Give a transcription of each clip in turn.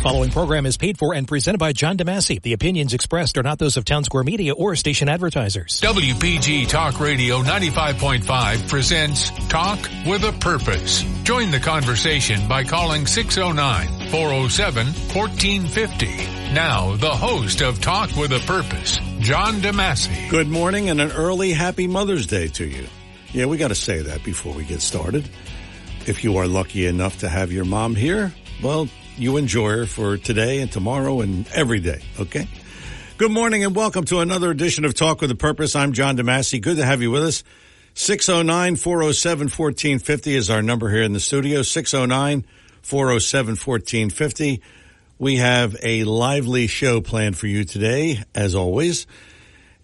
The following program is paid for and presented by John DeMasi. The opinions expressed are not those of Town Square Media or station advertisers. WPG Talk Radio 95.5 presents Talk with a Purpose. Join the conversation by calling 609-407-1450. Now, the host of Talk with a Purpose, John DeMasi. Good morning and an early happy Mother's Day to you. Yeah, we got to say that before we get started. If you are lucky enough to have your mom here, well, you enjoy her for today and tomorrow and every day, okay? Good morning and welcome to another edition of Talk with a Purpose. I'm John DeMasi. Good to have you with us. 609-407-1450 is our number here in the studio. 609-407-1450. We have a lively show planned for you today, as always.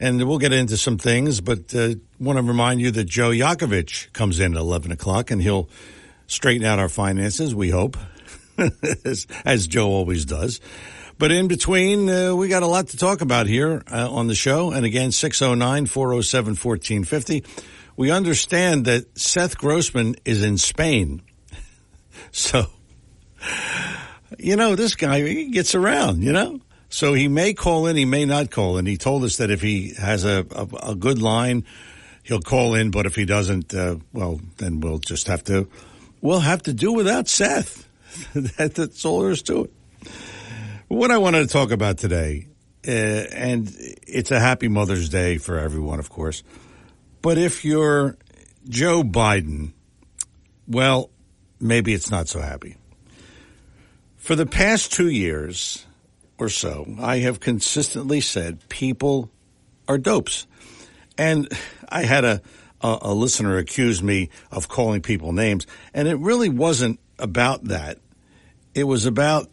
And we'll get into some things, but uh, want to remind you that Joe Yakovich comes in at 11 o'clock and he'll straighten out our finances, we hope, as, as, Joe always does. But in between, uh, we got a lot to talk about here uh, on the show. And again, 609-407-1450. We understand that Seth Grossman is in Spain. So, you know, this guy gets around, you know? So he may call in, he may not call in. He told us that if he has a, a, a good line, he'll call in, but if he doesn't, uh, well, then we'll just have to we'll have to do without Seth. that, that's all there is to it. What I wanted to talk about today, uh, and it's a happy Mother's Day for everyone, of course. But if you're Joe Biden, well, maybe it's not so happy. For the past two years or so, I have consistently said people are dopes. And I had a, a, a listener accuse me of calling people names, and it really wasn't about that. It was about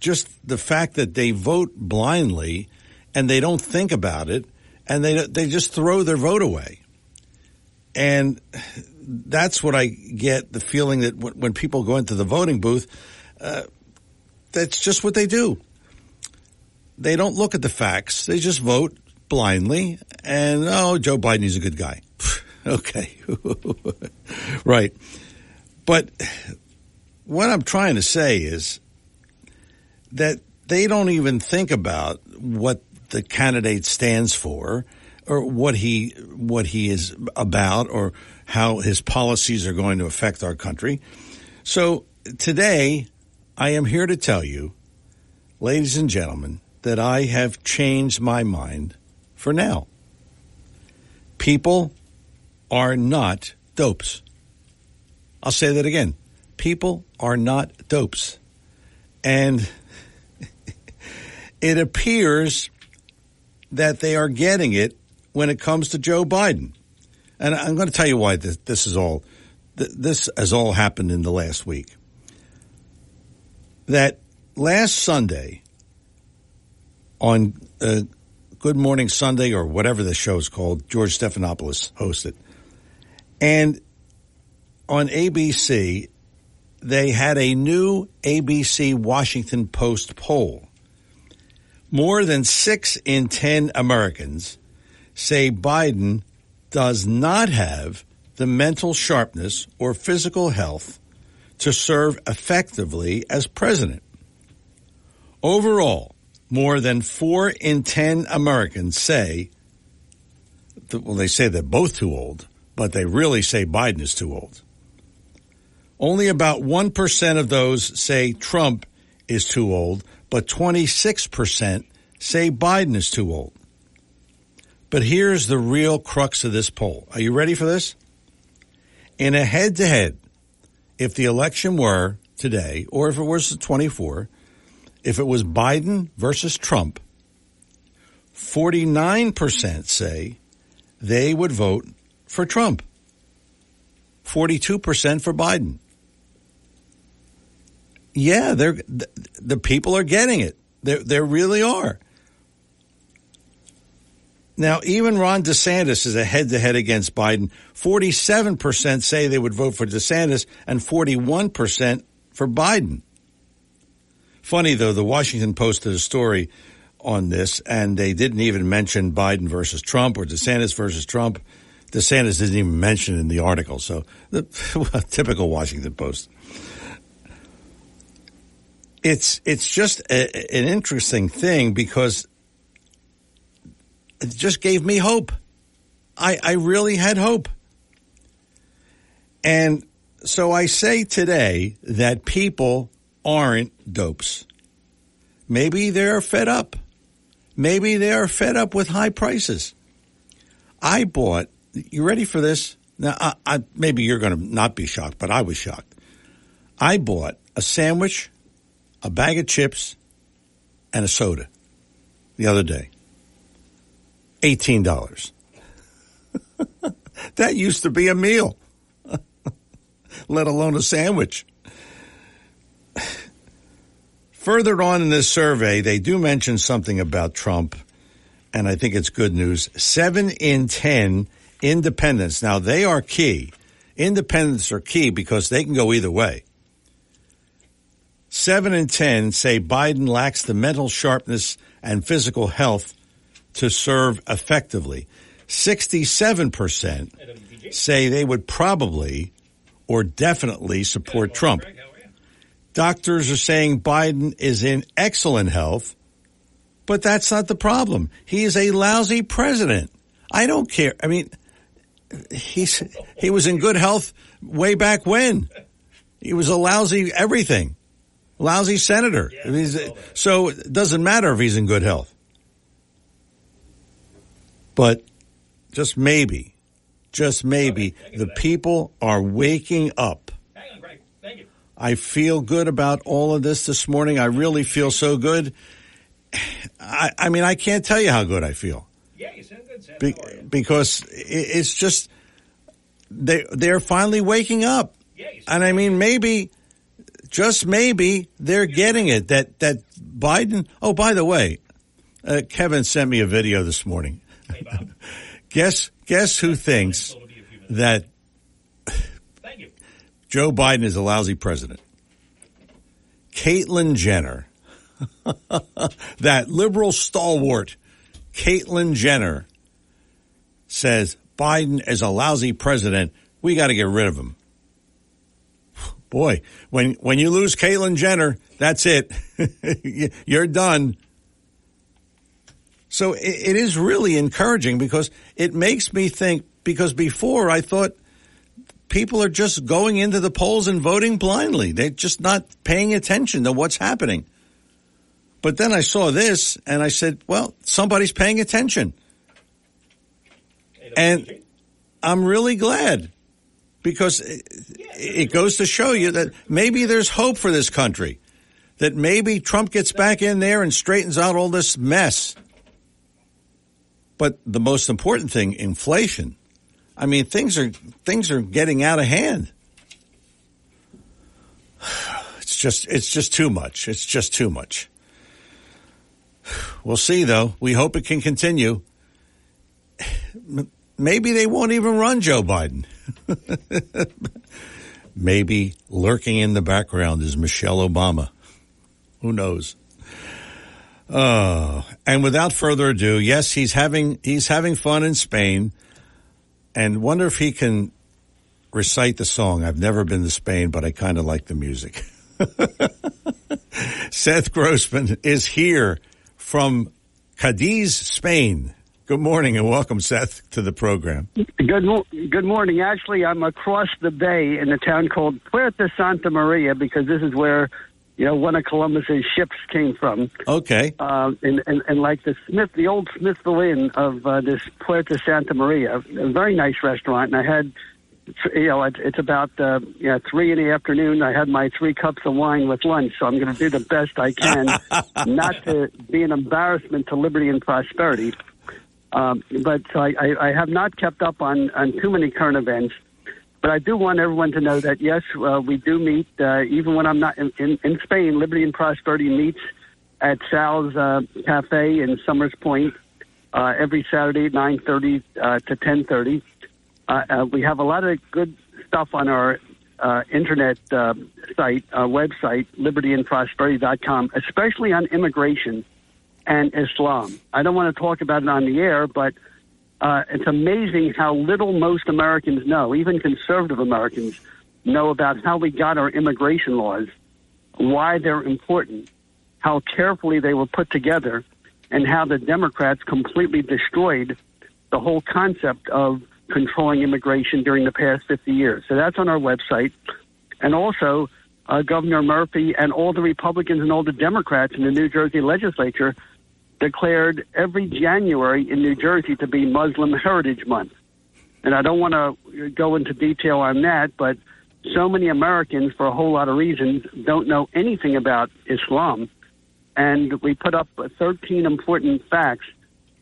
just the fact that they vote blindly and they don't think about it and they they just throw their vote away. And that's what I get the feeling that when people go into the voting booth, uh, that's just what they do. They don't look at the facts. They just vote blindly and, oh, Joe Biden is a good guy. Okay. right. But what I'm trying to say is that they don't even think about what the candidate stands for or what he what he is about or how his policies are going to affect our country. So today I am here to tell you, ladies and gentlemen, that I have changed my mind for now. People are not dopes. I'll say that again. People are not dopes. And it appears that they are getting it when it comes to Joe Biden. And I'm going to tell you why this, this is all, this has all happened in the last week. That last Sunday on uh, Good Morning Sunday or whatever the show is called, George Stephanopoulos hosted. And on ABC, they had a new ABC Washington Post poll. More than six in 10 Americans say Biden does not have the mental sharpness or physical health to serve effectively as president. Overall, more than four in 10 Americans say, well, they say they're both too old but they really say Biden is too old. Only about 1% of those say Trump is too old, but 26% say Biden is too old. But here's the real crux of this poll. Are you ready for this? In a head to head, if the election were today, or if it was the 24, if it was Biden versus Trump, 49% say they would vote for Trump, 42% for Biden. Yeah, they're, the, the people are getting it. They they really are. Now, even Ron DeSantis is a head to head against Biden. 47% say they would vote for DeSantis and 41% for Biden. Funny though, the Washington Post did a story on this and they didn't even mention Biden versus Trump or DeSantis versus Trump. DeSantis didn't even mention in the article. So, the, typical Washington Post. It's it's just a, an interesting thing because it just gave me hope. I I really had hope, and so I say today that people aren't dopes. Maybe they're fed up. Maybe they are fed up with high prices. I bought. You ready for this? Now, I, I, maybe you're going to not be shocked, but I was shocked. I bought a sandwich, a bag of chips, and a soda the other day. Eighteen dollars. that used to be a meal, let alone a sandwich. Further on in this survey, they do mention something about Trump, and I think it's good news. Seven in 10 independents. Now, they are key. Independents are key because they can go either way. Seven in 10 say Biden lacks the mental sharpness and physical health to serve effectively. 67% say they would probably or definitely support Trump. Doctors are saying Biden is in excellent health, but that's not the problem. He is a lousy president. I don't care. I mean, he's he was in good health way back when. He was a lousy everything, lousy senator. I mean, so it doesn't matter if he's in good health. But just maybe, just maybe, the people are waking up I feel good about all of this this morning. I really feel so good. I, I mean, I can't tell you how good I feel. Yeah, you sound good, Sam. Be, because it's just they they're finally waking up, Yeah, and I mean maybe, just maybe they're getting it that that Biden. Oh, by the way, uh, Kevin sent me a video this morning. Hey, Guess guess who thinks It'll be a few minutes. that Thank you. Joe Biden is a lousy president. Caitlyn Jenner, that liberal stalwart, Caitlyn Jenner, says Biden is a lousy president. We got to get rid of him. Boy, when when you lose Caitlyn Jenner, that's it. You're done. So it, it is really encouraging because it makes me think. Because before I thought people are just going into the polls and voting blindly. They're just not paying attention to what's happening. But then I saw this and I said, well, somebody's paying attention. And I'm really glad because it, it goes to show you that maybe there's hope for this country. That maybe Trump gets back in there and straightens out all this mess. But the most important thing, inflation. I mean, things are things are getting out of hand. It's just it's just too much. It's just too much. We'll see, though. We hope it can continue. Maybe they won't even run Joe Biden. Maybe lurking in the background is Michelle Obama. Who knows? Oh, and without further ado, yes, he's having he's having fun in Spain, and wonder if he can recite the song. I've never been to Spain, but I kind of like the music. Seth Grossman is here from Cadiz, Spain. Good morning and welcome, Seth, to the program. Good, mo- good morning. Actually, I'm across the bay in a town called Puerto Santa Maria because this is where, you know, one of Columbus's ships came from. Okay. Um, and, and, and like the Smith, the old Smithville Inn of uh, this Puerto Santa Maria, a very nice restaurant. And I had, you know, it's, it's about uh, you know, three in the afternoon. I had my three cups of wine with lunch, so I'm going to do the best I can not to be an embarrassment to liberty and prosperity. Um, but so I, I, I have not kept up on, on too many current events. But I do want everyone to know that yes, uh, we do meet uh, even when I'm not in, in, in Spain. Liberty and Prosperity meets at Sal's uh, Cafe in Somers Point uh, every Saturday, nine thirty uh, to ten thirty. Uh, uh, we have a lot of good stuff on our uh, internet uh, site, uh, website, libertyandprosperity.com, especially on immigration and Islam. I don't want to talk about it on the air, but uh, it's amazing how little most Americans know, even conservative Americans know about how we got our immigration laws. why they're important, how carefully they were put together, and how the Democrats completely destroyed the whole concept of controlling immigration during the past 50 years. So that's on our website. And also, uh, Governor Murphy and all the Republicans and all the Democrats in the New Jersey legislature declared every January in New Jersey to be Muslim Heritage Month. And I don't want to go into detail on that, but so many Americans, for a whole lot of reasons, don't know anything about Islam. And we put up 13 important facts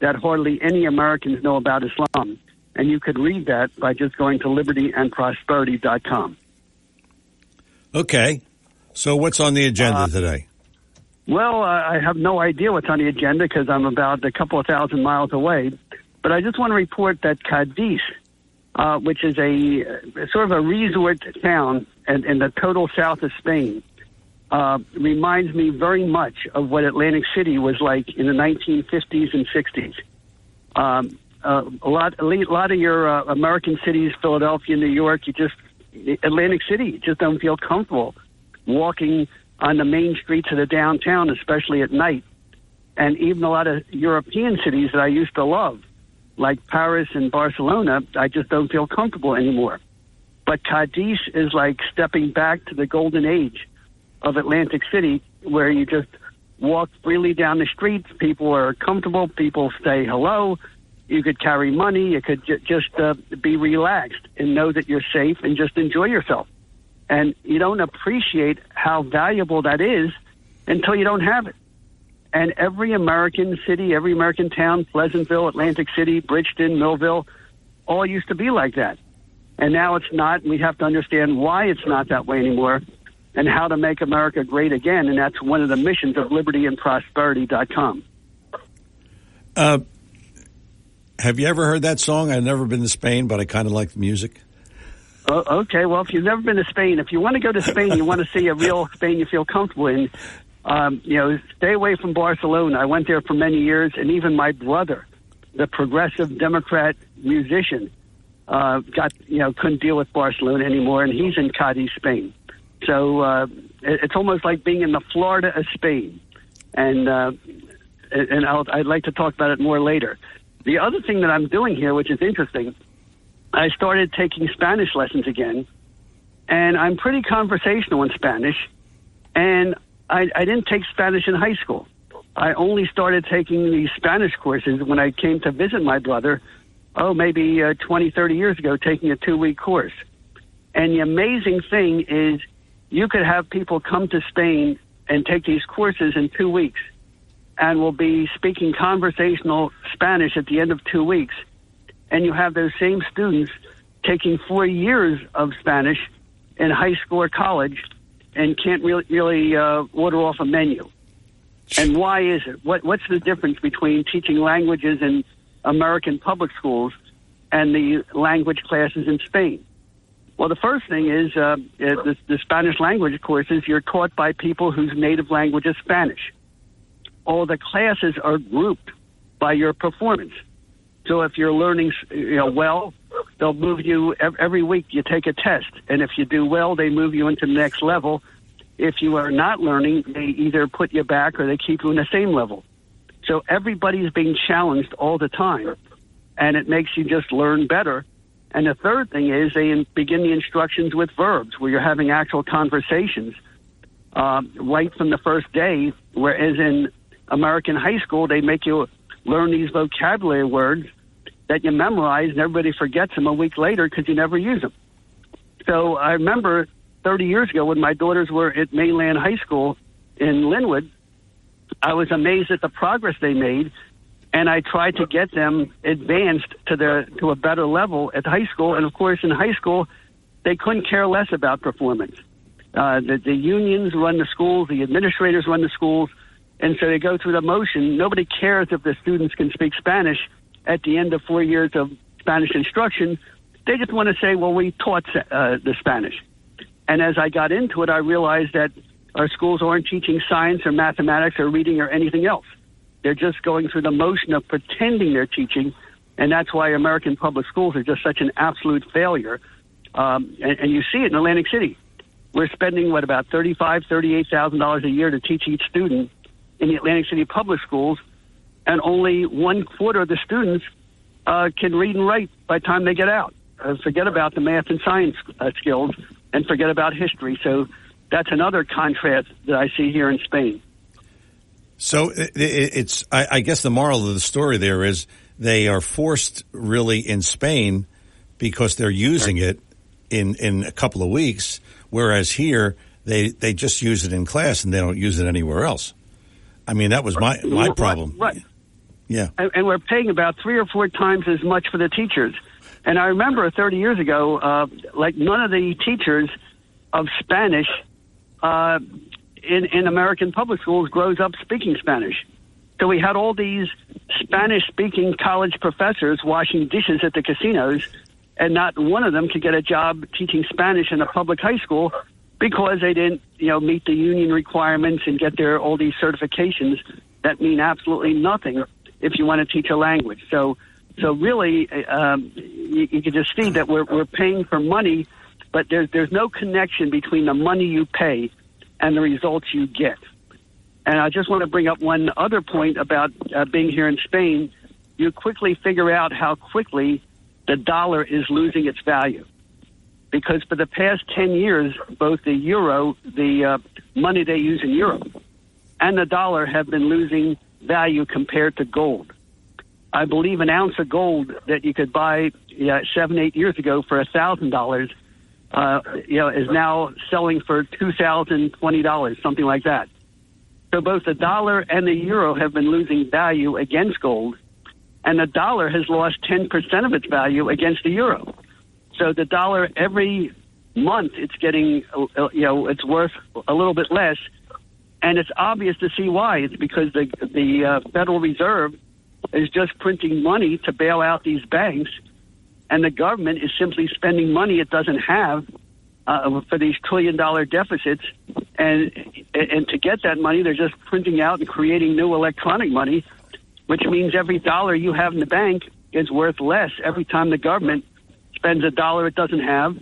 that hardly any Americans know about Islam. And you could read that by just going to libertyandprosperity.com. Okay. So what's on the agenda uh, today? Well, I have no idea what's on the agenda because I'm about a couple of thousand miles away. But I just want to report that Cadiz, uh, which is a, a, sort of a resort town in, in the total south of Spain, uh, reminds me very much of what Atlantic City was like in the 1950s and 60s. Um, uh, a lot, a lot of your uh, American cities, Philadelphia, New York, you just Atlantic City, you just don't feel comfortable walking on the main streets of the downtown, especially at night. And even a lot of European cities that I used to love, like Paris and Barcelona, I just don't feel comfortable anymore. But Cadiz is like stepping back to the golden age of Atlantic City, where you just walk freely down the streets. People are comfortable. People say hello. You could carry money. You could j- just uh, be relaxed and know that you're safe and just enjoy yourself. And you don't appreciate how valuable that is until you don't have it. And every American city, every American town, Pleasantville, Atlantic City, Bridgeton, Millville, all used to be like that. And now it's not. And we have to understand why it's not that way anymore and how to make America great again. And that's one of the missions of libertyandprosperity.com. Uh, have you ever heard that song? I've never been to Spain, but I kind of like the music. Oh, okay, well, if you've never been to Spain, if you want to go to Spain, you want to see a real Spain you feel comfortable in, um, you know, stay away from Barcelona. I went there for many years, and even my brother, the progressive Democrat musician, uh, got you know couldn't deal with Barcelona anymore, and he's in Cadiz, Spain. So uh, it's almost like being in the Florida of Spain, and uh, and I'll, I'd like to talk about it more later. The other thing that I'm doing here, which is interesting I started taking Spanish lessons again, and I'm pretty conversational in Spanish. And I, I didn't take Spanish in high school. I only started taking these Spanish courses when I came to visit my brother, oh, maybe uh, 20, 30 years ago, taking a two week course. And the amazing thing is, you could have people come to Spain and take these courses in two weeks and will be speaking conversational Spanish at the end of two weeks and you have those same students taking four years of Spanish in high school or college and can't really, really uh, order off a menu. And why is it? What, what's the difference between teaching languages in American public schools and the language classes in Spain? Well, the first thing is uh, the, the Spanish language courses, you're taught by people whose native language is Spanish. All the classes are grouped by your performance. So if you're learning, you know, well, they'll move you every week. You take a test, and if you do well, they move you into the next level. If you are not learning, they either put you back or they keep you in the same level. So everybody's being challenged all the time, and it makes you just learn better. And the third thing is they begin the instructions with verbs, where you're having actual conversations uh, right from the first day. Whereas in American high school, they make you learn these vocabulary words that you memorize and everybody forgets them a week later because you never use them. So I remember 30 years ago when my daughters were at Mainland High School in Linwood, I was amazed at the progress they made, and I tried to get them advanced to the to a better level at high school. And of course, in high school, they couldn't care less about performance. Uh, the, the unions run the schools, the administrators run the schools, and so they go through the motion. Nobody cares if the students can speak Spanish at the end of four years of Spanish instruction. They just want to say, well, we taught uh, the Spanish. And as I got into it, I realized that our schools aren't teaching science or mathematics or reading or anything else. They're just going through the motion of pretending they're teaching. And that's why American public schools are just such an absolute failure. Um, and, and you see it in Atlantic City. we're spending what about thirty-five, thirty-eight thousand dollars a year to teach each student in the Atlantic City public schools, and only one quarter of the students uh, can read and write by the time they get out. Uh, forget about the math and science uh, skills, and forget about history. So that's another contrast that I see here in Spain. So it, it's, I, I guess the moral of the story there is they are forced really in Spain because they're using it in, in a couple of weeks, whereas here they, they just use it in class and they don't use it anywhere else. I mean, that was my, my problem. Right. right. Yeah. And, and, we're paying about three or four times as much for the teachers. And I remember 30 years ago, uh, like none of the teachers of Spanish uh, in, in American public schools grows up speaking Spanish. So we had all these Spanish speaking college professors washing dishes at the casinos, and not one of them could get a job teaching Spanish in a public high school because they didn't, you know, meet the union requirements and get their all these certifications that mean absolutely nothing if you want to teach a language. So, so really, um, you, you can just see that we're we're paying for money, but there's there's no connection between the money you pay and the results you get. And I just want to bring up one other point about uh, being here in Spain. You quickly figure out how quickly the dollar is losing its value. Because for the past 10 years, both the euro, the uh, money they use in Europe, and the dollar have been losing value compared to gold. I believe an ounce of gold that you could buy yeah, seven, eight years ago for a thousand dollars uh, you know, is now selling for two thousand twenty dollars, something like that. So both the dollar and the euro have been losing value against gold, and the dollar has lost ten percent of its value against the euro. So the dollar every month it's getting, uh, you know, it's worth a little bit less, and it's obvious to see why. It's because the the uh, Federal Reserve is just printing money to bail out these banks and the government is simply spending money it doesn't have uh, for these trillion dollar deficits. And and to get that money, they're just printing out and creating new electronic money, which means every dollar you have in the bank is worth less every time the government spends a dollar it doesn't have,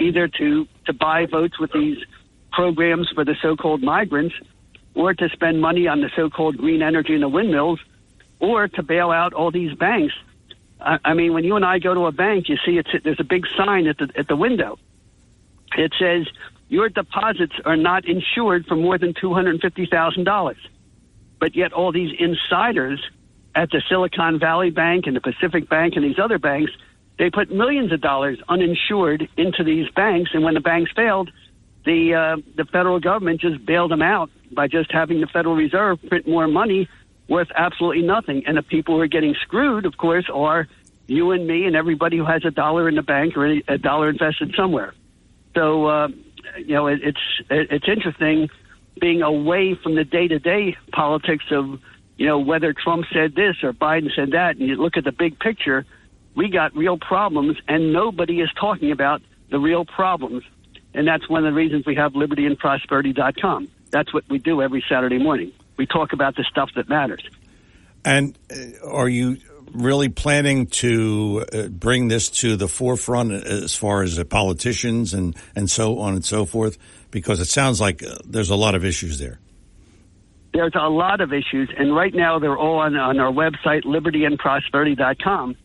either to to buy votes with these programs for the so-called migrants, or to spend money on the so-called green energy and the windmills, or to bail out all these banks I, I mean, when you and I go to a bank, you see it's there's a big sign at the at the window. It says your deposits are not insured for more than two hundred fifty thousand dollars. But yet, all these insiders at the Silicon Valley Bank and the Pacific Bank and these other banks, they put millions of dollars uninsured into these banks, and when the banks failed, the uh, the federal government just bailed them out by just having the Federal Reserve print more money worth absolutely nothing. And the people who are getting screwed, of course, are you and me and everybody who has a dollar in the bank or a dollar invested somewhere. So, uh, you know, it, it's it, it's interesting being away from the day to day politics of, you know, whether Trump said this or Biden said that, and you look at the big picture. We got real problems, and nobody is talking about the real problems. And that's one of the reasons we have libertyandprosperity.com. That's what we do every Saturday morning we talk about the stuff that matters. And uh, are you really planning to uh, bring this to the forefront as far as the politicians and, and so on and so forth? Because it sounds like uh, there's a lot of issues there. There's a lot of issues, and right now they're all on, on our website, libertyandprosperity.com.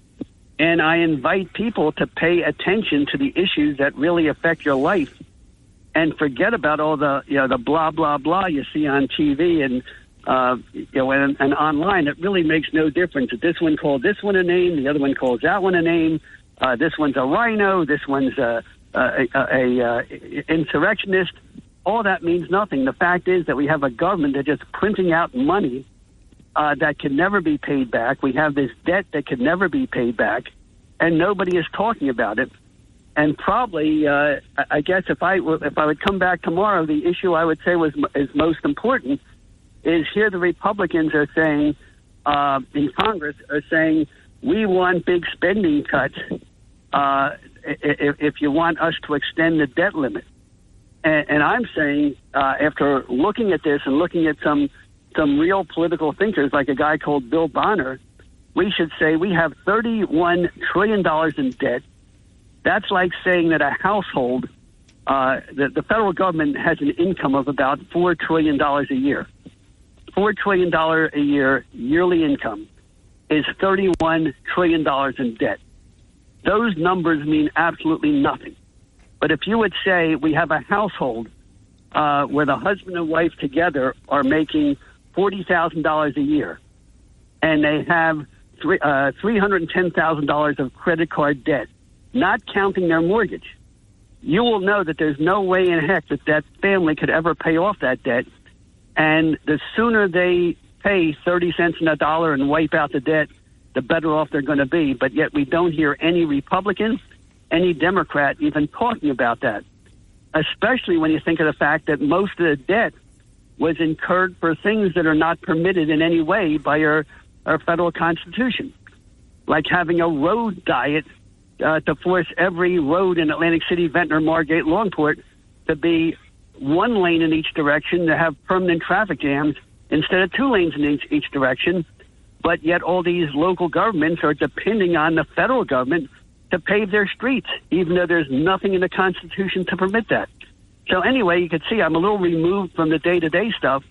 And I invite people to pay attention to the issues that really affect your life and forget about all the you know the blah blah blah you see on TV and uh, you know, and, and online, it really makes no difference. This one called this one a name, the other one calls that one a name. Uh, this one's a RINO, this one's a, a, a, a, a insurrectionist. All that means nothing. The fact is that we have a government that's just printing out money uh, that can never be paid back. We have this debt that can never be paid back, and nobody is talking about it. And probably, uh, I guess if I if I would come back tomorrow, the issue I would say was is most important is here the Republicans are saying uh, in Congress are saying we want big spending cuts uh, if, if you want us to extend the debt limit. And, and I'm saying uh, after looking at this and looking at some some real political thinkers like a guy called Bill Bonner, we should say we have 31 trillion dollars in debt. That's like saying that a household uh, the, the federal government has an income of about four trillion dollars a year. Four trillion dollar a year yearly income is thirty-one trillion dollars in debt. Those numbers mean absolutely nothing. But if you would say we have a household uh, where the husband and wife together are making forty thousand dollars a year, and they have three uh, three hundred and ten thousand dollars of credit card debt, not counting their mortgage, you will know that there's no way in heck that that family could ever pay off that debt. And the sooner they pay thirty cents in a dollar and wipe out the debt, the better off they're going to be. But yet we don't hear any Republican, any Democrat even talking about that. Especially when you think of the fact that most of the debt was incurred for things that are not permitted in any way by our, our federal constitution, like having a road diet uh, to force every road in Atlantic City, Ventnor, Margate, Longport to be one lane in each direction to have permanent traffic jams instead of two lanes in each, each direction. But yet all these local governments are depending on the federal government to pave their streets, even though there's nothing in the Constitution to permit that. So anyway, you can see I'm a little removed from the day-to-day stuff,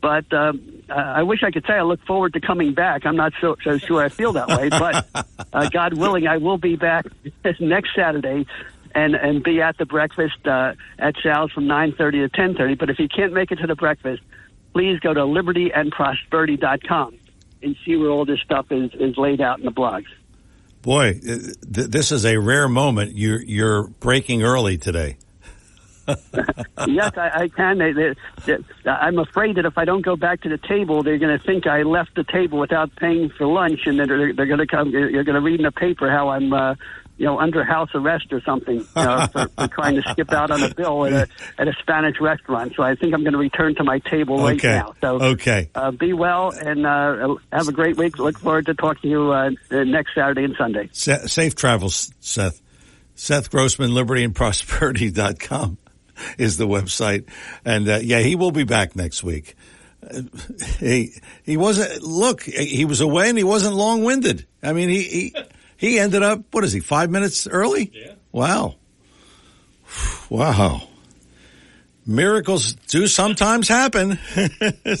but uh, I wish I could say I look forward to coming back. I'm not so, so sure I feel that way, but uh, God willing, I will be back next Saturday and and be at the breakfast uh, at Sal's from 9:30 to 10:30. But if you can't make it to the breakfast, please go to libertyandprosperity.com and see where all this stuff is is laid out in the blogs. Boy, th- this is a rare moment. You're you're breaking early today. yes, I, I can. They, they, they, I'm afraid that if I don't go back to the table, they're going to think I left the table without paying for lunch, and they're, they're going to come. You're going to read in the paper how I'm, uh, you know, under house arrest or something you know, for, for trying to skip out on a bill at a at a Spanish restaurant. So I think I'm going to return to my table right now. So Okay. uh, be well and uh, have a great week. Look forward to talking to you uh, next Saturday and Sunday. Sa- safe travels, Seth. Seth Grossman, libertyandprosperity.com is the website. And uh, yeah, he will be back next week. Uh, he he wasn't look, he was away and he wasn't long winded. I mean he, he he ended up what is he, five minutes early? Yeah. Wow. Wow. Miracles do sometimes happen.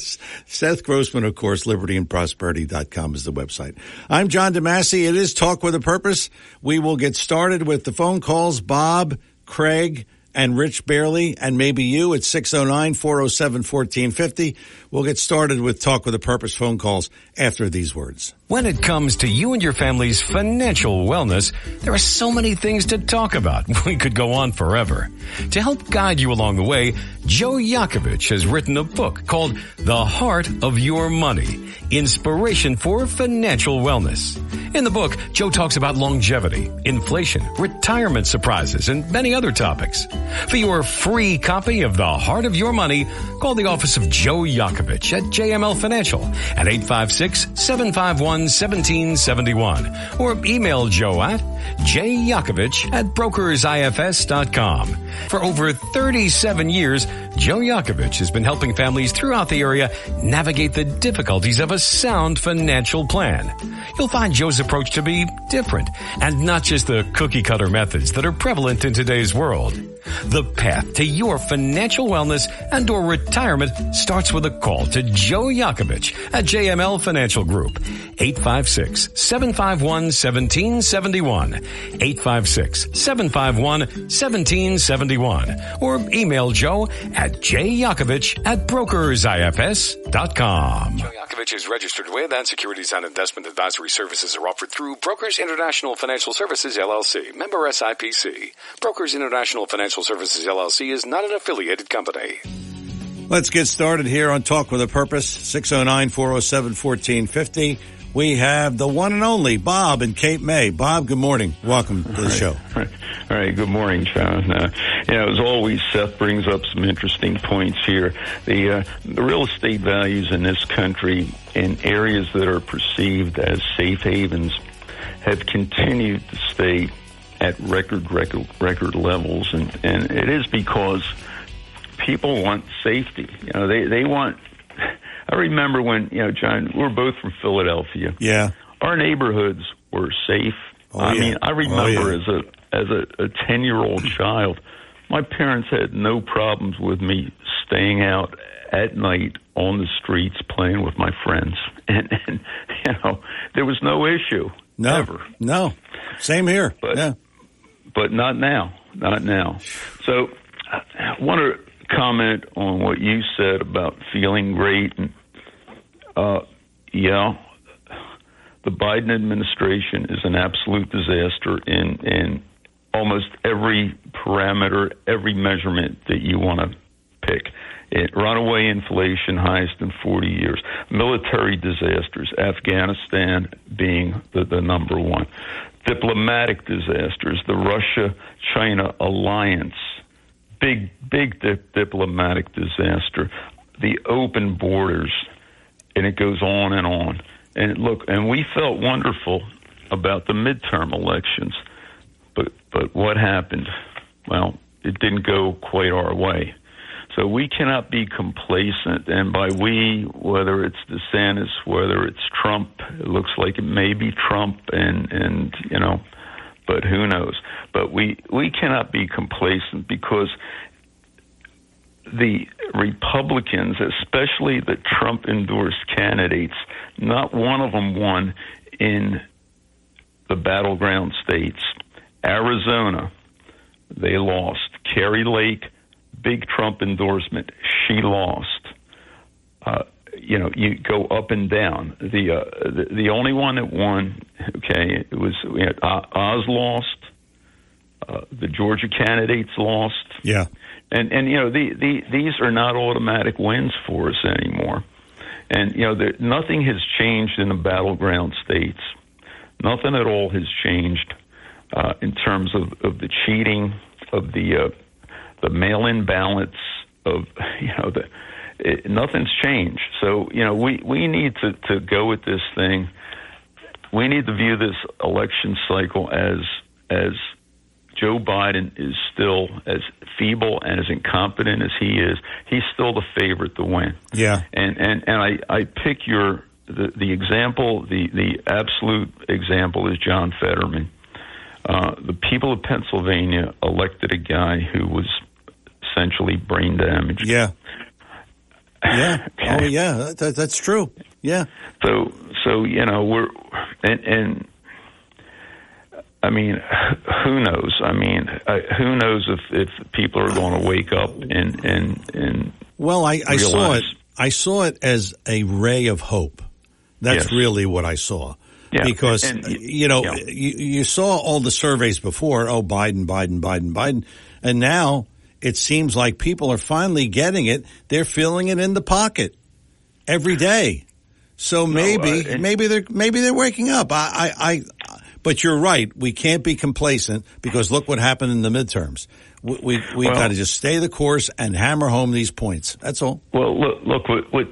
Seth Grossman, of course, libertyandprosperity.com is the website. I'm John DeMasi. It is Talk with a Purpose. We will get started with the phone calls. Bob, Craig, and Rich Barely, and maybe you at 609-407-1450. We'll get started with Talk with a Purpose phone calls after these words. When it comes to you and your family's financial wellness, there are so many things to talk about. We could go on forever. To help guide you along the way, Joe Yakovich has written a book called The Heart of Your Money, Inspiration for Financial Wellness. In the book, Joe talks about longevity, inflation, retirement surprises, and many other topics. For your free copy of The Heart of Your Money, call the office of Joe Yakovich at JML Financial at 856-751-1771 or email Joe at jyakovich at brokersifs.com. For over 37 years, Joe Yakovich has been helping families throughout the area navigate the difficulties of a sound financial plan. You'll find Joe's approach to be different and not just the cookie cutter methods that are prevalent in today's world. The path to your financial wellness and or retirement starts with a call to Joe Yakovich at JML Financial Group. 856-751-1771. 856-751-1771. Or email Joe at jyakovich at brokersifs.com. Joe Yakovich is registered with and securities and investment advisory services are offered through Brokers International Financial Services LLC, member SIPC. Brokers International Financial Services LLC is not an affiliated company. Let's get started here on Talk with a Purpose, 609-407-1450. We have the one and only Bob in Cape May. Bob, good morning. Welcome to the show. All right. Good morning, John. Uh, you know, as always, Seth brings up some interesting points here. The, uh, the real estate values in this country in areas that are perceived as safe havens have continued to stay at record, record, record levels. And, and it is because people want safety. You know, they, they want, I remember when, you know, John, we're both from Philadelphia Yeah. our neighborhoods were safe. Oh, I yeah. mean, I oh, remember Oh, yeah. as a as a, ten year old child, my parents had no problems with me staying out at night on the streets playing with my friends, and, and you know there was no issue. No, Ever. no, same here. But- yeah, but not now, not now. So I want to comment on what you said about feeling great and uh, yeah, the Biden administration is an absolute disaster in in almost every parameter, every measurement that you want to pick. It, runaway inflation, highest in 40 years. Military disasters, Afghanistan being the, the number one. Diplomatic disasters, the Russia China alliance, big, big di- diplomatic disaster. The open borders, and it goes on and on. And look, and we felt wonderful about the midterm elections, but but what happened? Well, it didn't go quite our way. So we cannot be complacent, and by we, whether it's DeSantis, whether it's Trump, it looks like it may be Trump, and and you know, but who knows? But we we cannot be complacent because the Republicans, especially the Trump endorsed candidates, not one of them won in the battleground states. Arizona, they lost. Kari Lake, big Trump endorsement, she lost. Uh, you know, you go up and down. The, uh, the the only one that won, okay, it was had uh, Oz lost. Uh, the Georgia candidates lost yeah. and and you know the, the these are not automatic wins for us anymore and you know there, nothing has changed in the battleground states nothing at all has changed uh, in terms of, of the cheating of the uh, the mail-in ballots of you know the it, nothing's changed so you know we we need to to go with this thing we need to view this election cycle as as Joe Biden is still as feeble and as incompetent as he is, he's still the favorite to win. Yeah. And and and I I pick your the the example the the absolute example is John Fetterman. Uh, the people of Pennsylvania elected a guy who was essentially brain damage. Yeah. Yeah. Okay. Oh, yeah. That, that- that's true. Yeah. So so you know we're and and I mean who knows? I mean who knows if if people are going to wake up and and and Well, I, I saw it. I saw it as a ray of hope. That's Yes. really what I saw. Yeah, Because and- and- you know yeah. you, you saw all the surveys before. Oh, Biden, Biden, Biden, Biden, and now it seems like people are finally getting it. They're feeling it in the pocket every day. So maybe uh, and- maybe they're maybe they're waking up. I, I, I but you're right. We can't be complacent because look what happened in the midterms. We we, we Well- got to just stay the course and hammer home these points. That's all. Well, look, look what, what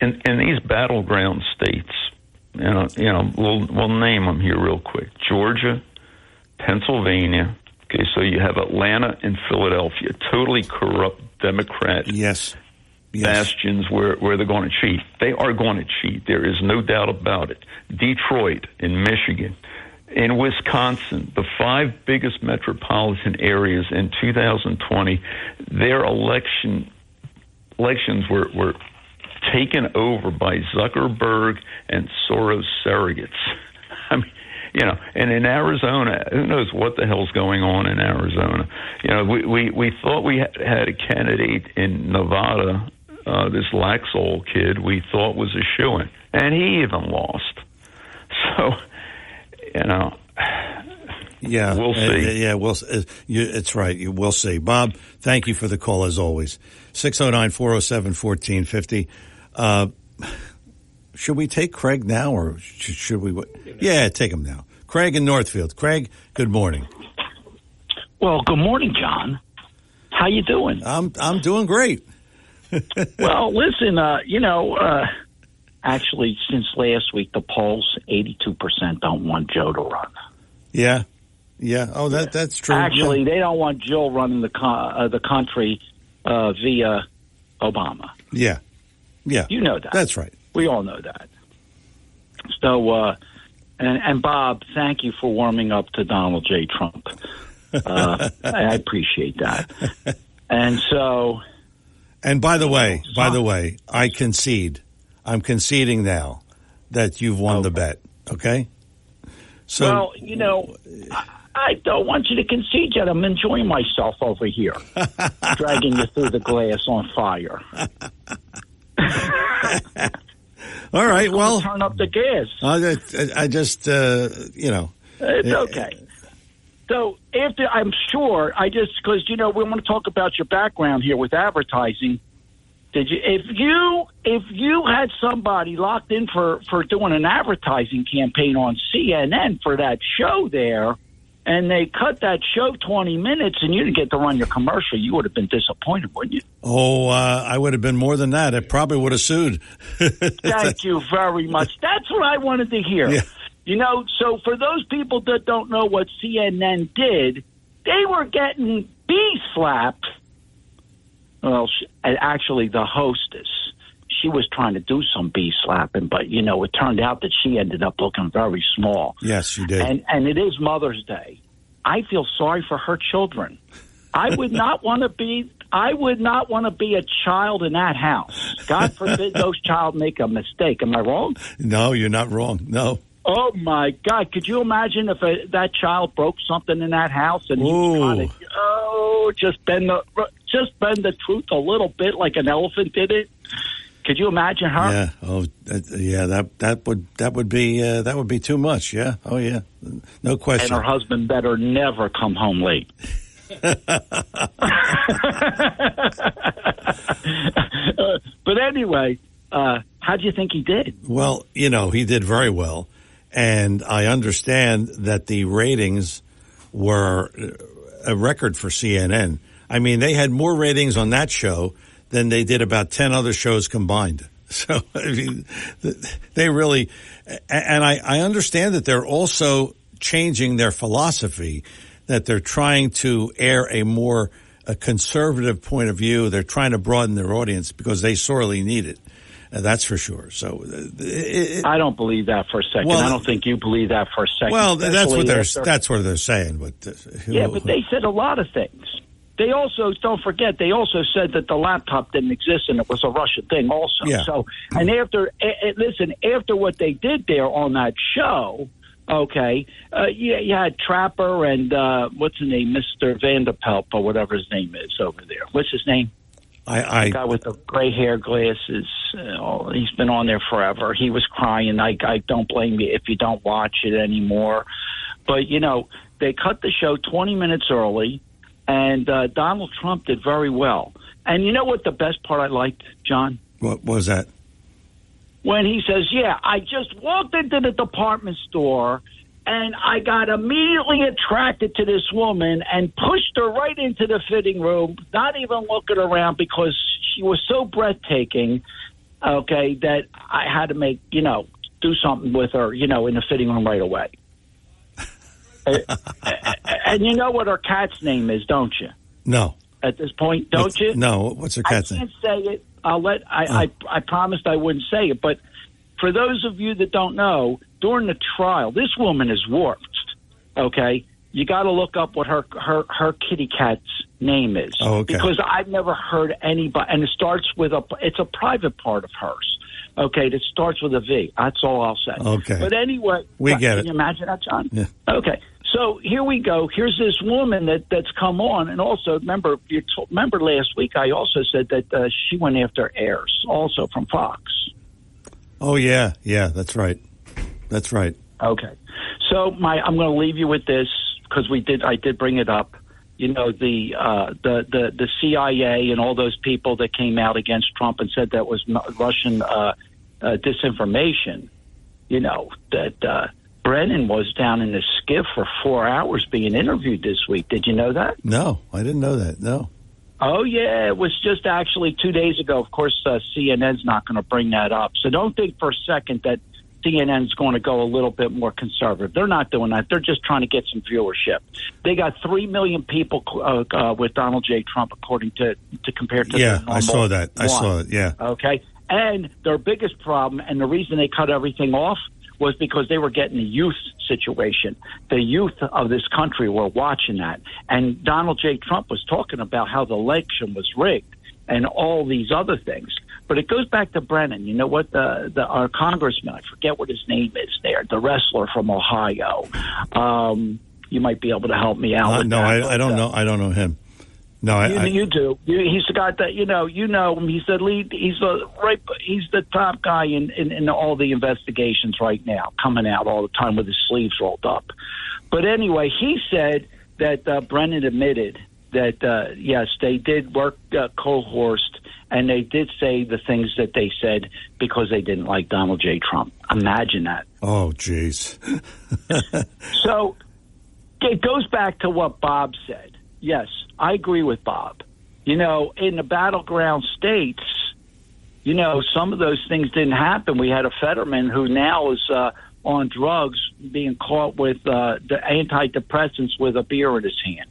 in, in these battleground states, you know, you know, we'll we'll name them here real quick: Georgia, Pennsylvania. Okay, so you have Atlanta and Philadelphia, totally corrupt Democrat Yes. Yes. bastions where where they're going to cheat. They are going to cheat. There is no doubt about it. Detroit in Michigan. In Wisconsin, the five biggest metropolitan areas in 2020, their election elections were, were taken over by Zuckerberg and Soros surrogates. I mean, you know, and in Arizona, who knows what the hell's going on in Arizona? You know, we we, we thought we had, a candidate in Nevada, uh, this Laxalt kid, we thought was a shoo in, and he even lost. So, you know, Yeah, We'll Uh, see. yeah, we'll. Uh, you, it's right. You will see. Bob, thank you for the call as always. 609-407-1450. Uh, should we take Craig now, or should, we? Yeah, take him now. Craig in Northfield. Craig, good morning. Well, good morning, John. How you doing? I'm I'm doing great. well, listen, uh, you know, uh, actually, since last week, the polls eighty-two percent don't want Joe to run. Yeah, yeah. Oh, that that's true. Actually, yeah. they don't want Jill running the co- uh, the country uh, via Obama. yeah, yeah. You know that. That's right. We all know that. So, uh, and, and Bob, thank you for warming up to Donald J. Trump. Uh, I appreciate that. And so, And by the way, by the way, I concede. I'm conceding now that you've won the bet. Okay. So well, you know, I, I don't want you to concede yet. I'm enjoying myself over here, dragging you through the glass on fire. all right. Well, Turn up the gas. I, I just uh, you know. It's okay. So after I'm sure I just because you know we want to talk about your background here with advertising. Did you if you if you had somebody locked in for for doing an advertising campaign on CNN for that show there, and they cut that show 20 minutes and you didn't get to run your commercial, you would have been disappointed, wouldn't you? Oh, uh, I would have been more than that. I probably would have sued. Thank you very much. That's what I wanted to hear. Yeah. You know, so for those people that don't know what CNN did, they were getting bee slapped. Well, actually, the hostess, she was trying to do some bee slapping, but you know, it turned out that she ended up looking very small. yes, she did. And and it is Mother's Day. I feel sorry for her children. I would not want to be. I would not want to be a child in that house. God forbid those child make a mistake. Am I wrong? no, you're not wrong. No. Oh my God! Could you imagine if a, that child broke something in that house and he trying to oh just bend the just bend the truth a little bit like an elephant did it? Could you imagine her? Yeah. Oh, that, yeah. That that would that would be uh, that would be too much. Yeah. Oh, yeah. No question. And her husband better never come home late. Uh, but anyway, uh, how do you think he did? Well, you know, he did very well. And I understand that the ratings were a record for CNN. I mean, they had more ratings on that show than they did about 10 other shows combined. So, I mean, they really, and I, I understand that they're also changing their philosophy, that they're trying to air a more a conservative point of view. They're trying to broaden their audience because they sorely need it. Uh, that's for sure. So, uh, it, I don't believe that for a second. Well, I don't think you believe that for a second. well, that's what they're that's what they're saying. But uh, who- Yeah, but they said a lot of things. They also don't forget. They also said that the laptop didn't exist and it was a Russian thing. Also, Yeah. so and after eh, eh, listen, after what they did there on that show, okay, uh, you, you had Trapper and uh, what's his name, Mister Vanderpelt or whatever his name is over there. What's his name? I, I the guy with the gray hair, glasses. Uh, he's been on there forever. He was crying. I, I don't blame you if you don't watch it anymore. But you know, they cut the show 20 minutes early, and uh, Donald Trump did very well. And you know what? The best part I liked, John, what was that? when he says, "Yeah, I just walked into the department store." And I got immediately attracted to this woman and pushed her right into the fitting room, not even looking around because she was so breathtaking. Okay, that I had to make you know do something with her, you know, in the fitting room right away. Uh, and you know what her cat's name is, don't you? No, At this point, don't What's- you? No, what's her cat's name? can't say it. I'll let. I, Oh. I I promised I wouldn't say it, but for those of you that don't know, during the trial, this woman is warped. Okay, you got to look up what her her her kitty cat's name is. Oh, okay. Because I've never heard anybody, and it starts with a. It's a private part of hers. Okay, that starts with a V. That's all I'll say. Okay. But anyway, We get can it. you imagine that, John? Yeah. Okay, so here we go. Here's this woman that that's come on, and also remember you told, remember last week I also said that uh, she went after heirs, also from Fox. Oh yeah, yeah, that's right. That's right. Okay, so my I'm going to leave you with this because we did I did bring it up. You know the uh, the the the CIA and all those people that came out against Trump and said that was Russian uh, uh, disinformation. You know that uh, Brennan was down in the SCIF for four hours being interviewed this week. Did you know that? No, I didn't know that. No. Oh yeah, it was just actually two days ago. Of course, uh, CNN's not going to bring that up, so don't think for a second that CNN's going to go a little bit more conservative. They're not doing that. They're just trying to get some viewership. They got three million people uh, uh, with Donald J. Trump, according to to compare to Yeah, the I saw that. I one. saw it. Yeah. Okay. And their biggest problem, and the reason they cut everything off, was because they were getting the youth situation. The youth of this country were watching that. And Donald J. Trump was talking about how the election was rigged and all these other things. But it goes back to Brennan. You know what? The, the our congressman, I forget what his name is there, the wrestler from Ohio. Um, you might be able to help me out. Uh, with no, that, I, but, I don't uh, know. I don't know him. No, I, you, I, you do. You, he's the guy that you know. You know him. He's the lead. He's the right. He's the top guy in, in in all the investigations right now, coming out all the time with his sleeves rolled up. But anyway, he said that uh, Brennan admitted that uh, yes, they did work uh, coerced, and they did say the things that they said because they didn't like Donald J. Trump. Imagine that. oh, jeez. So it goes back to what Bob said. Yes, I agree with Bob. You know, in the battleground states, you know, some of those things didn't happen. We had a Fetterman who now is uh, on drugs being caught with uh, the antidepressants with a beer in his hand.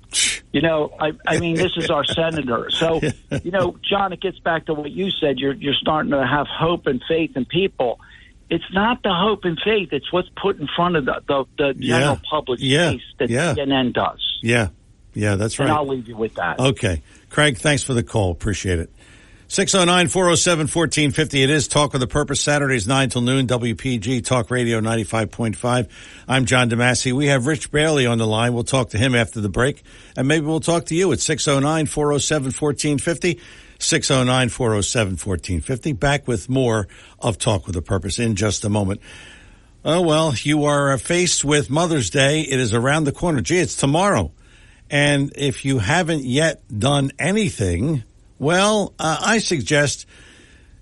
You know, I, I mean, this is our senator. So, you know, John, it gets back to what you said. You're you're starting to have hope and faith in people. It's not the hope and faith; it's what's put in front of the the, the Yeah. general public Yeah. face that Yeah. CNN does. Yeah, yeah, that's right. And I'll leave you with that. Okay, Craig, thanks for the call. Appreciate it. 609-407-1450. It is Talk with a Purpose, Saturdays 9 till noon, WPG Talk Radio 95.5. I'm John DeMasi. We have Rich Bailey on the line. We'll talk to him after the break, and maybe we'll talk to you at 609-407-1450. 609-407-1450. Back with more of Talk with a Purpose in just a moment. Oh, well, you are faced with Mother's Day. It is around the corner. Gee, it's tomorrow. And if you haven't yet done anything, well, uh, I suggest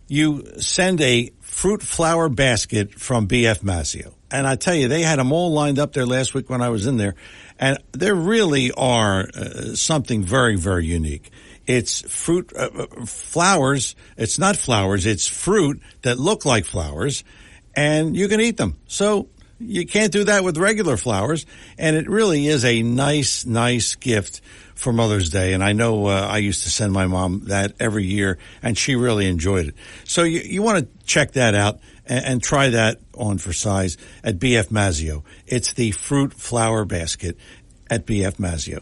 you send a fruit flower basket from BF Mazzeo. And I tell you, they had them all lined up there last week when I was in there. And there really are uh, something very, very unique. It's fruit, uh, uh, flowers. It's not flowers. It's fruit that look like flowers and you can eat them. So you can't do that with regular flowers. And it really is a nice, nice gift for Mother's Day. And I know uh, I used to send my mom that every year and she really enjoyed it. So you, you want to check that out and, and try that on for size at BF Mazzeo. It's the fruit flower basket at BF Mazzeo.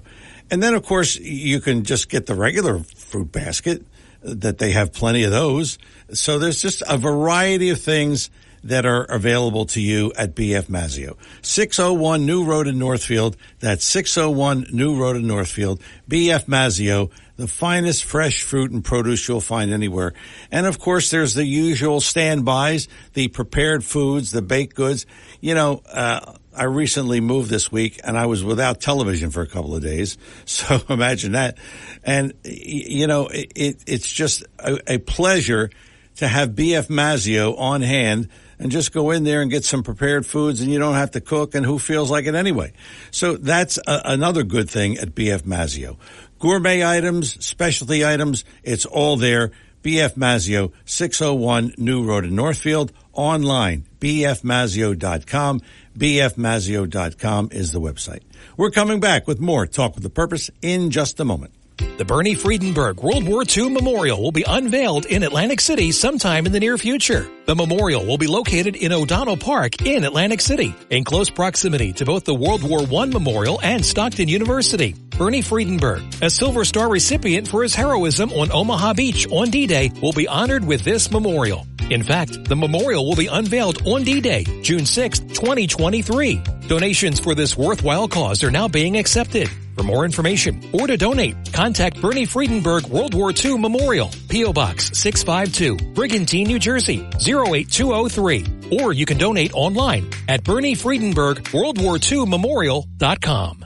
And then of course you can just get the regular fruit basket that they have plenty of those. So there's just a variety of things that are available to you at BF Mazzeo. 601 New Road in Northfield. That's 601 New Road in Northfield. BF Mazzeo, the finest fresh fruit and produce you'll find anywhere. And of course, there's the usual standbys, the prepared foods, the baked goods. You know, uh, I recently moved this week and I was without television for a couple of days. So imagine that. And, you know, it, it, it's just a, a pleasure to have BF Mazzeo on hand and just go in there and get some prepared foods and you don't have to cook and who feels like it anyway. So that's a, another good thing at BF Mazzeo. Gourmet items, specialty items, it's all there. BF Mazzeo, 601 New Road in Northfield, online, bfmazzeo.com. bfmazzeo.com is the website. We're coming back with more Talk with the Purpose in just a moment. The Bernie Friedenberg World War II Memorial will be unveiled in Atlantic City sometime in the near future. The memorial will be located in O'Donnell Park in Atlantic City, in close proximity to both the World War I Memorial and Stockton University. Bernie Friedenberg, a Silver Star recipient for his heroism on Omaha Beach on D-Day, will be honored with this memorial. In fact, the memorial will be unveiled on D-Day, June 6, 2023. Donations for this worthwhile cause are now being accepted. For more information or to donate, contact Bernie Friedenberg World War II Memorial, P.O. Box 652, Brigantine, New Jersey, 08203. Or you can donate online at Bernie Friedenberg World War II Memorial.com.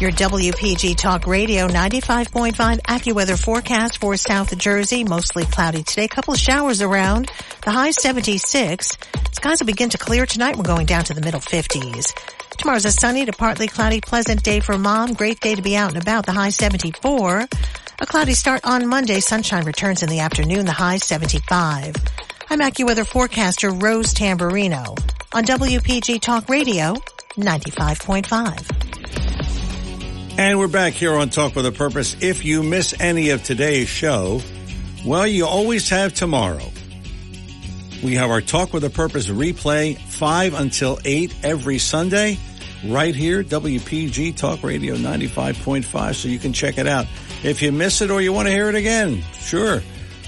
Your WPG Talk Radio 95.5 AccuWeather forecast for South Jersey. Mostly cloudy today. Couple of showers around. The high 76. Skies will begin to clear tonight. We're going down to the middle 50s. Tomorrow's a sunny to partly cloudy, pleasant day for mom. Great day to be out and about. The high 74. A cloudy start on Monday. Sunshine returns in the afternoon. The high 75. I'm AccuWeather forecaster Rose Tamburino on WPG Talk Radio 95.5. And we're back here on Talk with a Purpose. If you miss any of today's show, well, you always have tomorrow. We have our Talk with a Purpose replay, 5 until 8 every Sunday, right here, WPG Talk Radio 95.5, so you can check it out. If you miss it or you want to hear it again, sure.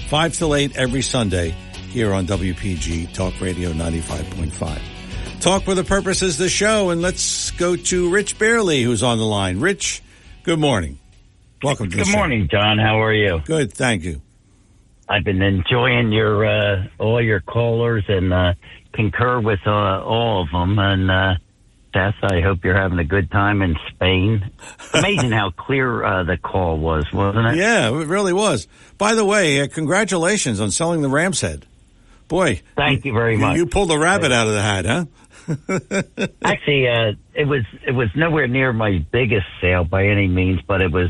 5 till 8 every Sunday here on WPG Talk Radio 95.5. Talk with a Purpose is the show, and let's go to Rich Bailey, who's on the line. Rich, good morning. Welcome to the Good show. morning, John. How are you? Good, thank you. I've been enjoying your uh, all your callers and uh, concur with uh, all of them. And uh, Seth, I hope you're having a good time in Spain. Amazing how clear uh, the call was, wasn't it? Yeah, it really was. By the way, uh, congratulations on selling the Ram's Head. Boy, Thank you very much. you pulled the rabbit out of the hat, huh? Actually, uh, it was it was nowhere near my biggest sale by any means, but it was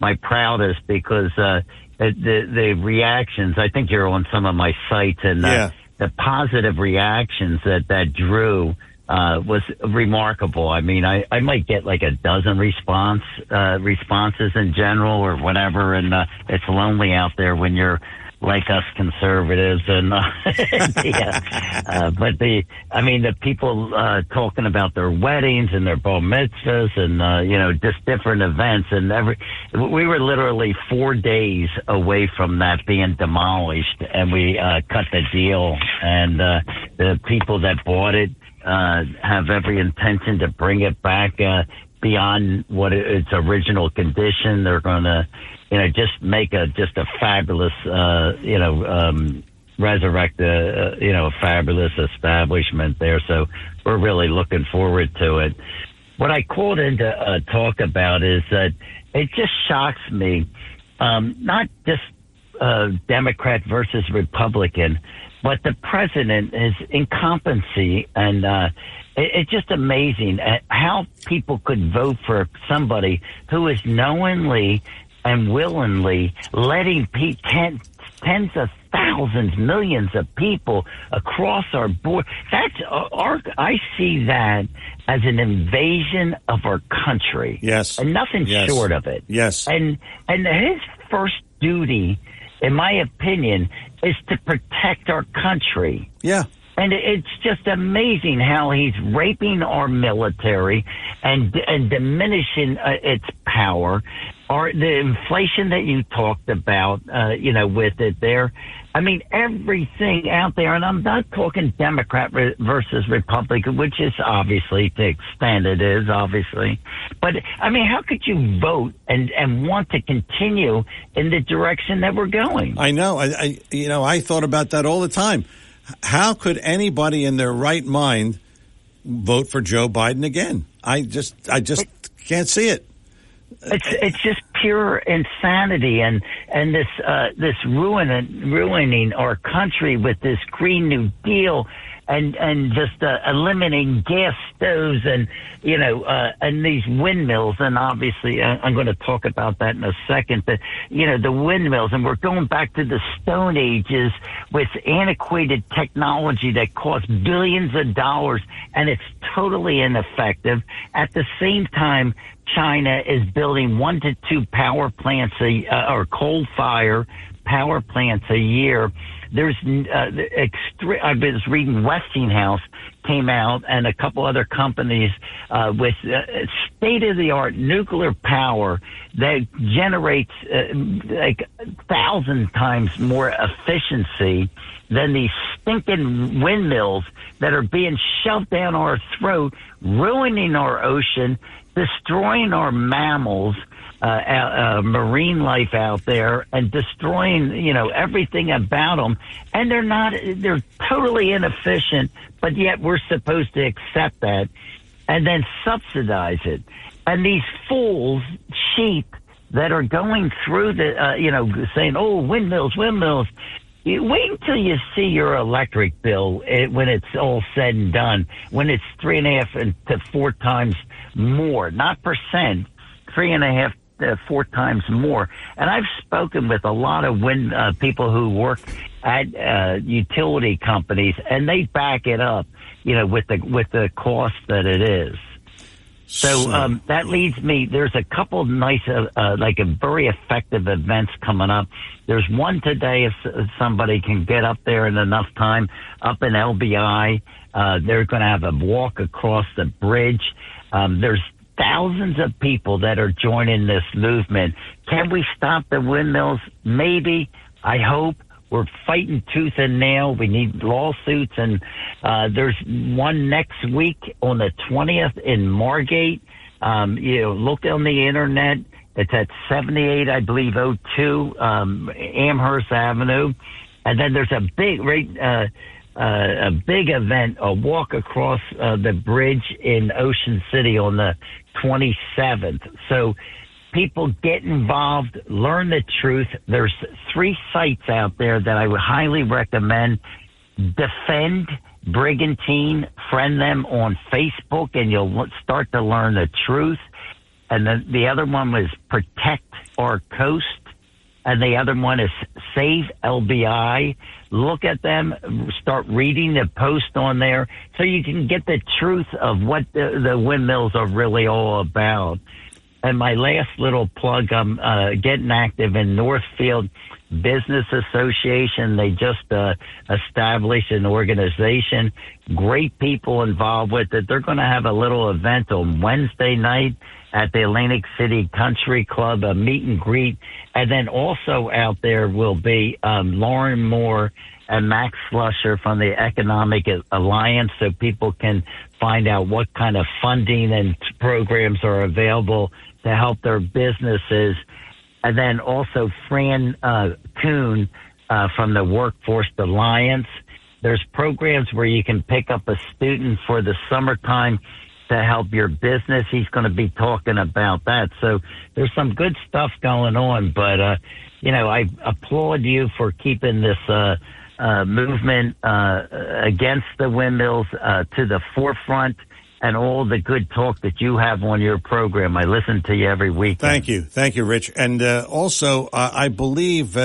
my proudest because uh, the the the reactions. I think you're on some of my sites, and uh, Yeah. the positive reactions that that drew uh, was remarkable. I mean, I I might get like a dozen response uh, responses in general or whatever, and uh, it's lonely out there when you're like us conservatives and uh, yeah. uh but the I mean the people uh talking about their weddings and their bar mitzvahs and uh you know just different events and every we were literally 4 days away from that being demolished and we uh cut the deal and uh the people that bought it uh have every intention to bring it back uh beyond what its original condition they're going to you know, just make a just a fabulous, uh, you know, um, resurrect a, you know, a fabulous establishment there. So we're really looking forward to it. What I called in to uh, talk about is that it just shocks me, um, not just uh, Democrat versus Republican, but the president is incompetency and uh, it's just amazing how people could vote for somebody who is knowingly and willingly letting pe- ten, tens of thousands, millions of people across our board. That's uh, our. I see that as an invasion of our country. Yes. and nothing Yes. short of it. Yes. And and his first duty, in my opinion, is to protect our country. Yeah. And it's just amazing how he's raping our military and and diminishing uh, its power. Or the inflation that you talked about, uh, you know, with it there. I mean, everything out there, and I'm not talking Democrat re- versus Republican, which is obviously to extent it is obviously. But I mean, how could you vote and and want to continue in the direction that we're going? I know. I, I, you know, I thought about that all the time. How could anybody in their right mind vote for Joe Biden again? I just, I just can't see it. It's it's just pure insanity and and this uh, this ruin ruining our country with this Green New Deal and and just uh, eliminating gas stoves and you know uh, and these windmills and obviously I'm going to talk about that in a second. But you know the windmills and we're going back to the Stone Ages with antiquated technology that costs billions of dollars and it's totally ineffective. At the same time, China is building one to two power plants a, uh, or coal fire power plants a year. There's uh, extre- I was reading Westinghouse came out and a couple other companies uh, with uh, state of the art nuclear power that generates uh, like thousand times more efficiency than these stinking windmills that are being shoved down our throat, ruining our ocean, destroying our mammals, uh, uh, uh, marine life out there, and destroying you know everything about them. And they're not; they're totally inefficient. But yet we're supposed to accept that and then subsidize it. And these fools, sheep that are going through the, uh, you know, saying, "Oh, windmills, windmills." You wait until you see your electric bill eh, when it's all said and done. When it's three and a half and to four times more, not percent, three and a half to four times more. And I've spoken with a lot of wind uh, people who work at uh, utility companies, and they back it up. You know, with the with the cost that it is. So, um, that leads me. There's a couple of nice, uh, uh, like a very effective events coming up. There's one today if s- somebody can get up there in enough time up in LBI. Uh, they're going to have a walk across the bridge. Um, there's thousands of people that are joining this movement. Can we stop the windmills? Maybe. I hope. We're fighting tooth and nail. We need lawsuits, and uh, there's one next week on the 20th in Margate. Um, you know, look on the internet. It's at 78, I believe, 02 um, Amherst Avenue, and then there's a big, right, uh, uh, a big event, a walk across uh, the bridge in Ocean City on the 27th. So people get involved, learn the truth. There's three sites out there that I would highly recommend. Defend Brigantine, friend them on Facebook, and you'll start to learn the truth. And then the other one was Protect Our Coast and the other one is Save LBI. Look at them, start reading the post on there so you can get the truth of what the, the windmills are really all about. And my last little plug, I'm uh, getting active in Northfield Business Association. They just uh, established an organization. Great people involved with it. They're going to have a little event on Wednesday night at the Atlantic City Country Club, a meet and greet. And then also out there will be um, Lauren Moore and Max Slusher from the Economic Alliance so people can find out what kind of funding and programs are available to help their businesses. And then also Fran uh, Kuhn uh, from the Workforce Alliance. There's programs where you can pick up a student for the summertime to help your business. He's going to be talking about that. So there's some good stuff going on, but, uh, you know, I applaud you for keeping this, uh, uh, movement, uh, against the windmills, uh, to the forefront and all the good talk that you have on your program. I listen to you every week. Thank you. Thank you, Rich. And uh, also, I believe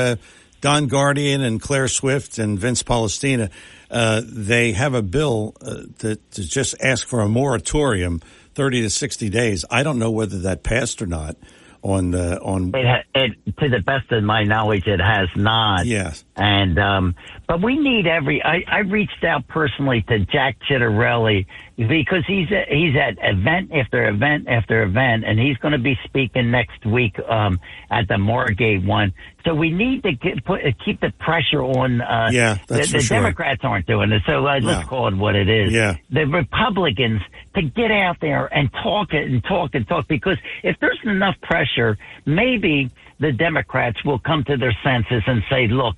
Don Guardian and Claire Swift and Vince Polistina, uh, they have a bill uh, that to just ask for a moratorium, 30 to 60 days. I don't know whether that passed or not on uh, on It, it, to the best of my knowledge, it has not. Yes. And um, but we need every. I, I reached out personally to Jack Ciattarelli because he's at, he's at event after event after event, and he's going to be speaking next week um, at the Margate one. So we need to get, put, keep the pressure on. Uh, Yeah, that's the, the sure. Democrats aren't doing it, so uh, let's call it what it is. Yeah. the Republicans to get out there and talk it and talk and talk because if there's enough pressure, maybe the Democrats will come to their senses and say, "Look,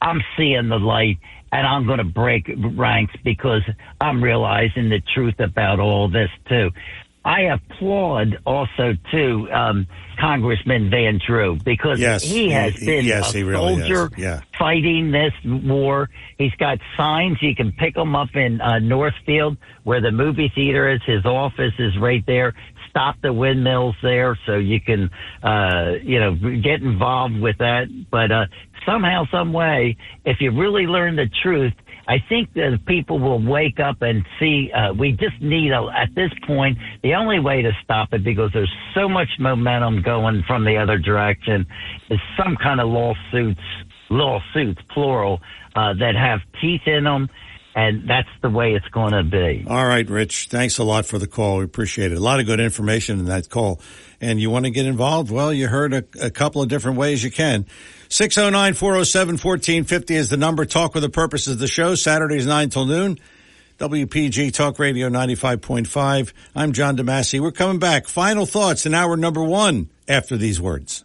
I'm seeing the light." And I'm going to break ranks because I'm realizing the truth about all this too. I applaud also too um, Congressman Van Drew because Yes, he has he- been yes, a really soldier Yeah. fighting this war. He's got signs. You can pick them up in uh, Northfield where the movie theater is. His office is right there. Stop the windmills there so you can, uh, you know, get involved with that. But, uh, somehow, some way, if you really learn the truth, I think that people will wake up and see. Uh, we just need a, at this point the only way to stop it because there's so much momentum going from the other direction is some kind of lawsuits, lawsuits plural uh, that have teeth in them, and that's the way it's going to be. All right, Rich. Thanks a lot for the call. We appreciate it. A lot of good information in that call. And you want to get involved? Well, you heard a, a couple of different ways you can. 609-407-1450 is the number. Talk with the purpose of the show. Saturdays 9 till noon. WPG Talk Radio 95.5. I'm John DeMasi. We're coming back. Final thoughts in hour number one after these words.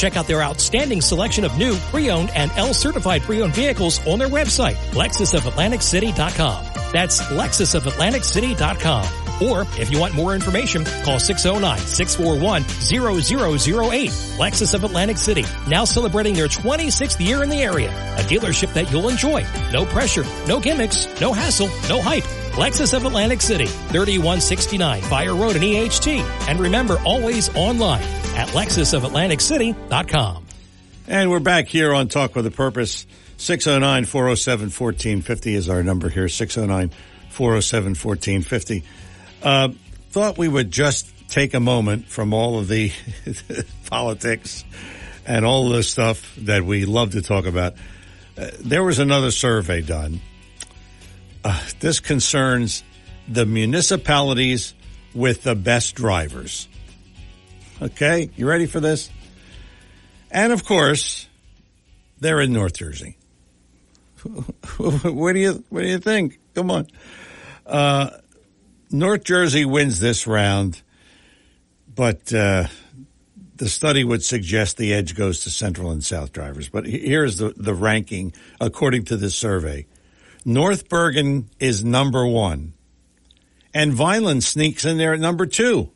check out their outstanding selection of new, pre-owned, and L-certified pre-owned vehicles on their website, lexusofatlanticcity.com. That's lexusofatlanticcity.com. Or if you want more information, call 609-641-0008. Lexus of Atlantic City, now celebrating their 26th year in the area. A dealership that you'll enjoy. No pressure, no gimmicks, no hassle, no hype. Lexus of Atlantic City, 3169 Fire Road in EHT. And remember, always online at lexusofatlanticcity.com. And we're back here on Talk with a Purpose. 609 407 1450 is our number here. 609 407 1450. Uh, thought we would just take a moment from all of the politics and all of the stuff that we love to talk about. Uh, there was another survey done. Uh, this concerns the municipalities with the best drivers. Okay, you ready for this? And of course, they're in North Jersey. what do you what do you think? Come on. Uh, North Jersey wins this round, but uh, the study would suggest the edge goes to Central and South drivers. But here's the, the ranking according to this survey. North Bergen is number one, and Vineland sneaks in there at number two.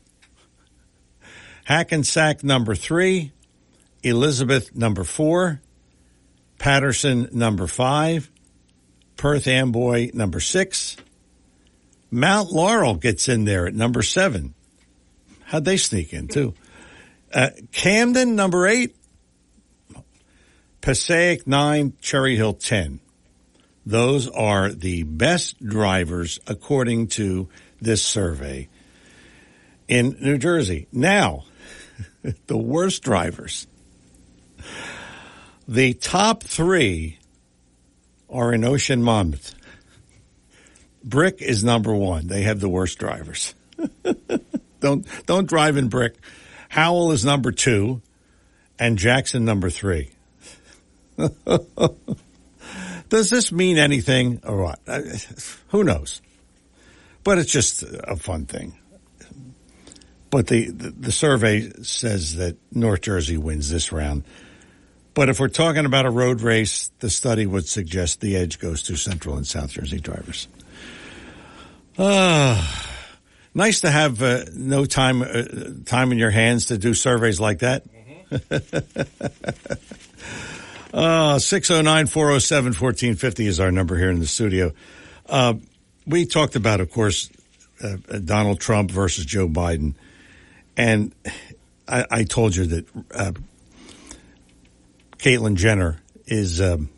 Hackensack number three, Elizabeth number four, Paterson number five, Perth Amboy number six, Mount Laurel gets in there at number seven. How'd they sneak in too? Uh, Camden number eight, Passaic nine, Cherry Hill ten. Those are the best drivers according to this survey in New Jersey. Now, the worst drivers. The top three are in Ocean Monmouth. Brick is number one. They have the worst drivers. don't don't drive in Brick. Howell is number two, and Jackson number three. Does this mean anything or what? Uh, who knows? But it's just a fun thing. But the, the, the survey says that North Jersey wins this round. But if we're talking about a road race, the study would suggest the edge goes to Central and South Jersey drivers. Uh, nice to have uh, no time uh, time in your hands to do surveys like that. Uh, 609 407 1450 is our number here in the studio. Uh, we talked about, of course, uh, Donald Trump versus Joe Biden. And I, I told you that uh, Caitlyn Jenner is um,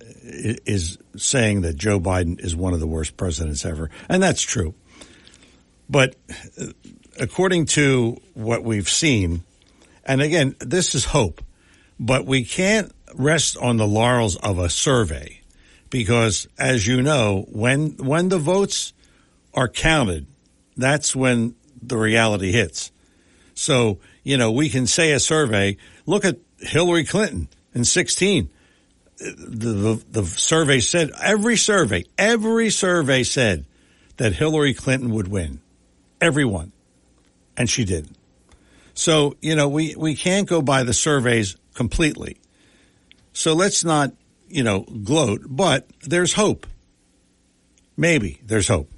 is saying that Joe Biden is one of the worst presidents ever, and that's true. But uh, according to what we've seen, and again, this is hope, but we can't rest on the laurels of a survey because, as you know, when when the votes are counted, that's when the reality hits. So, you know, we can say a survey, look at Hillary Clinton in 16. The, the, the survey said, every survey, every survey said that Hillary Clinton would win. Everyone. And she did. So, you know, we, we can't go by the surveys completely. So let's not, you know, gloat, but there's hope. Maybe there's hope.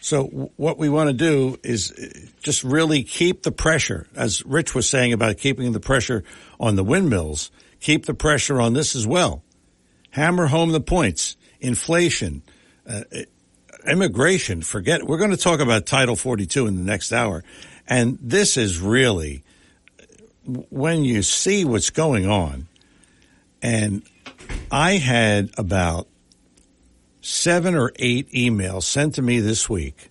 So what we want to do is just really keep the pressure, as Rich was saying about keeping the pressure on the windmills, keep the pressure on this as well. Hammer home the points, inflation, uh, immigration, forget, we're going to talk about Title 42 in the next hour. And this is really, when you see what's going on, and I had about seven or eight emails sent to me this week,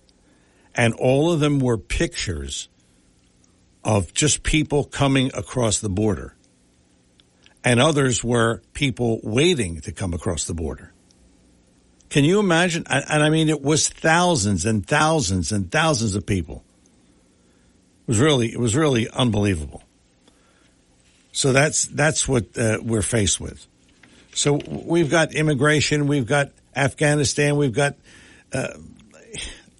and all of them were pictures of just people coming across the border. And others were people waiting to come across the border. Can you imagine? And I mean, it was thousands and thousands and thousands of people. It was really, it was really unbelievable. So that's, that's what uh, we're faced with. So we've got immigration, we've got Afghanistan, we've got uh,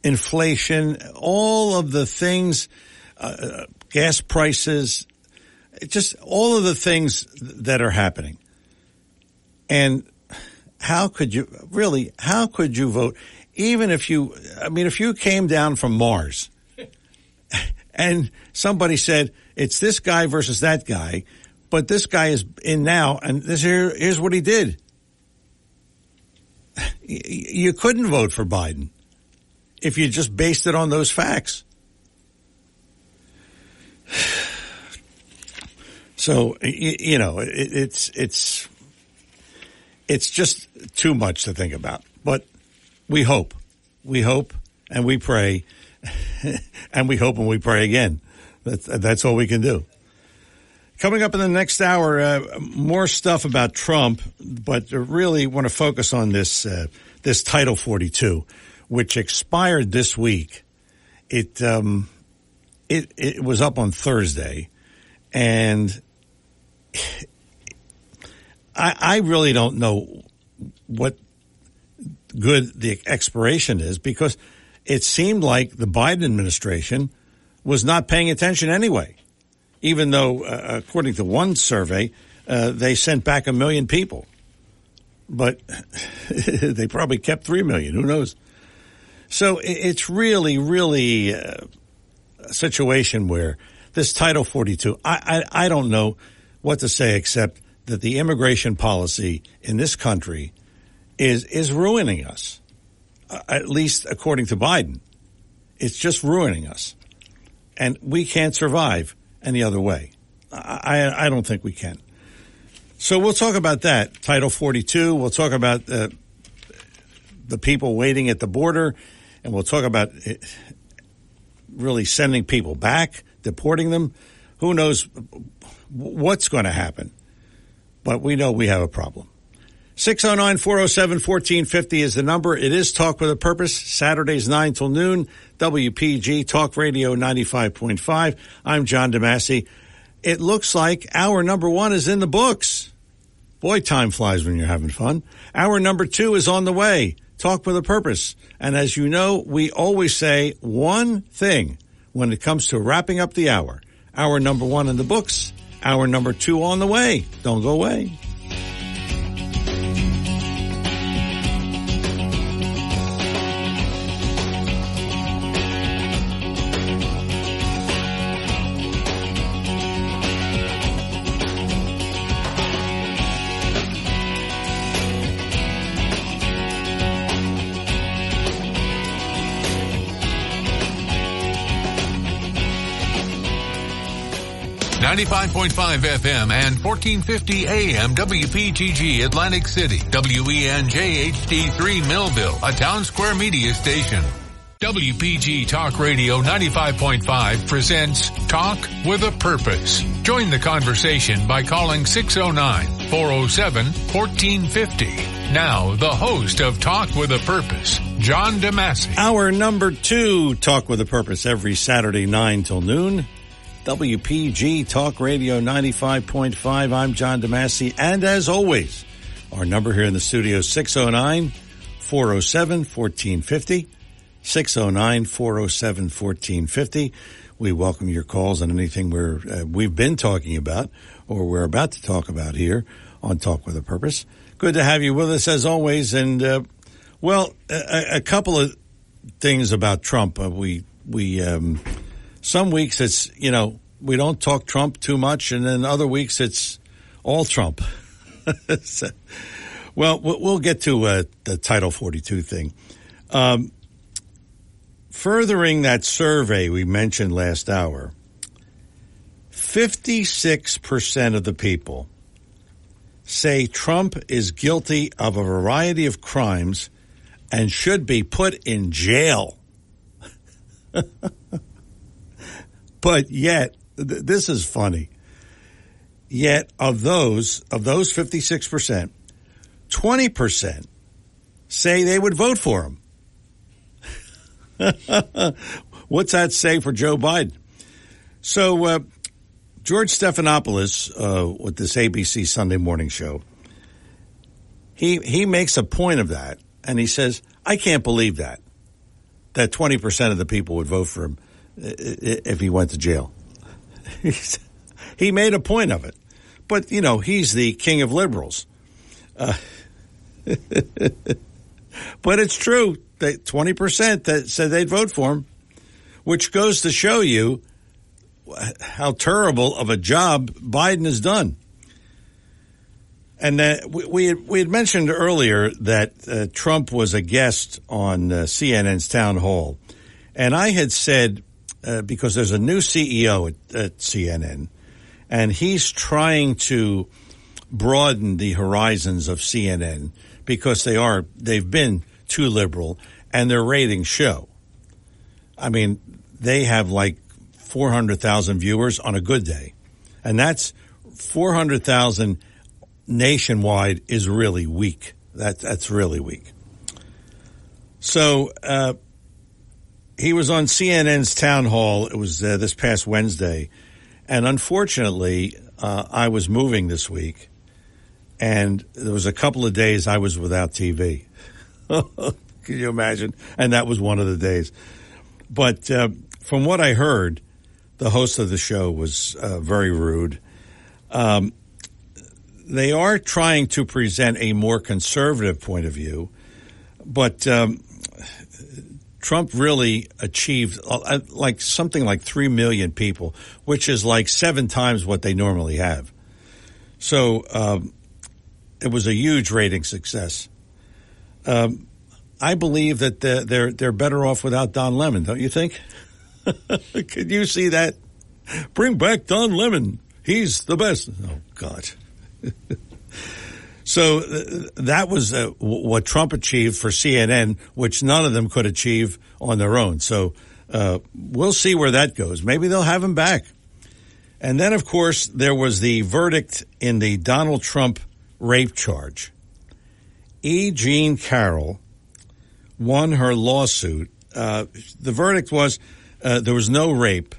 inflation, all of the things, uh, gas prices, just all of the things that are happening. And how could you really, how could you vote? even if you, I mean, if you came down from Mars and somebody said it's this guy versus that guy, but this guy is in now, and this here, here's what he did. You couldn't vote for Biden if you just based it on those facts. So you know, it's it's it's just too much to think about. But we hope, we hope, and we pray, and we hope and we pray again. That's that's all we can do. Coming up in the next hour, uh, more stuff about Trump, but really want to focus on this uh, this Title 42, which expired this week. It um, it it was up on Thursday, and I, I really don't know what good the expiration is because it seemed like the Biden administration was not paying attention anyway, even though, uh, according to one survey, uh, they sent back a million people. But they probably kept three million. Who knows? So it's really, really uh, a situation where this Title 42, I, I, I don't know what to say except that the immigration policy in this country is is ruining us. At least according to Biden, it's just ruining us, and we can't survive any other way. I I don't think we can. So we'll talk about that Title 42. We'll talk about uh, the people waiting at the border, and we'll talk about uh, really sending people back, deporting them. Who knows what's going to happen? But we know we have a problem. 609 407 1450 is the number. It is Talk with a Purpose, Saturdays 9 till noon, WPG Talk Radio 95.5. I'm John DeMasi. It looks like our number one is in the books. Boy, time flies when you're having fun. Our number two is on the way. Talk with a Purpose. And as you know, we always say one thing when it comes to wrapping up the hour. Our number one in the books, our number two on the way. Don't go away. 95.5 FM and 1450 AM WPGG Atlantic City, WENJ HD3 Millville, a Townsquare Media station. WPG Talk Radio 95.5 presents Talk with a Purpose. Join the conversation by calling 609-407-1450. Now, the host of Talk with a Purpose, John DeMasi. Our number two Talk with a Purpose every Saturday 9 till noon. WPG Talk Radio 95.5. I'm John DeMasi. And as always, our number here in the studio 609 407 1450. 609 407 1450. We welcome your calls on anything we're, uh, we've been talking about or we're about to talk about here on Talk with a Purpose. Good to have you with us as always. And, uh, well, a, a, couple of things about Trump. Uh, we, we, um, some weeks it's, you know, we don't talk Trump too much, and then other weeks it's all Trump. well, we'll get to uh, the Title 42 thing. Um, furthering that survey we mentioned last hour, 56% of the people say Trump is guilty of a variety of crimes and should be put in jail. but yet, th- this is funny. Yet of those, of those 56%, 20% say they would vote for him. What's that say for Joe Biden? So, uh, George Stephanopoulos, uh, with this ABC Sunday morning show, he, he makes a point of that and he says, I can't believe that, that 20% of the people would vote for him if he went to jail. he made a point of it. But, you know, he's the king of liberals. Uh, but it's true. that twenty percent that said they'd vote for him, which goes to show you how terrible of a job Biden has done. And uh, we, we had, we had mentioned earlier that uh, Trump was a guest on uh, CNN's town hall, and I had said uh, because there's a new CEO at, at CNN, and he's trying to broaden the horizons of CNN because they are they've been too liberal and their ratings show. I mean, they have like 400,000 viewers on a good day. And that's 400,000 nationwide is really weak. That, that's really weak. So, uh, he was on CNN's town hall. It was uh, this past Wednesday. And unfortunately, uh, I was moving this week and there was a couple of days I was without TV. Can you imagine? And that was one of the days. But uh, from what I heard, the host of the show was uh, very rude. Um, they are trying to present a more conservative point of view, but um, Trump really achieved uh, like something like 3 million people, which is like seven times what they normally have. So, um, it was a huge rating success. Um, I believe that they're, they're better off without Don Lemon, don't you think? Could you see that? Bring back Don Lemon. He's the best. Oh God. so uh, that was uh, what Trump achieved for CNN, which none of them could achieve on their own. So uh, we'll see where that goes. Maybe they'll have him back. And then, of course, there was the verdict in the Donald Trump rape charge. E. Jean Carroll won her lawsuit. Uh, the verdict was uh, there was no rape,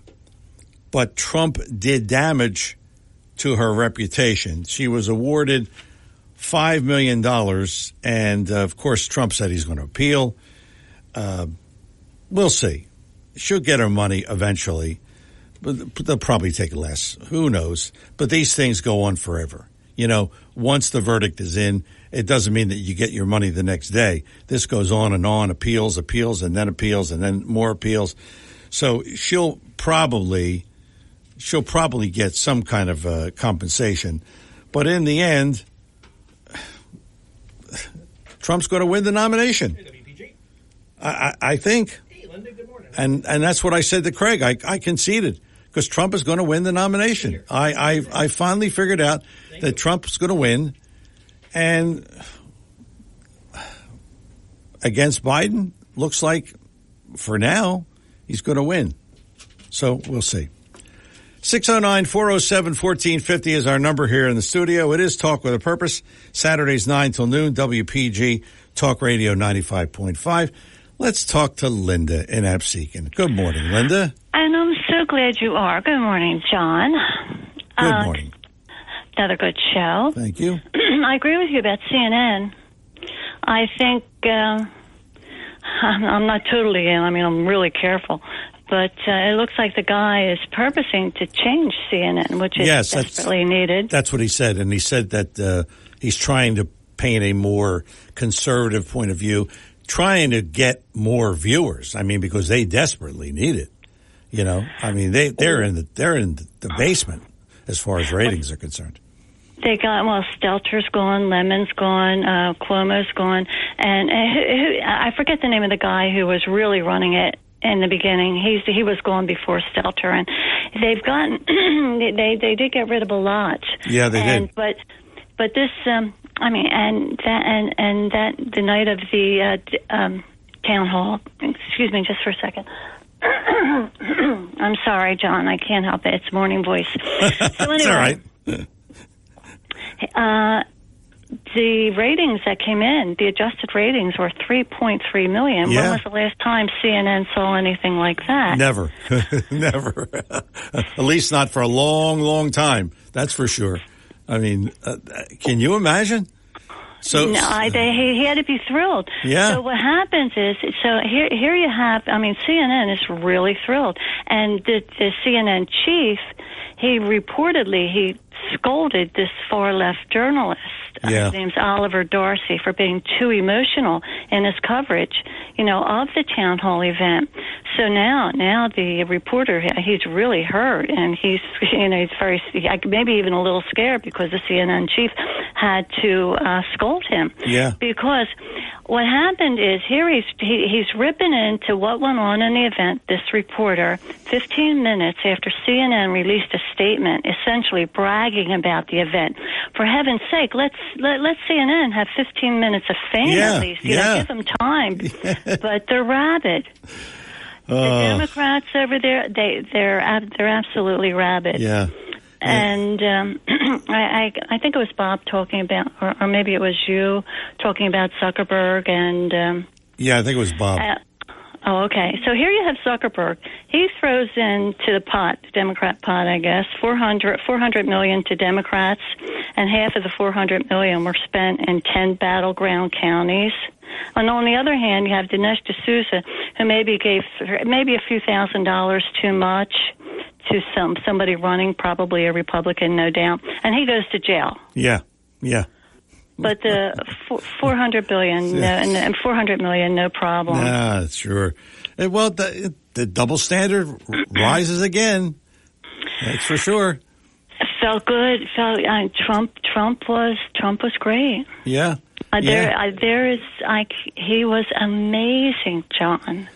but Trump did damage to her reputation. She was awarded $5 million, and uh, of course, Trump said he's going to appeal. Uh, we'll see. She'll get her money eventually, but they'll probably take less. Who knows? But these things go on forever you know, once the verdict is in, it doesn't mean that you get your money the next day. This goes on and on, appeals, appeals, and then appeals, and then more appeals. So she'll probably, she'll probably get some kind of uh, compensation. But in the end, Trump's going to win the nomination. I, I, I think. And, and that's what I said to Craig. I, I conceded because Trump is going to win the nomination. I, I, I finally figured out that Trump's going to win, and against Biden, looks like for now he's going to win. So we'll see. 609 407 1450 is our number here in the studio. It is Talk with a Purpose, Saturdays 9 till noon, WPG Talk Radio 95.5. Let's talk to Linda in Absecon. Good morning, Linda. And I'm so glad you are. Good morning, John. Good uh, morning. Another good show. Thank you. I agree with you about CNN. I think uh, I'm, I'm not totally in. I mean, I'm really careful. But uh, it looks like the guy is purposing to change CNN, which is yes, desperately that's, needed. That's what he said. And he said that uh, he's trying to paint a more conservative point of view trying to get more viewers. I mean, because they desperately need it. You know, I mean, they they're in the they're in the basement as far as ratings are concerned. They got well, Stelter's gone, Lemon's gone, uh, Cuomo's gone, and uh, who, who, I forget the name of the guy who was really running it in the beginning. He's he was gone before Stelter, and they've gotten they they did get rid of a lot. Yeah, they and, did. But but this um, I mean, and that and and that the night of the uh, um, town hall. Excuse me, just for a second. I'm sorry, John. I can't help it. It's morning voice. So anyway, all right. uh, the ratings that came in, the adjusted ratings were 3.3 million. Yeah. When was the last time CNN saw anything like that? Never, never. At least not for a long, long time. That's for sure. I mean, uh, can you imagine? So no, I, they, he, he had to be thrilled. Yeah. So what happens is, so here here you have, I mean, CNN is really thrilled, and the, the CNN chief, he reportedly he scolded this far left journalist. Uh, Yeah. His name's Oliver Darcy for being too emotional in his coverage, you know, of the town hall event. So now, now the reporter, he's really hurt, and he's, you know, he's very, maybe even a little scared because the CNN chief had to uh, scold him Yeah. because what happened is here he's he, he's ripping into what went on in the event. This reporter, 15 minutes after CNN released a statement, essentially bragging about the event. For heaven's sake, let's let, let CNN have 15 minutes of fame Yeah, at least. You yeah. know, give them time. but they're rabid. The Uh, Democrats over there, they they're ab- they're absolutely rabid. yeah. And um, I, I, I think it was Bob talking about, or, or maybe it was you talking about Zuckerberg and. Um, Yeah, I think it was Bob. uh, oh, okay. So here you have Zuckerberg. He throws into the pot, Democrat pot, I guess, 400, 400 million to Democrats, and half of the 400 million were spent in 10 battleground counties. And on the other hand, you have Dinesh D'Souza, who maybe gave maybe a few thousand dollars too much to some somebody running, probably a Republican, no doubt, and he goes to jail. Yeah. Yeah. But the four- 400 billion no, and- and 400 million, no problem. Yeah, sure. Uh, Well, the, the double standard rises again. That's for sure. Felt good. Felt uh, Trump. Trump was Trump was great. Yeah. Uh, there, Yeah. uh, there is like he was amazing, John,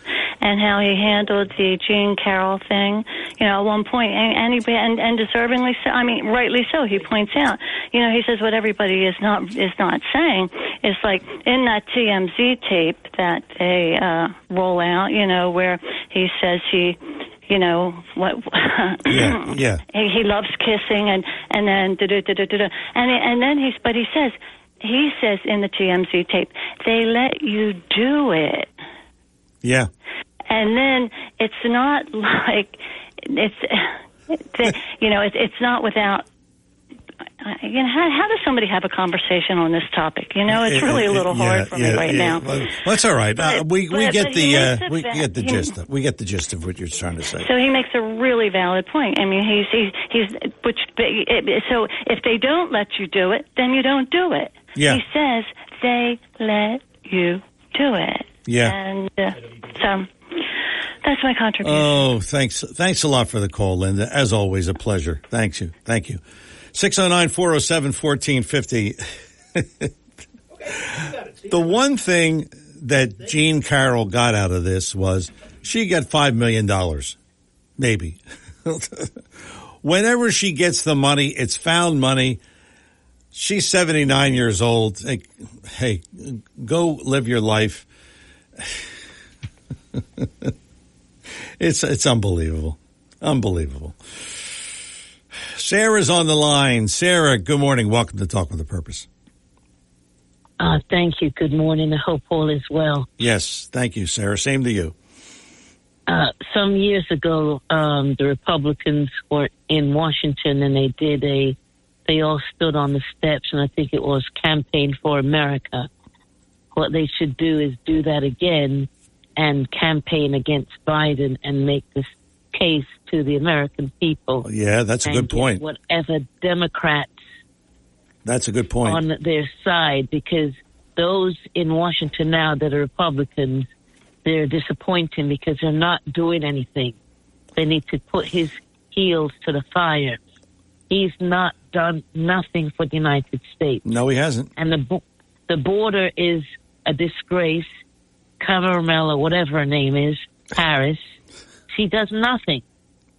and how he handled the Jean Carroll thing. You know, at one point, and and, he, and and deservingly so. I mean, rightly so. He points out. You know, he says what everybody is not is not saying is like in that TMZ tape that they uh, roll out. You know, where he says he. You know what? Yeah. Yeah. he, he loves kissing and and then da da da da da and and then he's but he says he says in the TMZ tape they let you do it Yeah. and then it's not like it's you know it's it's not without you know how, how does somebody have a conversation on this topic you know it's really a little hard Yeah, for yeah, me right yeah. now Well, that's all right. uh, we we but- get but the uh, we va- get the gist. Of, we get the gist of what you're trying to say. So he makes a really valid point. I mean, he's he's he's which so if they don't let you do it, then you don't do it. Yeah. He says they let you do it. Yeah. And uh, so that's my contribution. Oh, thanks. Thanks a lot for the call, Linda. As always, a pleasure. Thank you. Thank you. 609 407 1450. The one thing that Jean Carroll got out of this was she got $5 million. Maybe. Whenever she gets the money, it's found money. She's 79 years old. Hey, hey go live your life. It's it's unbelievable, unbelievable. Sarah's on the line. Sarah, good morning. Welcome to Talk with a Purpose. Uh, thank you. Good morning. I hope all is well. Yes, thank you, Sarah. Same to you. Uh, some years ago, um, the Republicans were in Washington and they did a, they all stood on the steps and I think it was Campaign for America. What they should do is do that again and campaign against Biden and make this case to the American people. Yeah, that's a good point. Whatever Democrats That's a good point. on their side because those in Washington now that are Republicans, they're disappointing because they're not doing anything. They need to put his heels to the fire. He's not done nothing for the United States. No, he hasn't. And the the border is a disgrace. Caramel, whatever her name is, Paris. She does nothing.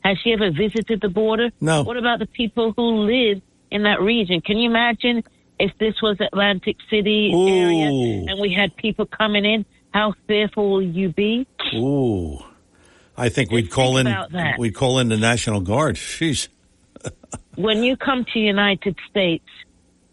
Has she ever visited the border? No. What about the people who live in that region? Can you imagine if this was Atlantic City area and we had people coming in? How fearful will you be? Ooh, I think we'd call in. about that. We'd call in the National Guard. Jeez. When you come to United States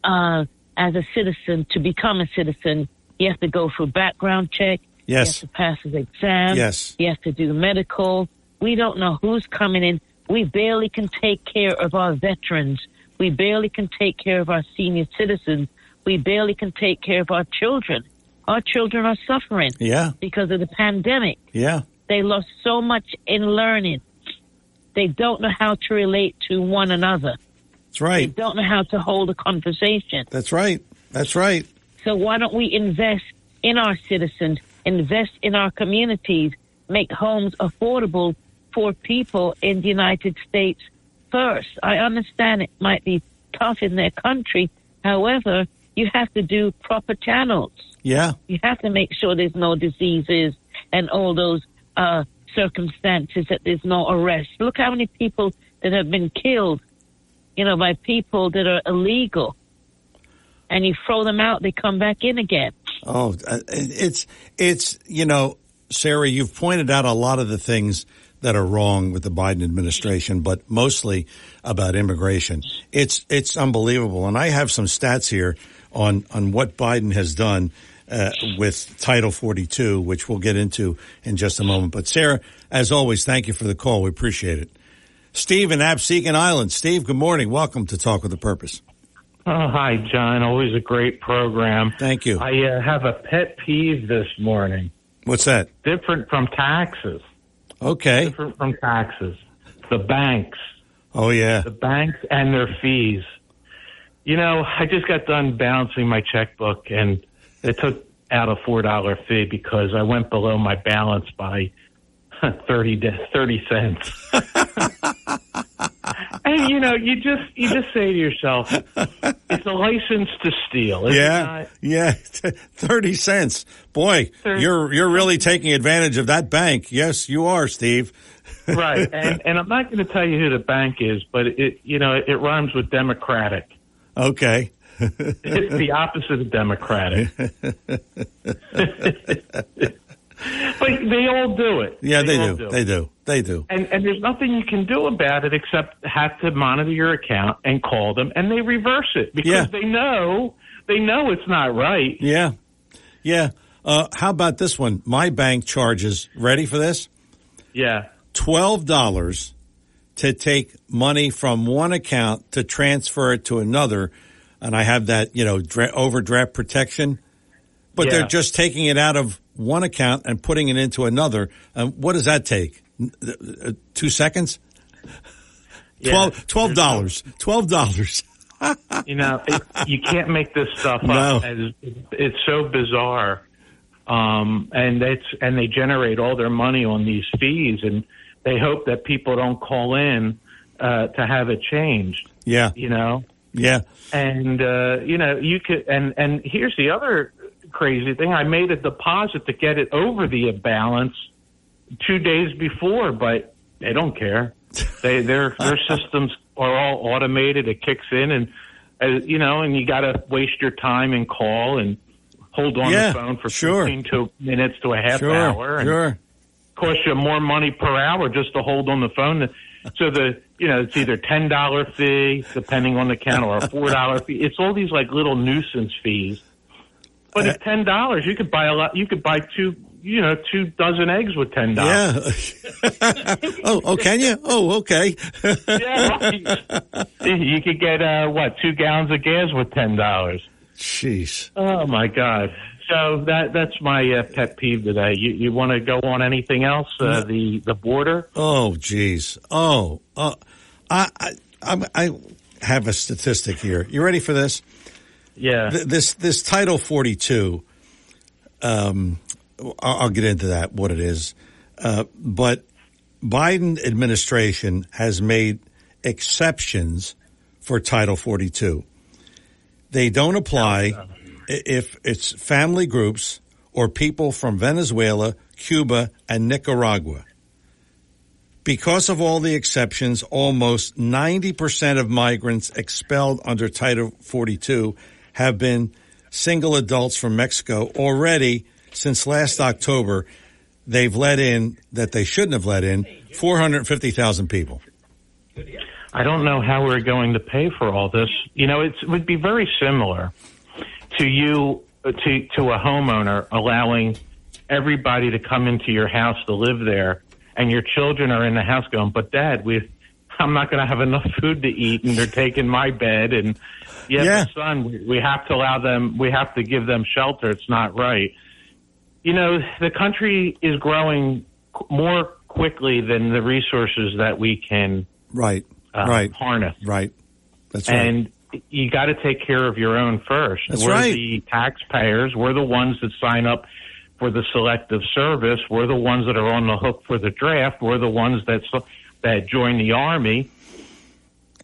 uh, as a citizen, to become a citizen, you have to go through background check. Yes. You have to pass an exam. Yes. You have to do medical. We don't know who's coming in. We barely can take care of our veterans. We barely can take care of our senior citizens. We barely can take care of our children. Our children are suffering Yeah, because of the pandemic. yeah, They lost so much in learning. They don't know how to relate to one another. That's right. They don't know how to hold a conversation. That's right. That's right. So why don't we invest in our citizens, invest in our communities, make homes affordable for people in the United States first? I understand it might be tough in their country. However, you have to do proper channels. Yeah. You have to make sure there's no diseases and all those uh, circumstances that there's no arrest. Look how many people that have been killed, you know, by people that are illegal. And you throw them out, they come back in again. Oh, uh, it's it's you know, Sarah, you've pointed out a lot of the things that are wrong with the Biden administration, but mostly about immigration. It's it's unbelievable, and I have some stats here on on what Biden has done uh, with Title 42, which we'll get into in just a moment. But Sarah, as always, thank you for the call. We appreciate it. Steve in Absecon Island. Steve, good morning. Welcome to Talk with a Purpose. Oh, hi, John. Always a great program. Thank you. I uh, have a pet peeve this morning. What's that? Different from taxes. Okay. Different from taxes. The banks. Oh yeah. The banks and their fees. You know, I just got done balancing my checkbook and it took out a four dollar fee because I went below my balance by 30, 30 cents. and you know, you just you just say to yourself, it's a license to steal. yeah, yeah, thirty cents. Boy, Thirty- you're you're really taking advantage of that bank. Yes, you are, Steve. right. And and I'm not going to tell you who the bank is, but it you know it rhymes with democratic. Okay. It's the opposite of democratic. but they all do it. Yeah, they, all do. it. They do. They do. And and there's nothing you can do about it except have to monitor your account and call them, and they reverse it because Yeah. they know they know it's not right. Yeah, yeah. Uh, how about this one? My bank charges. Ready for this? Yeah. Twelve dollars to take money from one account to transfer it to another, and I have that you know dra- overdraft protection. But Yeah. they're just taking it out of one account and putting it into another. Um, what does that take? Uh, Two seconds? Yeah. Twelve dollars. Twelve dollars. you know, it, you can't make this stuff No. up. It's so bizarre, um, and it's and they generate all their money on these fees, and they hope that people don't call in uh, to have it changed. Yeah. You know, Yeah. and uh, you know you could and and here's the other crazy thing i made a deposit to get it over the balance two days before but they don't care they their their systems are all automated it kicks in and uh, you know and you got to waste your time and call and hold on Yeah, the phone for sure. 15 to minutes to a half Sure. hour and Sure. cost you more money per hour just to hold on the phone. So the you know it's either ten dollar fee depending on the account or a four dollar fee. It's all these like little nuisance fees. But at ten dollars, you could buy a lot. You could buy two you know two dozen eggs with ten dollars. Yeah. oh, oh, can you? Oh, okay. yeah, right. You could get uh, what two gallons of gas with ten dollars. Jeez. Oh my god. So that that's my uh, pet peeve today. You you want to go on anything else? Uh, the the border. Oh, jeez. Oh, uh, I, I, I'm- have a statistic here. You ready for this? Yeah. Th- This this Title 42. Um, I'll, I'll get into that what it is, uh, but Biden administration has made exceptions for Title 42. They don't apply i- if it's family groups or people from Venezuela, Cuba, and Nicaragua. Because of all the exceptions, almost 90% of migrants expelled under Title 42 have been single adults from Mexico. Already, since last October, they've let in, that they shouldn't have let in, 450,000 people. I don't know how we're going to pay for all this. You know, it would be very similar to you uh, to to a homeowner allowing everybody to come into your house to live there, and your children are in the house going, "But Dad, we." I'm not going to have enough food to eat, and they're taking my bed. And yeah, Yeah. son, we, we have to allow them. We have to give them shelter. It's not right. You know, the country is growing more quickly than the resources that we can Right, uh, right, harness. right. That's right. And you got to take care of your own first. That's we're right. the taxpayers. We're the ones that sign up for the selective service. We're the ones that are on the hook for the draft. We're the ones that that join the army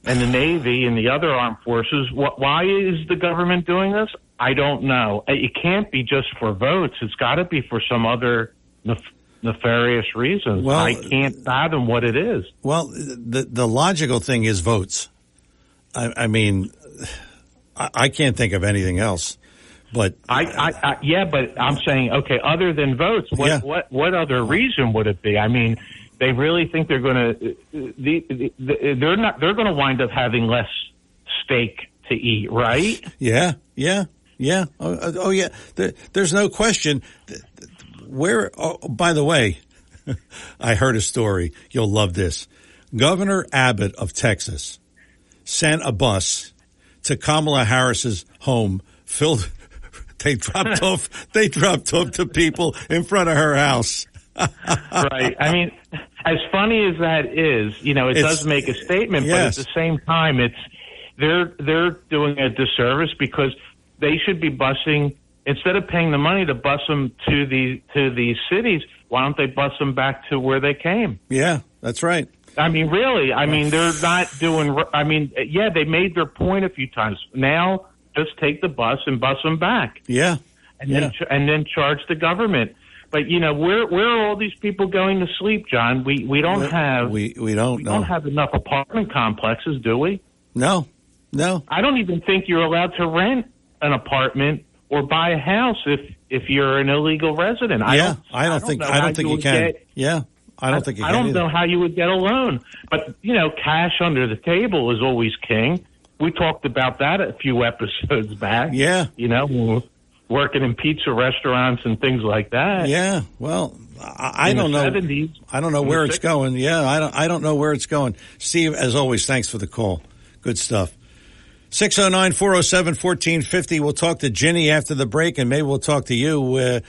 and the navy and the other armed forces. Wh- Why is the government doing this? I don't know. Uh, it can't be just for votes. It's got to be for some other nef- nefarious reasons. Well- I can't fathom what it is. Well, the the logical thing is votes. I, I mean, I, I can't think of anything else. But I, I, I, yeah, but I'm saying, okay, other than votes, what, Yeah. what, what other reason would it be? I mean, they really think they're going to, the, the, the, they're not, they're going to wind up having less steak to eat, right? Yeah, yeah, yeah. Oh, uh, oh yeah. There, there's no question. Where? Oh, by the way, I heard a story. You'll love this. Governor Abbott of Texas sent a bus to Kamala Harris's home filled. They dropped off. They dropped off to people in front of her house. right. I mean, as funny as that is, you know, it It's- does make a statement, yes. but at the same time, it's they're they're doing a disservice because they should be busing instead of paying the money to bus them to the to these cities. Why don't they bus them back to where they came? Yeah, that's right. I mean, really. I mean, they're not doing. I mean, yeah, they made their point a few times. Now, just take the bus and bus them back, Yeah, and Yeah. then and then charge the government. But you know, where where are all these people going to sleep, John? We we don't have we we don't we know. don't have enough apartment complexes, do we? No, no. I don't even think you're allowed to rent an apartment or buy a house if if you're an illegal resident. I yeah, don't, I don't think I don't think you can. get- yeah, I don't think you I don't know how you would get a loan, but you know, cash under the table is always king. We talked about that a few episodes back. Yeah. you know, working in pizza restaurants and things like that. Yeah, well, I, I don't know. 70s, I don't know where it's 60s. going. Yeah, I don't. I don't know where it's going. Steve, as always, thanks for the call. Good stuff. 609-407-1450. We'll talk to Ginny after the break, and maybe we'll talk to you. Uh,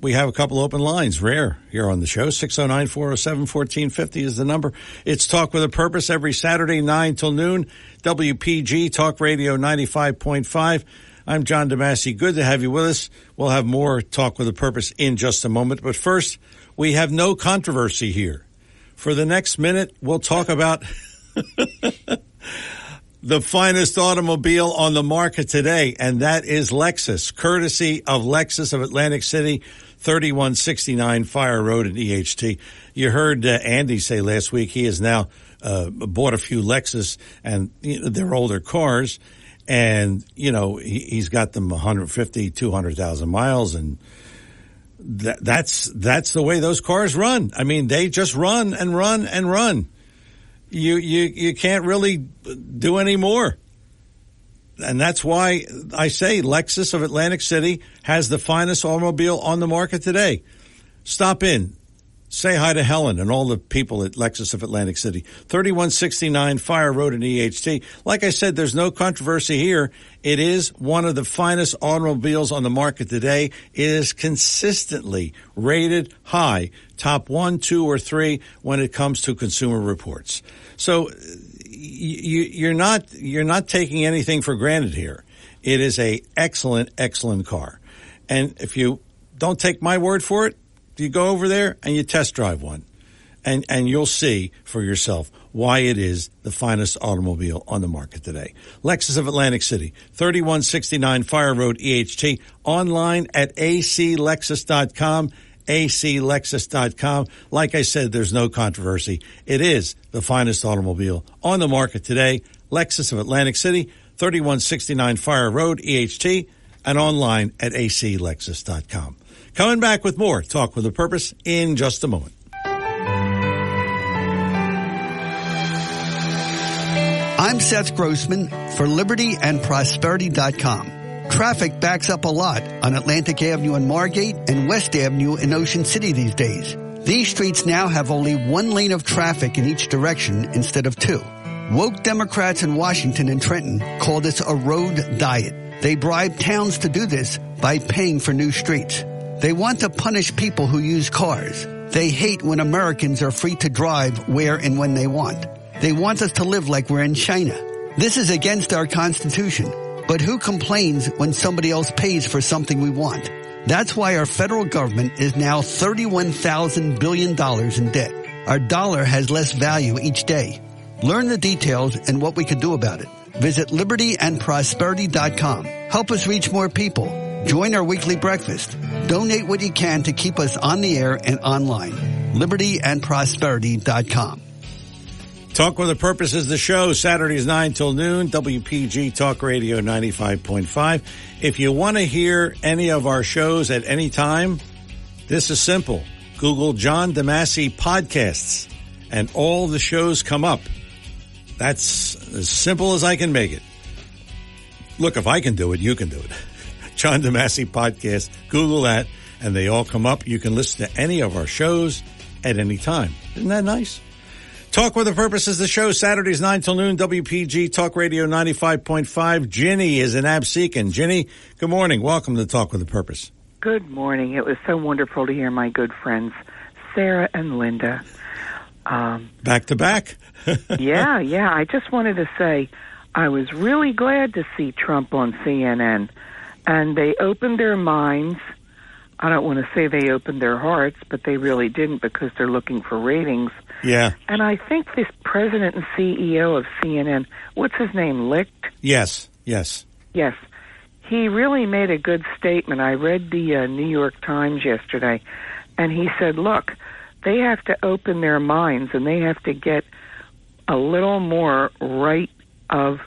we have a couple open lines, rare here on the show. 609-407-1450 is the number. It's Talk with a Purpose every Saturday, 9 till noon. WPG Talk Radio 95.5. I'm John DeMasi. Good to have you with us. We'll have more Talk with a Purpose in just a moment. But first, we have no controversy here. For the next minute, we'll talk about the finest automobile on the market today, and that is Lexus, courtesy of Lexus of Atlantic City, 3169 Fire Road in EHT. You heard uh, Andy say last week he has now uh, bought a few Lexus, and you know, they're older cars, and you know he, he's got them 150, 200,000 miles, and that, that's that's the way those cars run. I mean, they just run and run and run you you you can't really do any more. And that's why I say Lexus of Atlantic City has the finest automobile on the market today. Stop in. Say hi to Helen and all the people at Lexus of Atlantic City. 3169 Fire Road in EHT. Like I said, there's no controversy here. It is one of the finest automobiles on the market today. It is consistently rated high, top one, two, or three when it comes to consumer reports. So you, you're not you're not taking anything for granted here. It is a excellent, excellent car. And if you don't take my word for it, you go over there and you test drive one. And, and you'll see for yourself why it is the finest automobile on the market today. Lexus of Atlantic City, 3169 Fire Road, EHT, online at aclexus.com, aclexus.com. Like I said, there's no controversy. It is the finest automobile on the market today. Lexus of Atlantic City, 3169 Fire Road, EHT, and online at aclexus.com. Coming back with more Talk with a Purpose in just a moment. I'm Seth Grossman for Liberty and Prosperity.com. Traffic backs up a lot on Atlantic Avenue in Margate and West Avenue in Ocean City these days. These streets now have only one lane of traffic in each direction instead of two. Woke Democrats in Washington and Trenton call this a road diet. They bribe towns to do this by paying for new streets. They want to punish people who use cars. They hate when Americans are free to drive where and when they want. They want us to live like we're in China. This is against our Constitution. But who complains when somebody else pays for something we want? That's why our federal government is now $31,000 billion in debt. Our dollar has less value each day. Learn the details and what we could do about it. Visit libertyandprosperity.com. Help us reach more people. Join our weekly breakfast. Donate what you can to keep us on the air and online. libertyandprosperity.com. Talk with a Purpose is the show, Saturdays 9 till noon, WPG Talk Radio 95.5. If you want to hear any of our shows at any time, this is simple. Google John DeMasi Podcasts and all the shows come up. That's as simple as I can make it. Look, if I can do it, you can do it. John DeMasi Podcast, Google that, and they all come up. You can listen to any of our shows at any time. Isn't that nice? Talk with a Purpose is the show, Saturdays 9 till noon, WPG Talk Radio 95.5. Ginny is in Absecon. Ginny, good morning. Welcome to Talk with a Purpose. Good morning. It was so wonderful to hear my good friends, Sarah and Linda. Um, back to back. yeah, yeah. I just wanted to say I was really glad to see Trump on CNN. And they opened their minds. I don't want to say they opened their hearts, but they really didn't because they're looking for ratings. Yeah. And I think this president and CEO of CNN, what's his name, Licht? Yes, yes. Yes. He really made a good statement. I read the uh, New York Times yesterday, and he said, look, they have to open their minds and they have to get a little more right of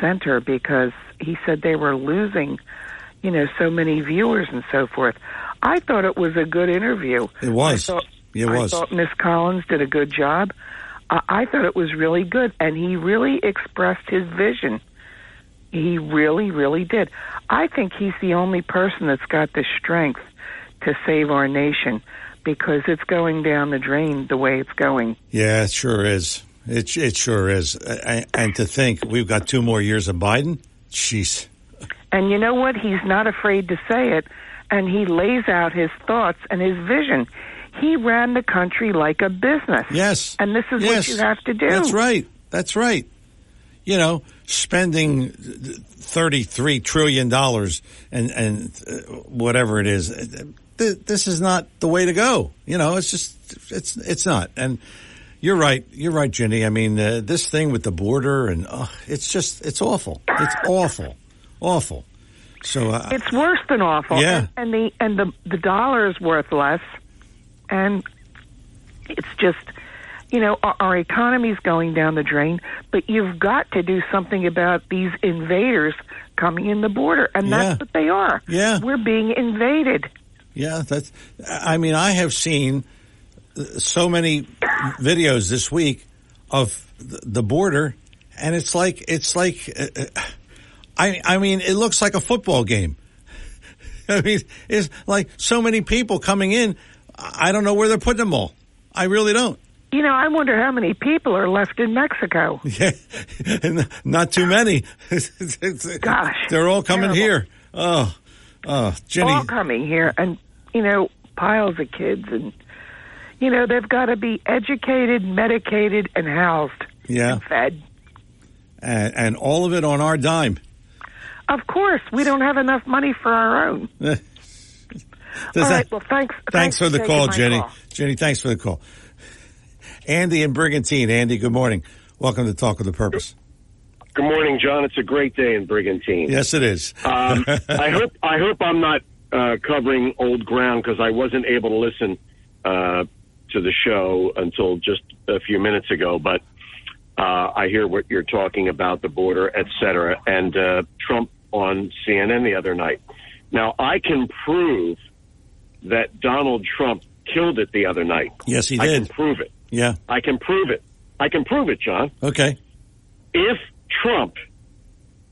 center because he said they were losing, you know, so many viewers and so forth. I thought it was a good interview. It was. I thought, it was. I thought Miss Collins did a good job. Uh, I thought it was really good, and he really expressed his vision. He really, really did. I think he's the only person that's got the strength to save our nation because it's going down the drain the way it's going. Yeah, it sure is. It it sure is. And, and to think we've got two more years of Biden. Jeez. And you know what? He's not afraid to say it, and he lays out his thoughts and his vision. He ran the country like a business. Yes. And this is yes. what you have to do. That's right. That's right. You know, spending thirty-three trillion dollars and and uh, whatever it is. This is not the way to go. You know, it's just it's it's not. And you're right. You're right, Jenny. I mean, uh, this thing with the border and uh, it's just it's awful. It's awful, awful. So uh, it's worse than awful. Yeah. And, and the and the the dollar is worth less, and it's just you know, our, our economy's going down the drain, but you've got to do something about these invaders coming in the border, and Yeah. that's what they are. Yeah. We're being invaded. Yeah, that's. I mean, I have seen so many videos this week of the border, and it's like it's like. Uh, uh, I I mean, it looks like a football game. I mean, it's like so many people coming in. I don't know where they're putting them all. I really don't. You know, I wonder how many people are left in Mexico. Yeah, not too many. Gosh, they're all coming terrible. here. Oh, oh, Jenny. all coming here, and you know, piles of kids, and you know, they've got to be educated, medicated, and housed, Yeah, fed. and, and all of it on our dime. Of course, we don't have enough money for our own. Does All that- right. Well, thanks. Thanks for the call, Jenny. call. Jenny, thanks for the call. Andy and Brigantine. Andy, good morning. Welcome to Talk with a Purpose. Good morning, John. It's a great day in Brigantine. Yes, it is. Um, I hope I hope I'm not uh, covering old ground because I wasn't able to listen uh, to the show until just a few minutes ago. But uh, I hear what you're talking about, the border, et cetera, and uh, Trump on CNN the other night. Now I can prove that Donald Trump killed it the other night. Yes, he did. I can prove it. Yeah. I can prove it. I can prove it, John Okay. if Trump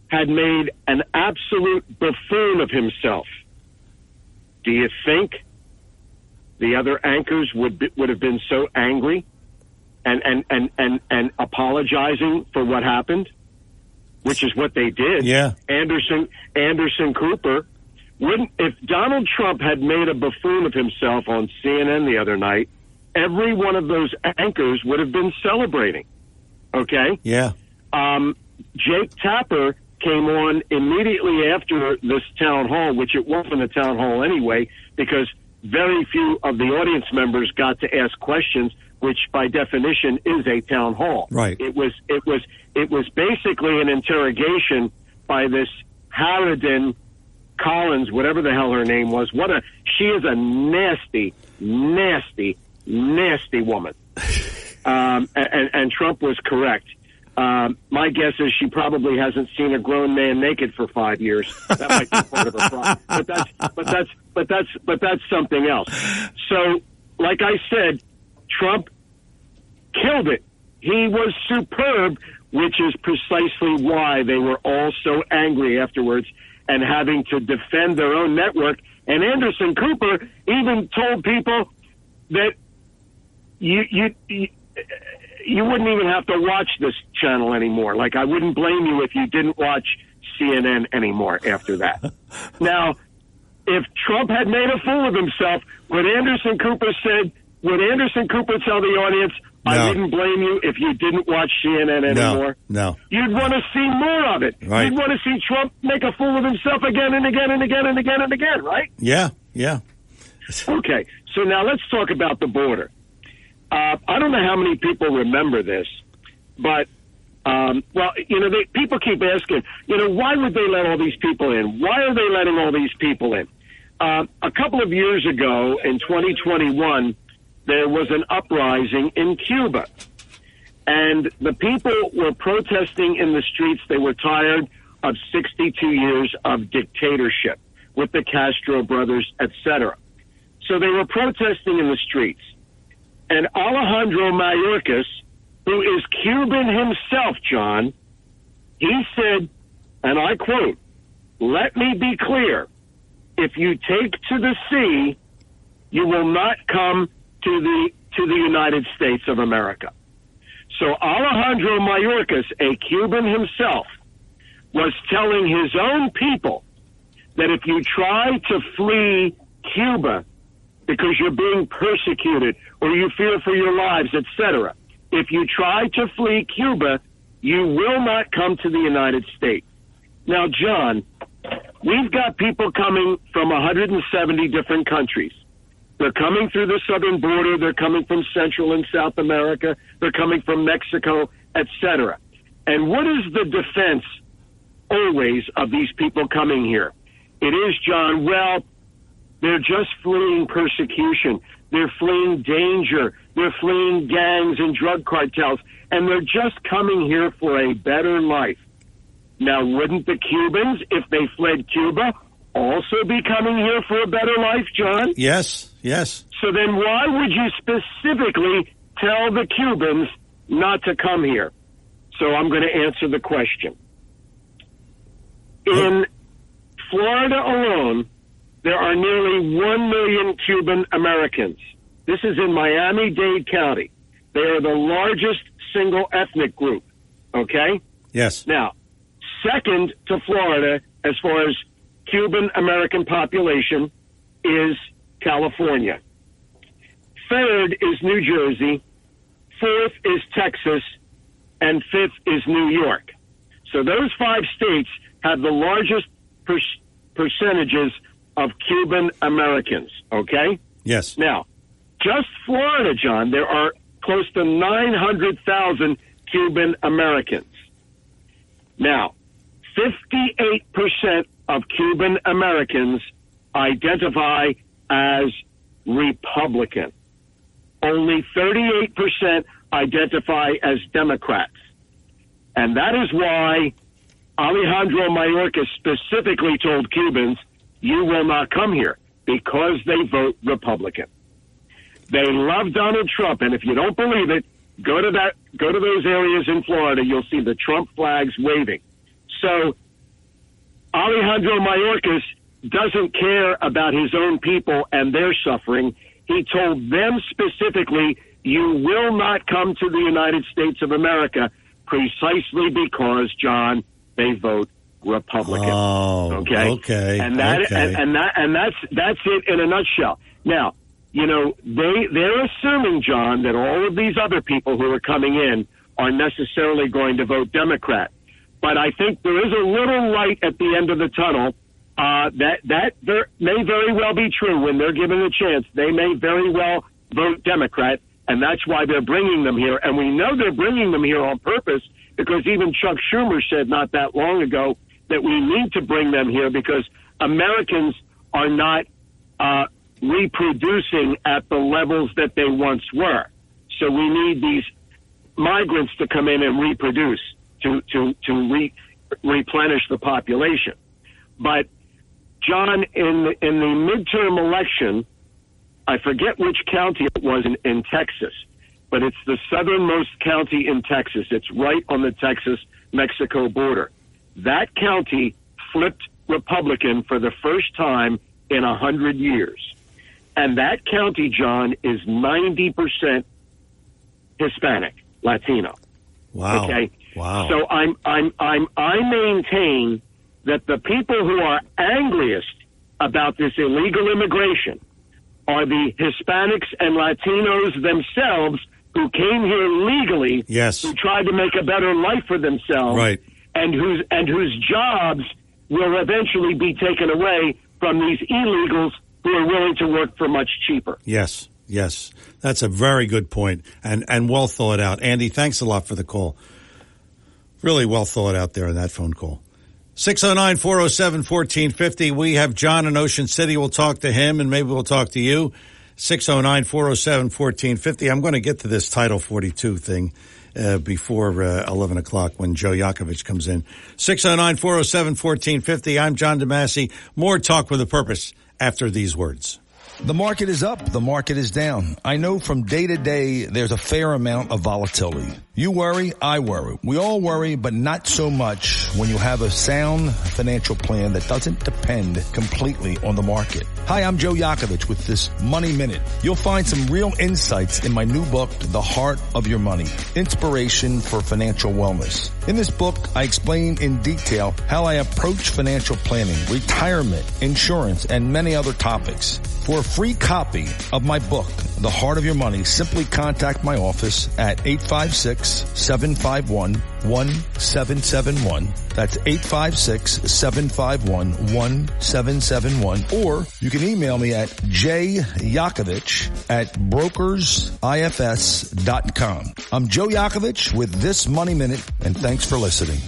had made an absolute buffoon of himself, do you think the other anchors would be, would have been so angry and, and, and, and, and apologizing for what happened? Which is what they did. Yeah. Anderson Anderson Cooper wouldn't if Donald Trump had made a buffoon of himself on CNN the other night, every one of those anchors would have been celebrating. Okay? Yeah. Um, Jake Tapper came on immediately after this town hall, which it wasn't a town hall anyway, because very few of the audience members got to ask questions, which by definition is a town hall. Right. It was it was it was basically an interrogation by this Harridan Collins, whatever the hell her name was. What a she is a nasty, nasty, nasty woman. Um, and, and Trump was correct. Um, my guess is she probably hasn't seen a grown man naked for five years. That might be part of her problem. But that's but that's but that's but that's something else. So, like I said, Trump killed it. He was superb, which is precisely why they were all so angry afterwards and having to defend their own network. And Anderson Cooper even told people that you you. you you wouldn't even have to watch this channel anymore. Like I wouldn't blame you if you didn't watch CNN anymore after that. now, if Trump had made a fool of himself, would Anderson Cooper said, would Anderson Cooper tell the audience, I No. wouldn't blame you if you didn't watch CNN anymore? No. You'd want to see more of it. Right. You'd want to see Trump make a fool of himself again and again and again and again and again, right? Yeah. Yeah. Okay, so now let's talk about the border. Uh, I don't know how many people remember this, but um, well, you know, they, people keep asking, you know, why would they let all these people in? Why are they letting all these people in? Uh, a couple of years ago, in 2021, there was an uprising in Cuba, and the people were protesting in the streets. They were tired of 62 years of dictatorship with the Castro brothers, etc. So they were protesting in the streets. And Alejandro Mayorkas, who is Cuban himself, John, he said, and I quote, let me be clear. If you take to the sea, you will not come to the to the United States of America. So Alejandro Mayorkas, a Cuban himself, was telling his own people that if you try to flee Cuba because you're being persecuted or you fear for your lives, etc., if you try to flee Cuba, you will not come to the United States. Now, John, we've got people coming from 170 different countries. They're coming through the southern border. They're coming from Central and South America. They're coming from Mexico, etc. And what is the defense always of these people coming here? It is, John, well, they're just fleeing persecution. They're fleeing danger. They're fleeing gangs and drug cartels. And they're just coming here for a better life. Now, wouldn't the Cubans, if they fled Cuba, also be coming here for a better life, John? Yes. Yes. So then why would you specifically tell the Cubans not to come here? So I'm going to answer the question. In Florida alone, there are nearly 1 million Cuban Americans. This is in Miami Dade County. They are the largest single ethnic group. Okay? Yes. Now, second to Florida as far as Cuban American population is California. Third is New Jersey. Fourth is Texas. And fifth is New York. So those five states have the largest per- percentages of Cuban Americans. Okay? Yes. Now, just Florida, John, there are close to 900,000 Cuban Americans. Now, 58% of Cuban Americans identify as Republican. Only 38% identify as Democrats. And that is why Alejandro Mayorkas specifically told Cubans, you will not come here because they vote Republican. They love Donald Trump, and if you don't believe it, go to that, go to those areas in Florida. You'll see the Trump flags waving. So Alejandro Mayorkas doesn't care about his own people and their suffering. He told them specifically, you will not come to the United States of America precisely because, John, they vote Republican. Oh, okay. okay, And that, okay. And, and that, and that's, that's it in a nutshell. Now, you know, they, they're assuming, John, that all of these other people who are coming in are necessarily going to vote Democrat. But I think there is a little light at the end of the tunnel. Uh, that that may very well be true when they're given a chance. They may very well vote Democrat, and that's why they're bringing them here. And we know they're bringing them here on purpose because even Chuck Schumer said not that long ago that we need to bring them here because Americans are not uh, reproducing at the levels that they once were. So we need these migrants to come in and reproduce to to to re, replenish the population. But John, in in the midterm election, I forget which county it was in, in Texas, but it's the southernmost county in Texas. It's right on the Texas Mexico border. That county flipped Republican for the first time in a hundred years. And that county, John, is 90% Hispanic, Latino. Wow. Okay. Wow. So I'm, I'm, I'm, I maintain that the people who are angriest about this illegal immigration are the Hispanics and Latinos themselves who came here legally. Yes. Who tried to make a better life for themselves. Right. And whose, and whose jobs will eventually be taken away from these illegals who are willing to work for much cheaper. Yes, yes. That's a very good point and, and well thought out. Andy, thanks a lot for the call. Really well thought out there in that phone call. 609 407 1450. We have John in Ocean City. We'll talk to him and maybe we'll talk to you. 609 407 1450. I'm going to get to this Title 42 thing uh, before uh, 11 o'clock when Joe Yakovich comes in. 609 407 1450. I'm John DeMasi. More talk with a purpose after these words. The market is up. The market is down. I know from day to day, there's a fair amount of volatility. You worry, I worry. We all worry, but not so much when you have a sound financial plan that doesn't depend completely on the market. Hi, I'm Joe Yakovich with this Money Minute. You'll find some real insights in my new book, The Heart of Your Money, Inspiration for Financial Wellness. In this book, I explain in detail how I approach financial planning, retirement, insurance, and many other topics. For a free copy of my book, The Heart of Your Money, simply contact my office at 856-751-1771. That's 856-751-1771. Or you can email me at jyakovich at brokersifs.com. I'm Joe Yakovich with this Money Minute and thanks for listening.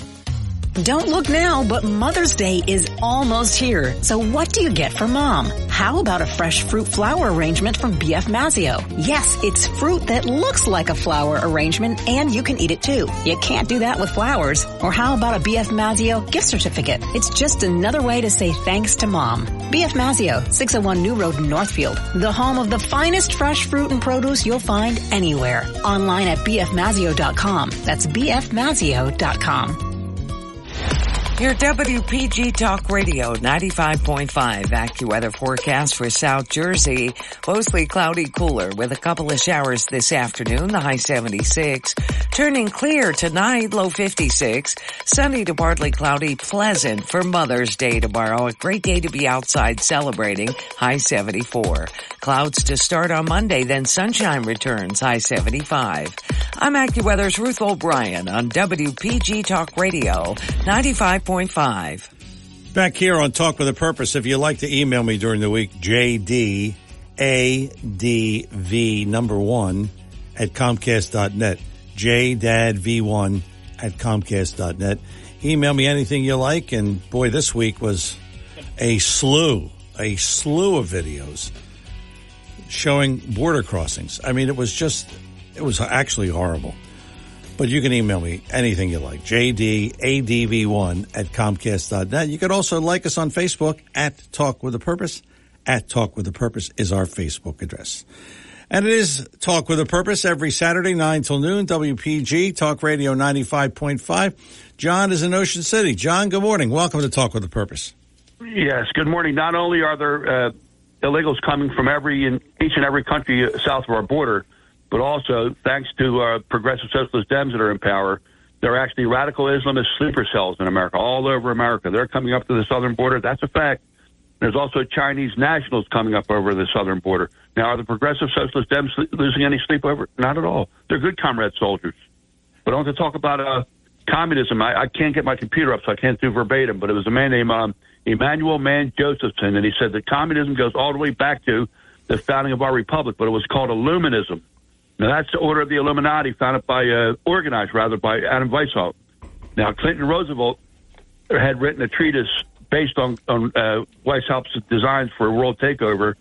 Don't look now, but Mother's Day is almost here. So what do you get for mom? How about a fresh fruit flower arrangement from BF Mazzeo? Yes, it's fruit that looks like a flower arrangement and you can eat it too. You can't do that with flowers. Or how about a BF Mazzeo gift certificate? It's just another way to say thanks to mom. BF Mazzeo, 601 New Road, Northfield. The home of the finest fresh fruit and produce you'll find anywhere. Online at bfmazzeo.com. That's bfmazzeo.com. Your WPG Talk Radio 95.5 AccuWeather forecast for South Jersey. Mostly cloudy cooler with a couple of showers this afternoon, the high 76. Turning clear tonight, low 56. Sunny to partly cloudy, pleasant for Mother's Day tomorrow. A great day to be outside celebrating, high 74. Clouds to start on Monday, then sunshine returns, high 75. I'm AccuWeather's Ruth O'Brien on WPG Talk Radio 95.5. Back here on Talk with a Purpose, if you'd like to email me during the week, JDADV number one at Comcast.net. JDadV1 at Comcast.net. Email me anything you like, and boy, this week was a slew, a slew of videos showing border crossings. I mean, it was just, it was actually horrible. But you can email me anything you like. JDADV1 at Comcast.net. You can also like us on Facebook at Talk with a Purpose. At Talk with a Purpose is our Facebook address. And it is Talk with a Purpose every Saturday, 9 till noon, WPG, Talk Radio 95.5. John is in Ocean City. John, good morning. Welcome to Talk with a Purpose. Yes, good morning. Not only are there uh, illegals coming from every in each and every country south of our border, but also thanks to uh, progressive socialist Dems that are in power, there are actually radical Islamist sleeper cells in America, all over America. They're coming up to the southern border. That's a fact. There's also Chinese nationals coming up over the southern border. Now, are the progressive socialist Dems losing any sleep over? Not at all. They're good comrade soldiers. But I want to talk about uh, communism. I, I can't get my computer up, so I can't do verbatim. But it was a man named um, Emmanuel Mann Josephson, and he said that communism goes all the way back to the founding of our republic, but it was called Illuminism. Now that's the order of the Illuminati, founded by, uh, organized rather by Adam Weishaupt. Now Clinton Roosevelt had written a treatise based on on uh, Weishaupt's designs for a world takeover,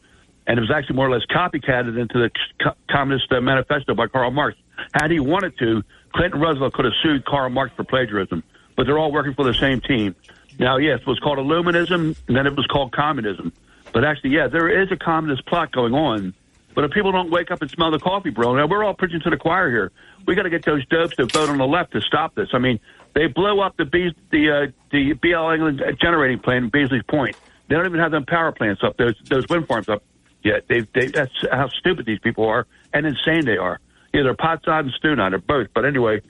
and it was actually more or less copycatted into the Co- Communist uh, Manifesto by Karl Marx. Had he wanted to, Clinton Roosevelt could have sued Karl Marx for plagiarism, but they're all working for the same team. Now, yes, it was called Illuminism, and then it was called Communism. But actually, yeah, there is a communist plot going on. But if people don't wake up and smell the coffee, bro, now we're all preaching to the choir here. We got to get those dopes to vote on the left to stop this. I mean, they blow up the Be- the uh, the BL England generating plant in Beesley's Point. They don't even have them power plants up. Those those wind farms up yet. They they that's how stupid these people are and insane they are. Either pot sod and stew on, or both. But anyway,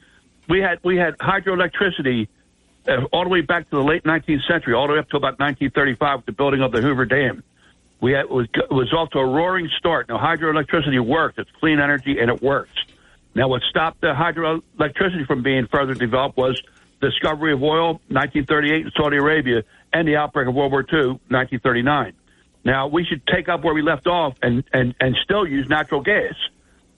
we had we had hydroelectricity uh, all the way back to the late 19th century, all the way up to about 1935 with the building of the Hoover Dam. We had, it was it was off to a roaring start. Now hydroelectricity works; it's clean energy and it works. Now, what stopped the hydroelectricity from being further developed was discovery of oil, 1938 in Saudi Arabia, and the outbreak of World War II, 1939. Now, we should take up where we left off and, and, and still use natural gas.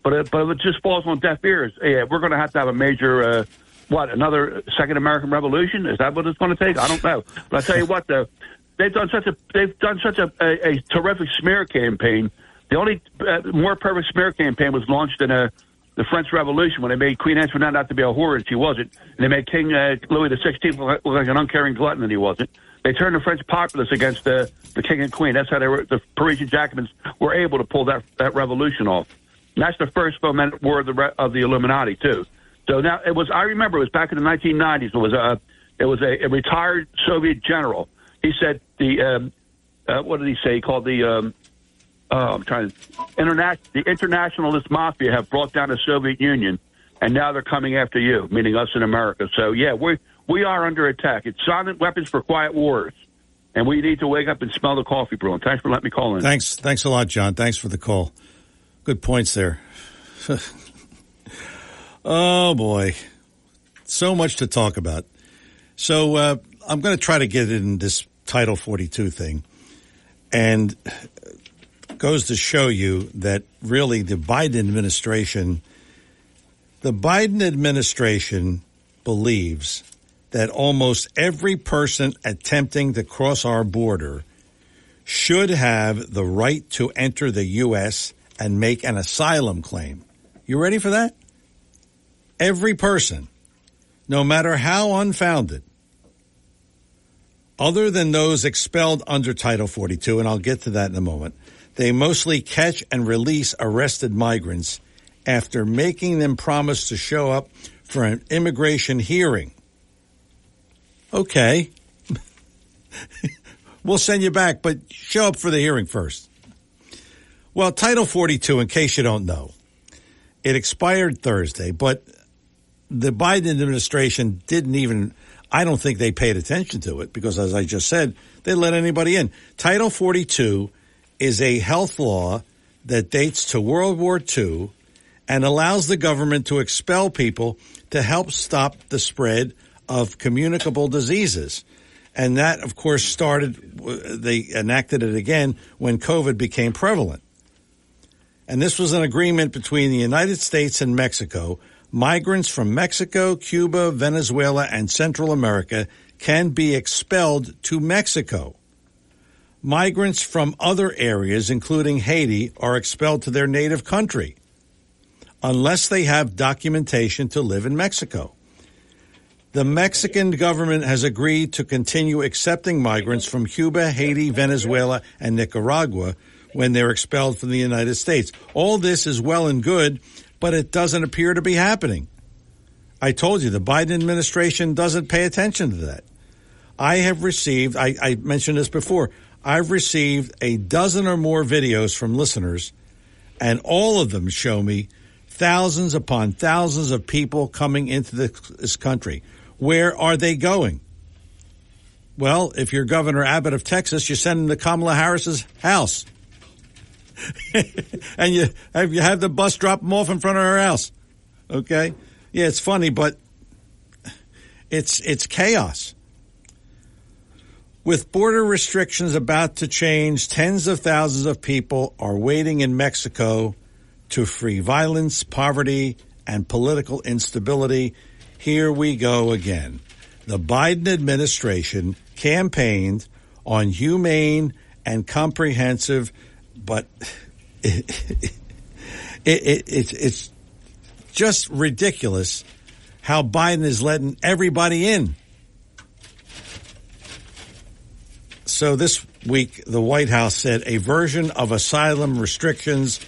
But, it, but it just falls on deaf ears, yeah, we're going to have to have a major, uh, what, another second American Revolution? Is that what it's going to take? I don't know. But I tell you what, the, they've done such a they've done such a, a, a terrific smear campaign. The only uh, more perfect smear campaign was launched in a the French Revolution when they made Queen Antoinette out to be a whore and she wasn't, and they made King uh, Louis the Sixteenth look like an uncaring glutton and he wasn't. They turned the French populace against the the king and queen. That's how they were. The Parisian Jacobins were able to pull that that revolution off. And that's the first fomented war of the of the Illuminati too. So now it was. I remember it was back in the 1990s. It was a it was a, a retired Soviet general. He said the um, uh, what did he say? He called the um, uh, I'm trying to international the internationalist mafia have brought down the Soviet Union, and now they're coming after you, meaning us in America. So yeah, we we are under attack. It's silent weapons for quiet wars, and we need to wake up and smell the coffee brewing. Thanks for letting me call in. Thanks, thanks a lot, John. Thanks for the call. Good points there. oh boy, so much to talk about. So uh, I'm going to try to get it in this Title 42 thing, and goes to show you that really the Biden administration, the Biden administration believes that almost every person attempting to cross our border should have the right to enter the U.S. and make an asylum claim. You ready for that? Every person, no matter how unfounded, other than those expelled under Title 42, and I'll get to that in a moment, they mostly catch and release arrested migrants after making them promise to show up for an immigration hearing. Okay. we'll send you back, but show up for the hearing first. Well, Title 42, in case you don't know, it expired Thursday, but the Biden administration didn't even, I don't think they paid attention to it because, as I just said, they let anybody in. Title 42 is a health law that dates to World War II and allows the government to expel people to help stop the spread of communicable diseases. And that, of course, started, they enacted it again when COVID became prevalent. And this was an agreement between the United States and Mexico. Migrants from Mexico, Cuba, Venezuela, and Central America can be expelled to Mexico. Migrants from other areas, including Haiti, are expelled to their native country unless they have documentation to live in Mexico. The Mexican government has agreed to continue accepting migrants from Cuba, Haiti, Venezuela, and Nicaragua when they're expelled from the United States. All this is well and good, but it doesn't appear to be happening. I told you the Biden administration doesn't pay attention to that. I have received, I, I mentioned this before, I've received a dozen or more videos from listeners, and all of them show me thousands upon thousands of people coming into this country. Where are they going? Well, if you're Governor Abbott of Texas, you send them to Kamala Harris's house. and you have, you have the bus drop them off in front of her house. Okay? Yeah, it's funny, but It's it's chaos. With border restrictions about to change, tens of thousands of people are waiting in Mexico to free violence, poverty, and political instability. Here we go again. The Biden administration campaigned on humane and comprehensive, but it, it, it, it's just ridiculous how Biden is letting everybody in. So this week, the White House said a version of asylum restrictions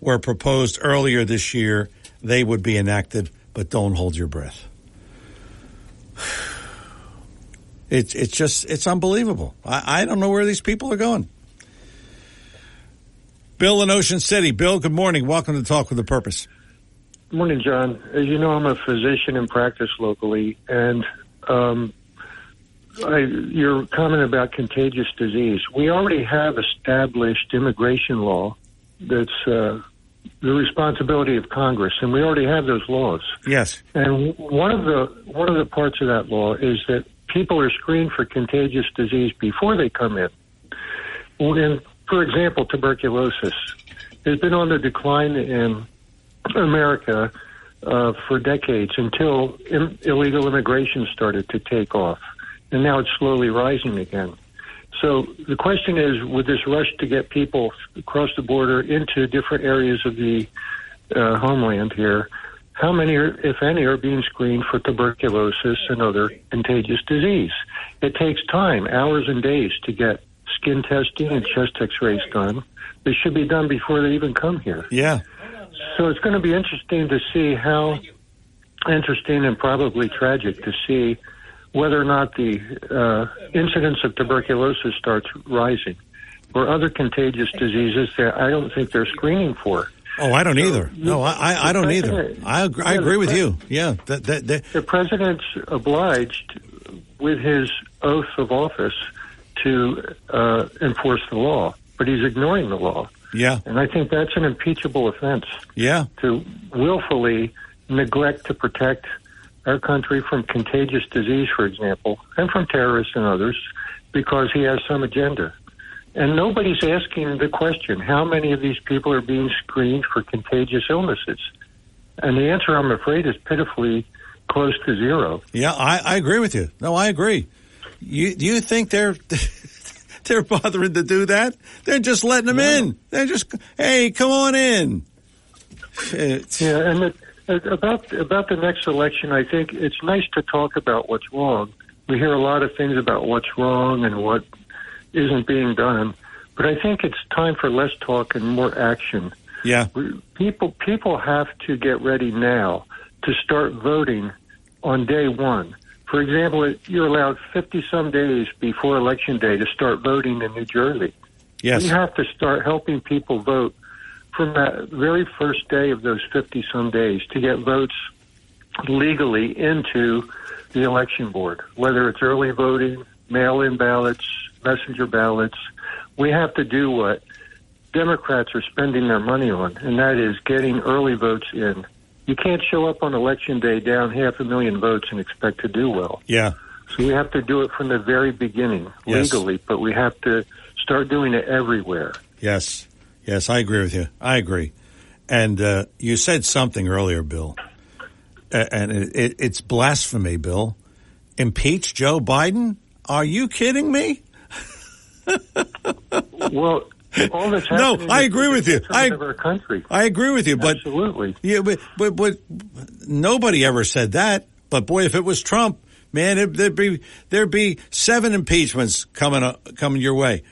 were proposed earlier this year. They would be enacted, but don't hold your breath. It's it's just it's unbelievable. I, I don't know where these people are going. Bill in Ocean City. Bill, good morning. Welcome to Talk with a Purpose. Good morning, John. As you know, I'm a physician in practice locally, and um, I, your comment about contagious disease. We already have established immigration law that's uh, the responsibility of Congress, and we already have those laws. Yes. And one of the one of the parts of that law is that people are screened for contagious disease before they come in. When, for example, tuberculosis has been on the decline in America uh, for decades until Im- illegal immigration started to take off, and now it's slowly rising again. So the question is, with this rush to get people across the border into different areas of the uh, homeland here, how many, are, if any, are being screened for tuberculosis and other contagious disease? It takes time, hours and days, to get skin testing and chest X-rays done. They should be done before they even come here. Yeah. So it's going to be interesting to see how interesting and probably tragic to see whether or not the uh, incidence of tuberculosis starts rising or other contagious diseases that I don't think they're screening for. Oh, I don't either. No, I, I, don't either. I, agree, I agree with you. Yeah. That, that, that, The president's obliged with his oath of office to uh, enforce the law, but he's ignoring the law. yeah. And I think that's an impeachable offense Yeah. to willfully neglect to protect our country from contagious disease, for example, and from terrorists and others, because he has some agenda. And nobody's asking the question how many of these people are being screened for contagious illnesses? And the answer, I'm afraid, is pitifully close to zero. Yeah, I, I agree with you. No, I agree. You do you think they're they're bothering to do that? They're just letting them in. They're just hey, come on in. It's- Yeah, and it, it- about about the next election, I think it's nice to talk about what's wrong. We hear a lot of things about what's wrong and what isn't being done, but I think it's time for less talk and more action. Yeah. People people have to get ready now to start voting on day one. For example, you're allowed 50 some days before election day to start voting in New Jersey. Yes. We have to start helping people vote from that very first day of those 50 some days to get votes legally into the election board, whether it's early voting, mail in ballots, messenger ballots. We have to do what Democrats are spending their money on, and that is getting early votes in. You can't show up on election day down half a million votes and expect to do well. Yeah. So we have to do it from the very beginning Yes. legally, but we have to start doing it everywhere. Yes. Yes, I agree with you. I agree. And uh, you said something earlier, Bill, and it, it, it's blasphemy, Bill. Impeach Joe Biden? Are you kidding me? well, all that's no, I agree with you. I of our country. I agree with you, but absolutely, yeah, but, but but nobody ever said that. But boy, if it was Trump, man, it, there'd be there'd be seven impeachments coming up, coming your way.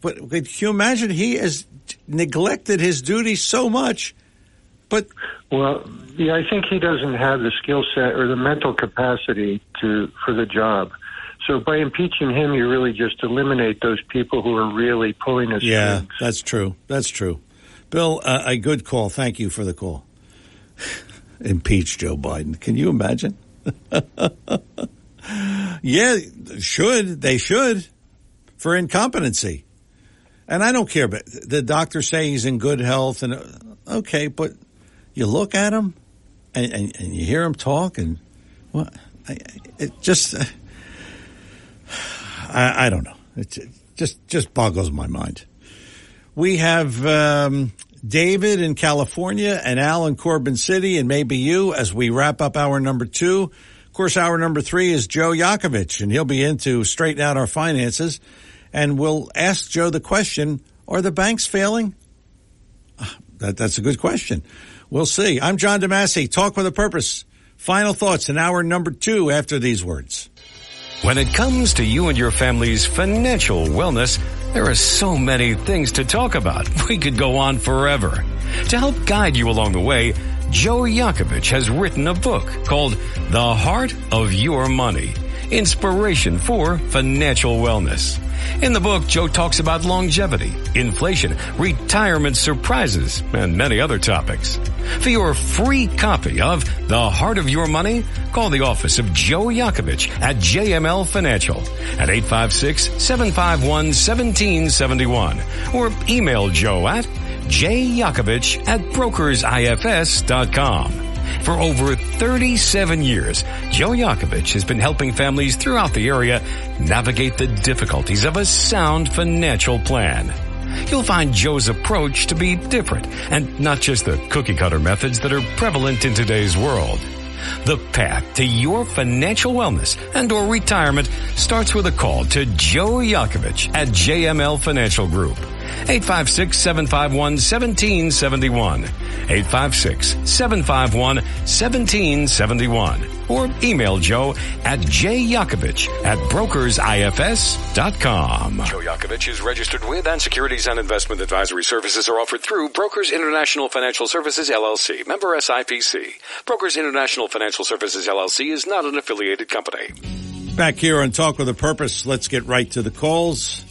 But could you imagine he has neglected his duty so much? But Well, yeah, I think he doesn't have the skill set or the mental capacity to for the job. So by impeaching him, you really just eliminate those people who are really pulling his yeah, strings. that's true. That's true. Bill, uh, a good call. Thank you for the call. Impeach Joe Biden. Can you imagine? yeah, should they should for incompetency. And I don't care, but the doctors say he's in good health, and uh, okay, but you look at him and, and, and you hear him talk, and what? I, it just, I, I don't know. It just just boggles my mind. We have um, David in California and Al in Corbin City, and maybe you as we wrap up hour number two. Of course, hour number three is Joe Yakovich, and he'll be in to straighten out our finances. And we'll ask Joe the question Are the banks failing? Ah, That, that's a good question. We'll see. I'm John DeMasi. Talk with a purpose. Final thoughts in hour number two after these words. When it comes to you and your family's financial wellness, there are so many things to talk about. We could go on forever. To help guide you along the way, Joe Yakovich has written a book called The Heart of Your Money Inspiration for Financial Wellness. In the book, Joe talks about longevity, inflation, retirement surprises, and many other topics. For your free copy of The Heart of Your Money, call the office of Joe Yakovich at JML Financial at 856-751-1771 or email Joe at jyakovich at brokersifs.com. For over 37 years, Joe Yakovich has been helping families throughout the area navigate the difficulties of a sound financial plan. You'll find Joe's approach to be different and not just the cookie cutter methods that are prevalent in today's world. The path to your financial wellness and or retirement starts with a call to Joe Yakovich at JML Financial Group. 856-751-1771. 856-751-1771. Or email Joe at jyakovich at brokersifs.com. Joe Yakovich is registered with and securities and investment advisory services are offered through Brokers International Financial Services LLC, member SIPC. Brokers International Financial Services LLC is not an affiliated company. Back here on Talk with a Purpose, let's get right to the calls.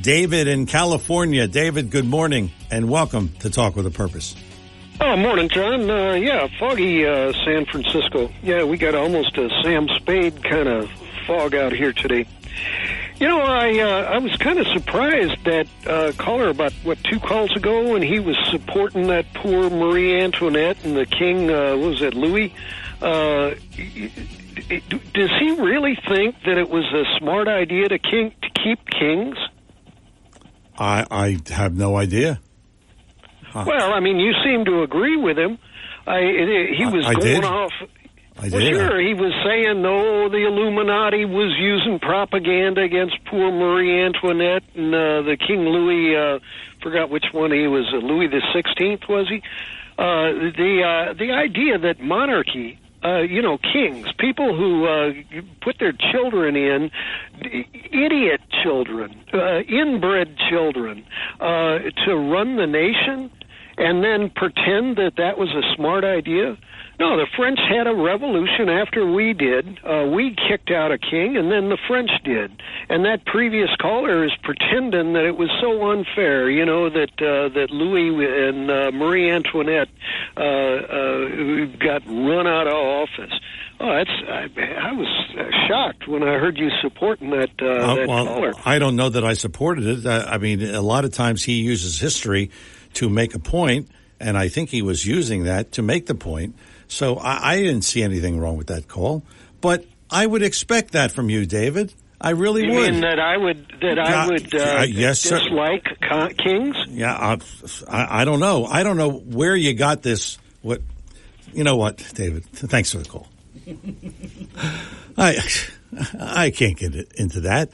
David in California. David, good morning and welcome to Talk with a Purpose. Oh, morning, John. Uh, yeah, foggy uh, San Francisco. Yeah, we got almost a Sam Spade kind of fog out here today. You know, I uh, I was kind of surprised that uh, caller about what two calls ago when he was supporting that poor Marie Antoinette and the King. Uh, what was that Louis? Uh, does he really think that it was a smart idea to king to keep kings? I, I have no idea. Huh. Well, I mean, you seem to agree with him. I it, he was I going did. off. I well, did. sure, he was saying no. The Illuminati was using propaganda against poor Marie Antoinette and uh, the King Louis. Uh, forgot which one he was. Uh, Louis the Sixteenth was he? Uh, the uh, the idea that monarchy uh, you know, kings, people who uh, put their children in, idiot children, uh, inbred children, uh, to run the nation and then pretend that that was a smart idea. No, the French had a revolution after we did. Uh, we kicked out a king, and then the French did. And that previous caller is pretending that it was so unfair, you know, that uh, that Louis and uh, Marie Antoinette uh, uh, got run out of office. Oh, that's I, I was uh, shocked when I heard you supporting that uh, Uh, that well, caller. I don't know that I supported it. Uh, I mean, a lot of times he uses history to make a point, and I think he was using that to make the point. So I, I didn't see anything wrong with that call, but I would expect that from you, David. I really You would. mean that I would that I would uh, uh, yes, sir. dislike co- kings? Yeah, I, I, I don't know. I don't know where you got this. What you know? What, David? Thanks for the call. I I can't get into that.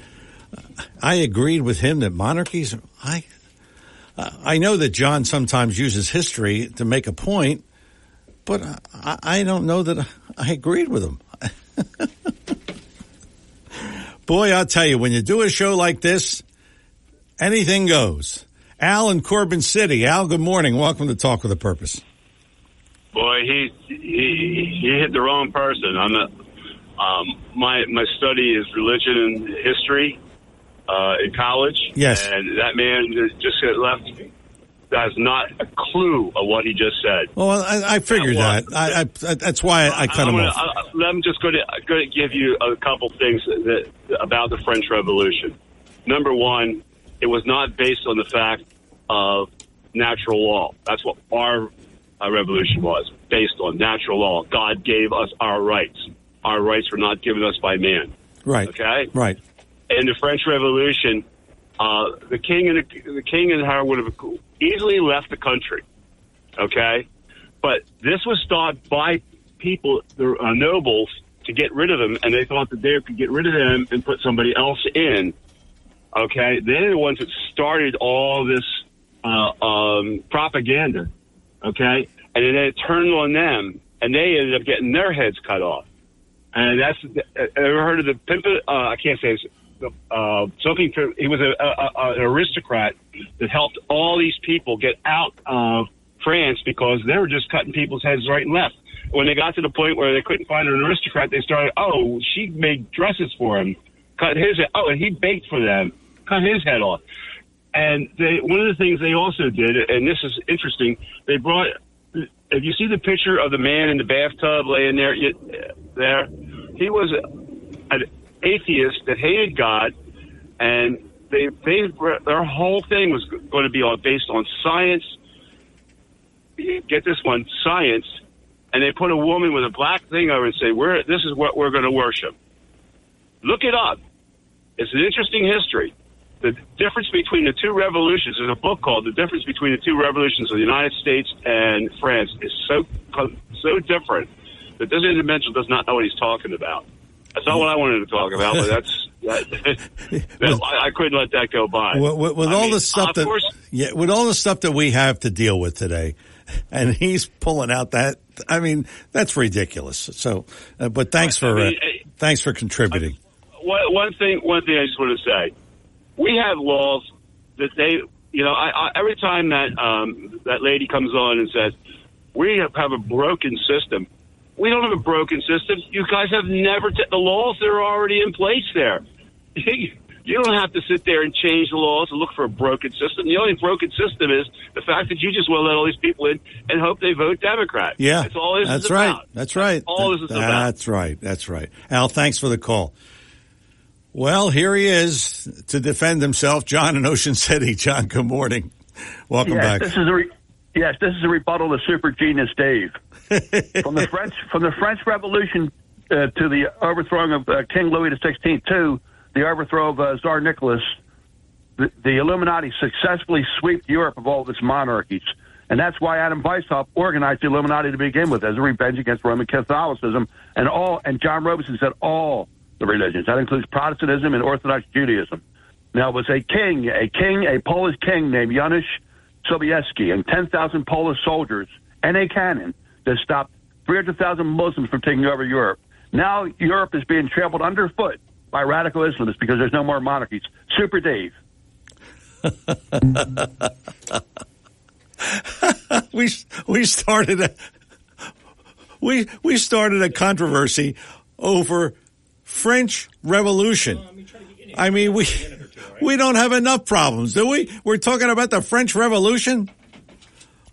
I agreed with him that monarchies. I I know that John sometimes uses history to make a point, but I, I don't know that I agreed with him. Boy, I'll tell you, when you do a show like this, anything goes. Al in Corbin City. Al, good morning. Welcome to Talk with a Purpose. Boy, he he, he hit the wrong person. I'm a, um, my my study is religion and history uh, in college. Yes. and that man just got left has not a clue of what he just said. Well, I, I figured that. I, I, that's why I cut I'm him gonna, off. I, I'm just going to give you a couple things that, about the French Revolution. Number one, it was not based on the fact of natural law. That's what our uh, revolution was based on natural law. God gave us our rights. our rights were not given us by man. Right. Okay. Right. In the French Revolution, uh, the king and the, the king and her would have easily left the country. Okay, but this was thought by people, the uh, nobles, to get rid of them, and they thought that they could get rid of them and put somebody else in. Okay, they're the ones that started all this uh, um, propaganda. Okay, and then it turned on them, and they ended up getting their heads cut off. And that's uh, ever heard of the pimp? Uh, I can't say it's, uh, something. To, he was a, a, a, an aristocrat that helped all these people get out of France because they were just cutting people's heads right and left. When they got to the point where they couldn't find an aristocrat, they started. Oh, she made dresses for him, cut his. head. Oh, and he baked for them, cut his head off. And they, one of the things they also did, and this is interesting, they brought. If you see the picture of the man in the bathtub laying there, you, there, he was an atheist that hated God, and they, they, their whole thing was going to be on based on science. Get this one, science, and they put a woman with a black thing over and say, "We're this is what we're going to worship." Look it up. It's an interesting history the difference between the two revolutions. There's a book called "The Difference Between the Two Revolutions of the United States and France" is so so different that this individual does not know what he's talking about. That's not what I wanted to talk about, but that's that, that, I, I, couldn't let that go by. With, with, with all mean, the stuff that course, yeah, with all the stuff that we have to deal with today, and he's pulling out that. I mean, that's ridiculous. So, uh, but thanks for I mean, uh, thanks for contributing. One, one thing, one thing I just want to say we have laws that they, you know, I, I, every time that um, that lady comes on and says we have, have a broken system, we don't have a broken system. You guys have never t- the laws that are already in place there. you don't have to sit there and change the laws and look for a broken system. The only broken system is the fact that you just want to let all these people in and hope they vote Democrat. Yeah, that's all this that's is right. about. That's right. all That- this is about. That's right. That's right. Al, thanks for the call. Well, here he is to defend himself, John in Ocean City. John, good morning. Welcome yes, back. This is a re- yes, this is a rebuttal to Super Genius Dave. From the French from the French Revolution uh, to the overthrowing of uh, King Louis XVI to the overthrow of uh, Tsar Nicholas, the, the Illuminati successfully swept Europe of all of its monarchies. And that's why Adam Weishaupt organized the Illuminati to begin with as a revenge against Roman Catholicism and all. And John Robinson said all the religions. That includes Protestantism and Orthodox Judaism. Now, it was a king, a king, a Polish king named Janusz Sobieski, and 10,000 Polish soldiers and a cannon that stopped 300,000 Muslims from taking over Europe. Now, Europe is being trampled underfoot by radical Islamists because there's no more monarchies. Super Dave. we we started a we we started a controversy over French Revolution. I mean, we we don't have enough problems, do we? We're talking about the French Revolution.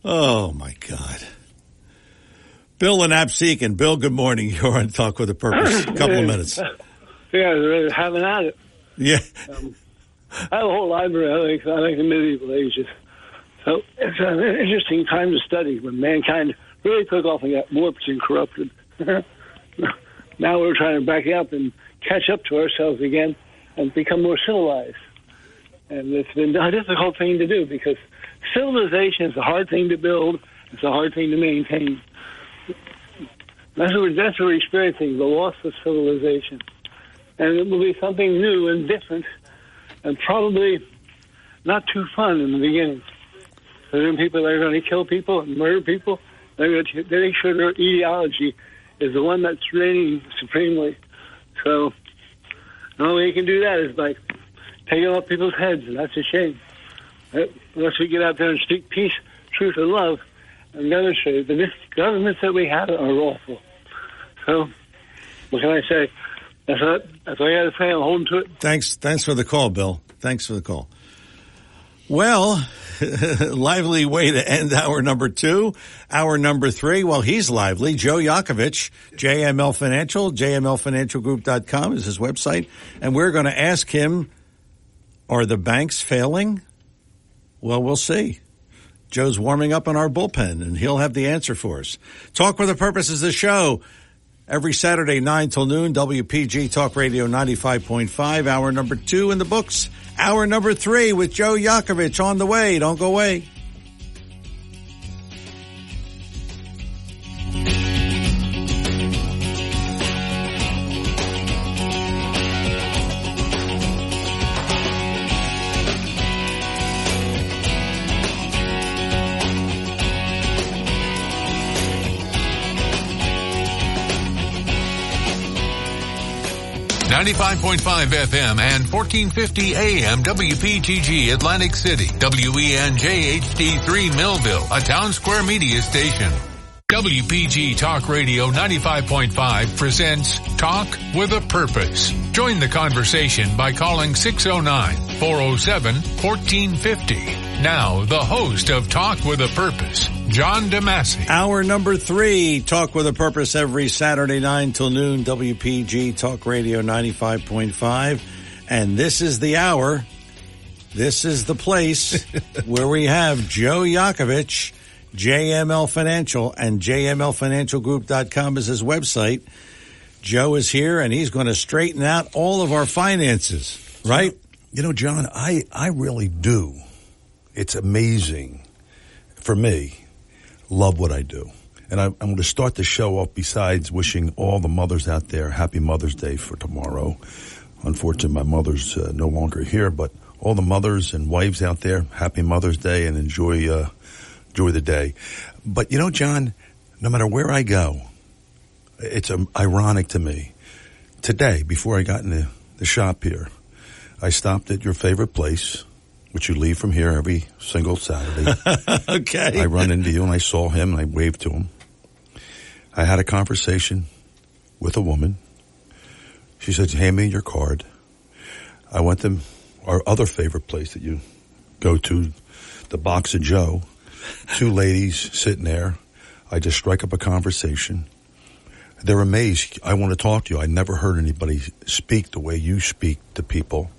Oh my God. Bill and Absecon. Bill, good morning. You're on Talk with a Purpose. A couple of minutes. Yeah, having at it. Yeah. Um, I have a whole library. I like, I like the medieval ages. So it's an interesting time to study when mankind really took off and got warped and corrupted. now we're trying to back up and catch up to ourselves again and become more civilized. And it's been a difficult thing to do because civilization is a hard thing to build. It's a hard thing to maintain. That's what we're, that's what we're experiencing, the loss of civilization. And it will be something new and different and probably not too fun in the beginning. So then people that are going to kill people and murder people. They're going to make sure their ideology is the one that's reigning supremely. So the only way you can do that is by taking off people's heads, and that's a shame. Unless we get out there and speak peace, truth, and love, and demonstrate it. But the governments that we have are awful. So what can I say? That's what, that's all I got to say. I'm holding to it. Thanks. Thanks for the call, Bill. Thanks for the call. Well, lively way to end hour number two. Hour number three, well, he's lively. Joe Yakovich, JML Financial, jmlfinancialgroup.com is his website. And we're going to ask him, are the banks failing? Well, we'll see. Joe's warming up in our bullpen and he'll have the answer for us. Talk with a purpose is the show. Every Saturday, 9 till noon, WPG Talk Radio 95.5. Hour number two in the books. Hour number three with Joe Yakovich on the way. Don't go away. Ninety-five point five FM and fourteen fifty AM WPTG Atlantic City, WENJHD3 Millville, a Townsquare Media station. WPG Talk Radio 95.5 presents Talk with a Purpose. Join the conversation by calling 609-407-1450. Now, the host of Talk with a Purpose, John DeMasi. Hour number three, Talk with a Purpose every Saturday, 9 till noon, WPG Talk Radio 95.5. And this is the hour, this is the place where we have Joe Yakovich, JML Financial, and JMLFinancialGroup.com is his website. Joe is here and he's going to straighten out all of our finances, right? You know, John, I, I really do. It's amazing for me. Love what I do. And I, I'm going to start the show off besides wishing all the mothers out there happy Mother's Day for tomorrow. Unfortunately, my mother's uh, no longer here, but all the mothers and wives out there, happy Mother's Day and enjoy, uh, enjoy the day. But you know, John, no matter where I go, it's um, ironic to me. Today, before I got in the, the shop here, I stopped at your favorite place, which you leave from here every single Saturday. okay. I run into you and I saw him and I waved to him. I had a conversation with a woman. She said, hand me your card. I went to our other favorite place that you go to, the Box of Joe. Two ladies sitting there. I just strike up a conversation. They're amazed. I want to talk to you. I never heard anybody speak the way you speak to people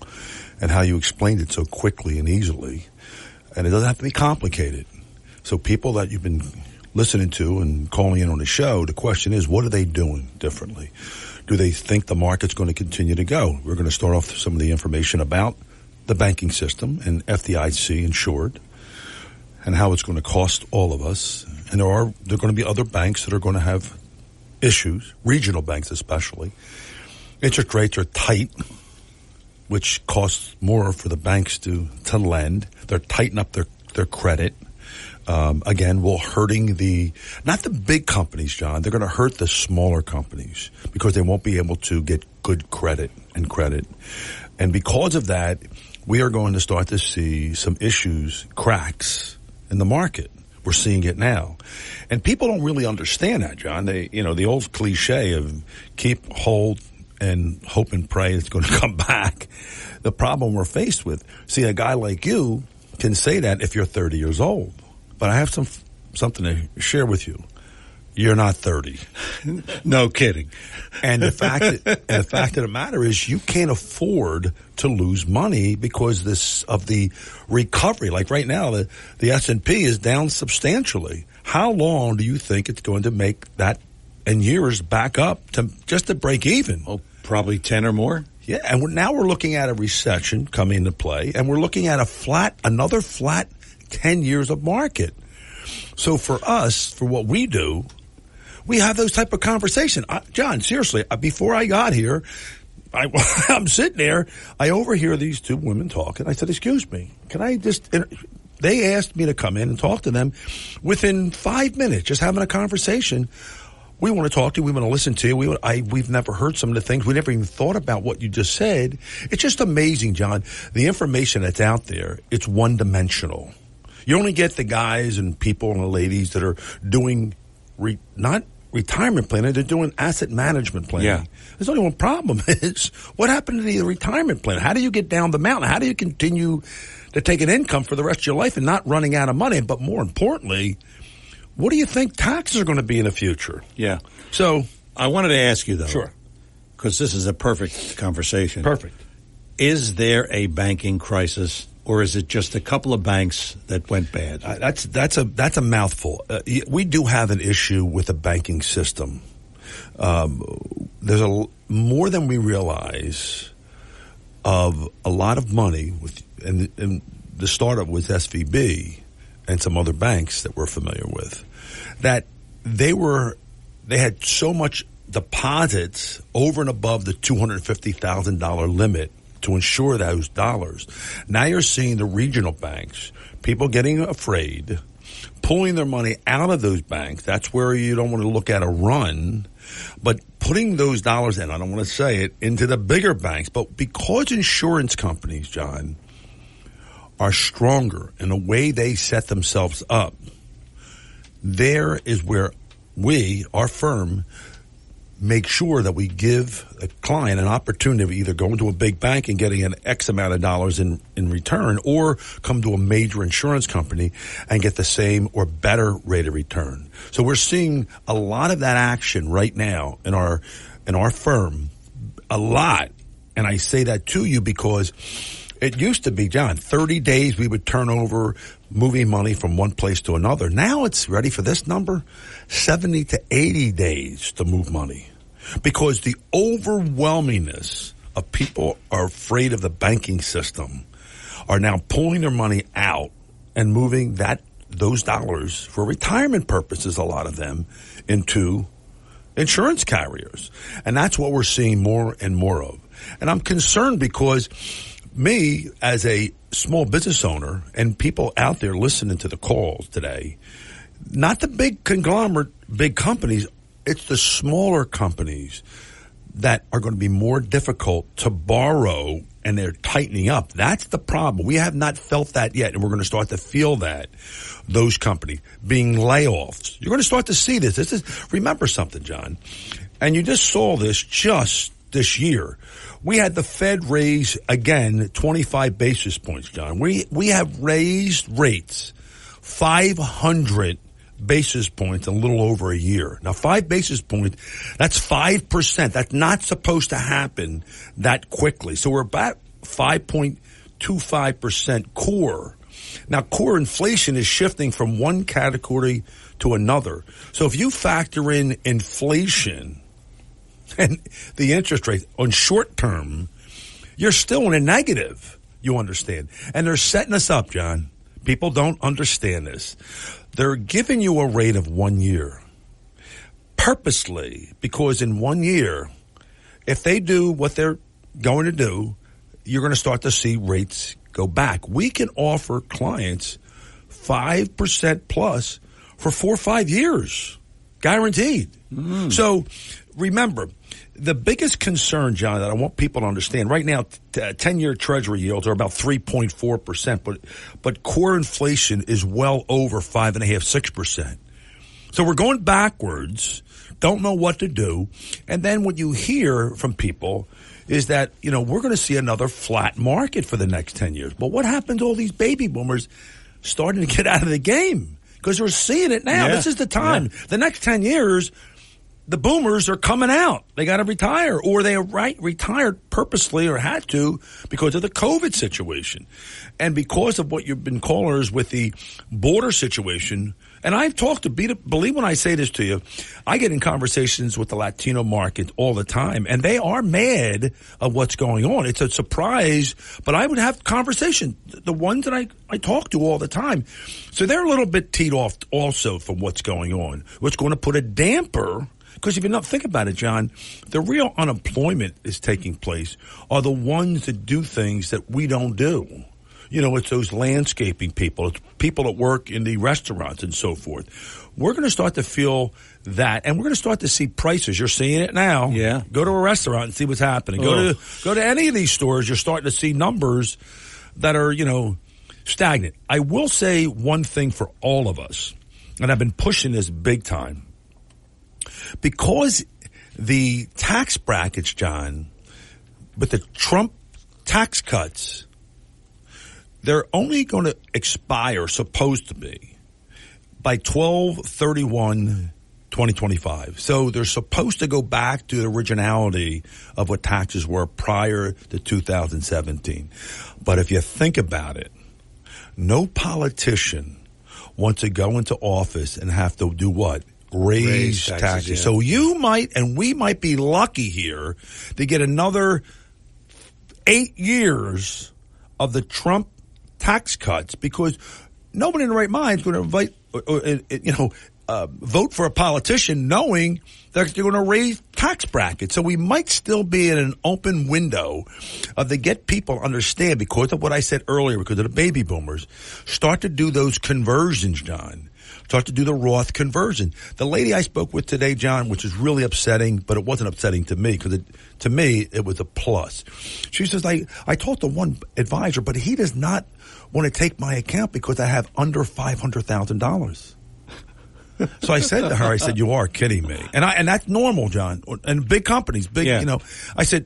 and how you explained it so quickly and easily. And it doesn't have to be complicated. So people that you've been listening to and calling in on the show, the question is, what are they doing differently? Do they think the market's going to continue to go? We're going to start off some of the information about the banking system and FDIC insured and how it's going to cost all of us. And there are, there are going to be other banks that are going to have issues, regional banks especially. Interest rates are tight, which costs more for the banks to, to lend. They're tightening up their, their credit. Um, again, will hurting the, not the big companies, John. They're going to hurt the smaller companies because they won't be able to get good credit and credit. And because of that, we are going to start to see some issues, cracks in the market. We're seeing it now. And people don't really understand that, John. They, you know, the old cliche of keep, hold, and hope and pray it's going to come back. The problem we're faced with, see, a guy like you can say that if you're 30 years old. But I have some, something to share with you. You're not 30. no kidding. And the fact, that, and the fact of the matter is you can't afford to lose money because this, of the recovery. Like right now, the, the S&P is down substantially. How long do you think it's going to make that in years back up to just to break even? Oh, probably 10 or more. Yeah. And we're, now we're looking at a recession coming into play and we're looking at a flat, another flat 10 years of market. So for us, for what we do, we have those type of conversation. Uh, John, seriously, before I got here, I, am sitting there. I overhear these two women talking. I said, "Excuse me, can I just?" They asked me to come in and talk to them. Within five minutes, just having a conversation. We want to talk to you. We want to listen to you. We, I, we've never heard some of the things. We never even thought about what you just said. It's just amazing, John. The information that's out there, it's one dimensional. You only get the guys and people and the ladies that are doing re, not retirement planning, they're doing asset management planning. Yeah. There's only one problem is what happened to the retirement plan? How do you get down the mountain? How do you continue to take an income for the rest of your life and not running out of money? But more importantly, what do you think taxes are going to be in the future? Yeah. So I wanted to ask you though. Sure. Because this is a perfect conversation. Perfect. Is there a banking crisis or is it just a couple of banks that went bad? Uh, that's that's a that's a mouthful. Uh, we do have an issue with the banking system, Um, there's a more than we realize of a lot of money with, and, and the startup was SVB and some other banks that we're familiar with, that they were they had so much deposits over and above the two hundred fifty thousand dollar limit to insure those dollars. Now you're seeing the regional banks, people getting afraid, pulling their money out of those banks. That's where you don't want to look at a run, but putting those dollars in, I don't want to say it, into the bigger banks. But because insurance companies, John, are stronger in the way they set themselves up, there is where we, our firm, make sure that we give a client an opportunity of either going to a big bank and getting an X amount of dollars in, in return or come to a major insurance company and get the same or better rate of return. So we're seeing a lot of that action right now in our, in our firm, a lot. And I say that to you because it used to be, John, 30 days we would turn over moving money from one place to another. Now it's ready for this number? 70 to 80 days to move money. Because the overwhelmingness of people are afraid of the banking system are now pulling their money out and moving that those dollars for retirement purposes a lot of them into insurance carriers. And that's what we're seeing more and more of. And i'm concerned because me as a small business owner and people out there listening to the calls today, not the big conglomerate, big companies, it's the smaller companies that are going to be more difficult to borrow and they're tightening up. That's the problem. We have not felt that yet, and we're going to start to feel that. Those companies being layoffs. You're going to start to see this. This is remember something, John, and you just saw this just this year we had the Fed raise again 25 basis points, John. We, we have raised rates 500 basis points in a little over a year. Now, five basis points, that's 5%. That's not supposed to happen that quickly. So we're about 5.25% core. Now, core inflation is shifting from one category to another. So if you factor in inflation, and the interest rate on short term, you're still in a negative. You understand? And they're setting us up, John. People don't understand this. They're giving you a rate of one year purposely because in one year, if they do what they're going to do, you're going to start to see rates go back. We can offer clients 5% plus for four or five years, guaranteed. Mm. So remember, the biggest concern, John, that I want people to understand right now, 10 year treasury yields are about 3.4%, but, but core inflation is well over five and a half, six percent. So we're going backwards, don't know what to do. And then what you hear from people is that, you know, we're going to see another flat market for the next 10 years. But what happened to all these baby boomers starting to get out of the game? Because we're seeing it now. Yeah. This is the time. Yeah. The next 10 years, the boomers are coming out. They got to retire, or they right retired purposely or had to because of the COVID situation, and because of what you've been callers with the border situation. And I've talked to believe when I say this to you, I get in conversations with the Latino market all the time, and they are mad of what's going on. It's a surprise, but I would have conversation. The ones that I I talk to all the time, so they're a little bit teed off also from what's going on. What's going to put a damper because if you not think about it, John, the real unemployment is taking place are the ones that do things that we don't do. You know, it's those landscaping people, it's people that work in the restaurants and so forth. We're going to start to feel that, and we're going to start to see prices. You're seeing it now. Yeah. Go to a restaurant and see what's happening. Go to go to any of these stores. You're starting to see numbers that are, you know, stagnant. I will say one thing for all of us, and I've been pushing this big time because the tax brackets, John, with the Trump tax cuts, they're only going to expire, supposed to be, by 1231 2025. So they're supposed to go back to the originality of what taxes were prior to 2017. But if you think about it, no politician wants to go into office and have to do what? Raise, Raise taxes. taxes, yeah. So you might, and we might be lucky here to get another eight years of the Trump tax cuts because nobody in the right mind is going to invite, or, or, uh, you know, uh, vote for a politician knowing that they're going to raise tax brackets. So we might still be in an open window of to get people understand because of what I said earlier, because of the baby boomers, start to do those conversions, John. Start to do the Roth conversion. The lady I spoke with today, John, which is really upsetting, but it wasn't upsetting to me because to me it was a plus. She says, I, I talked to one advisor, but he does not want to take my account because I have under $500,000. So I said to her, I said, "You are kidding me," and I and that's normal, John. And big companies, big, Yeah. you know. I said,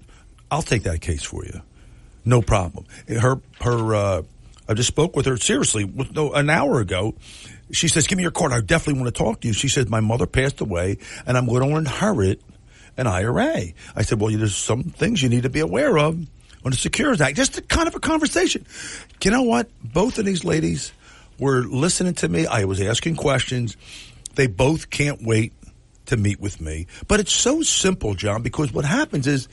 "I'll take that case for you, no problem." Her her, uh, I just spoke with her seriously with, no, an hour ago. She says, "Give me your card. I definitely want to talk to you." She says, "My mother passed away, and I'm going to inherit an IRA." I said, "Well, there's some things you need to be aware of on the Secures Act." Just a kind of a conversation. You know what? Both of these ladies were listening to me. I was asking questions. They both can't wait to meet with me. But it's so simple, John, because what happens is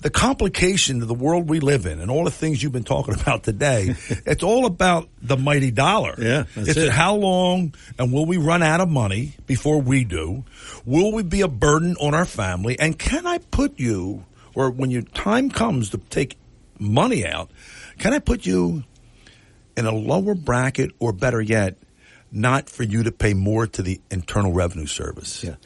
the complication of the world we live in and all the things you've been talking about today, it's all about the mighty dollar. Yeah, that's it's it. how long and will we run out of money before we do? Will we be a burden on our family? And can I put you, or when your time comes to take money out, can I put you in a lower bracket or better yet, not for you to pay more to the Internal Revenue Service? Yeah.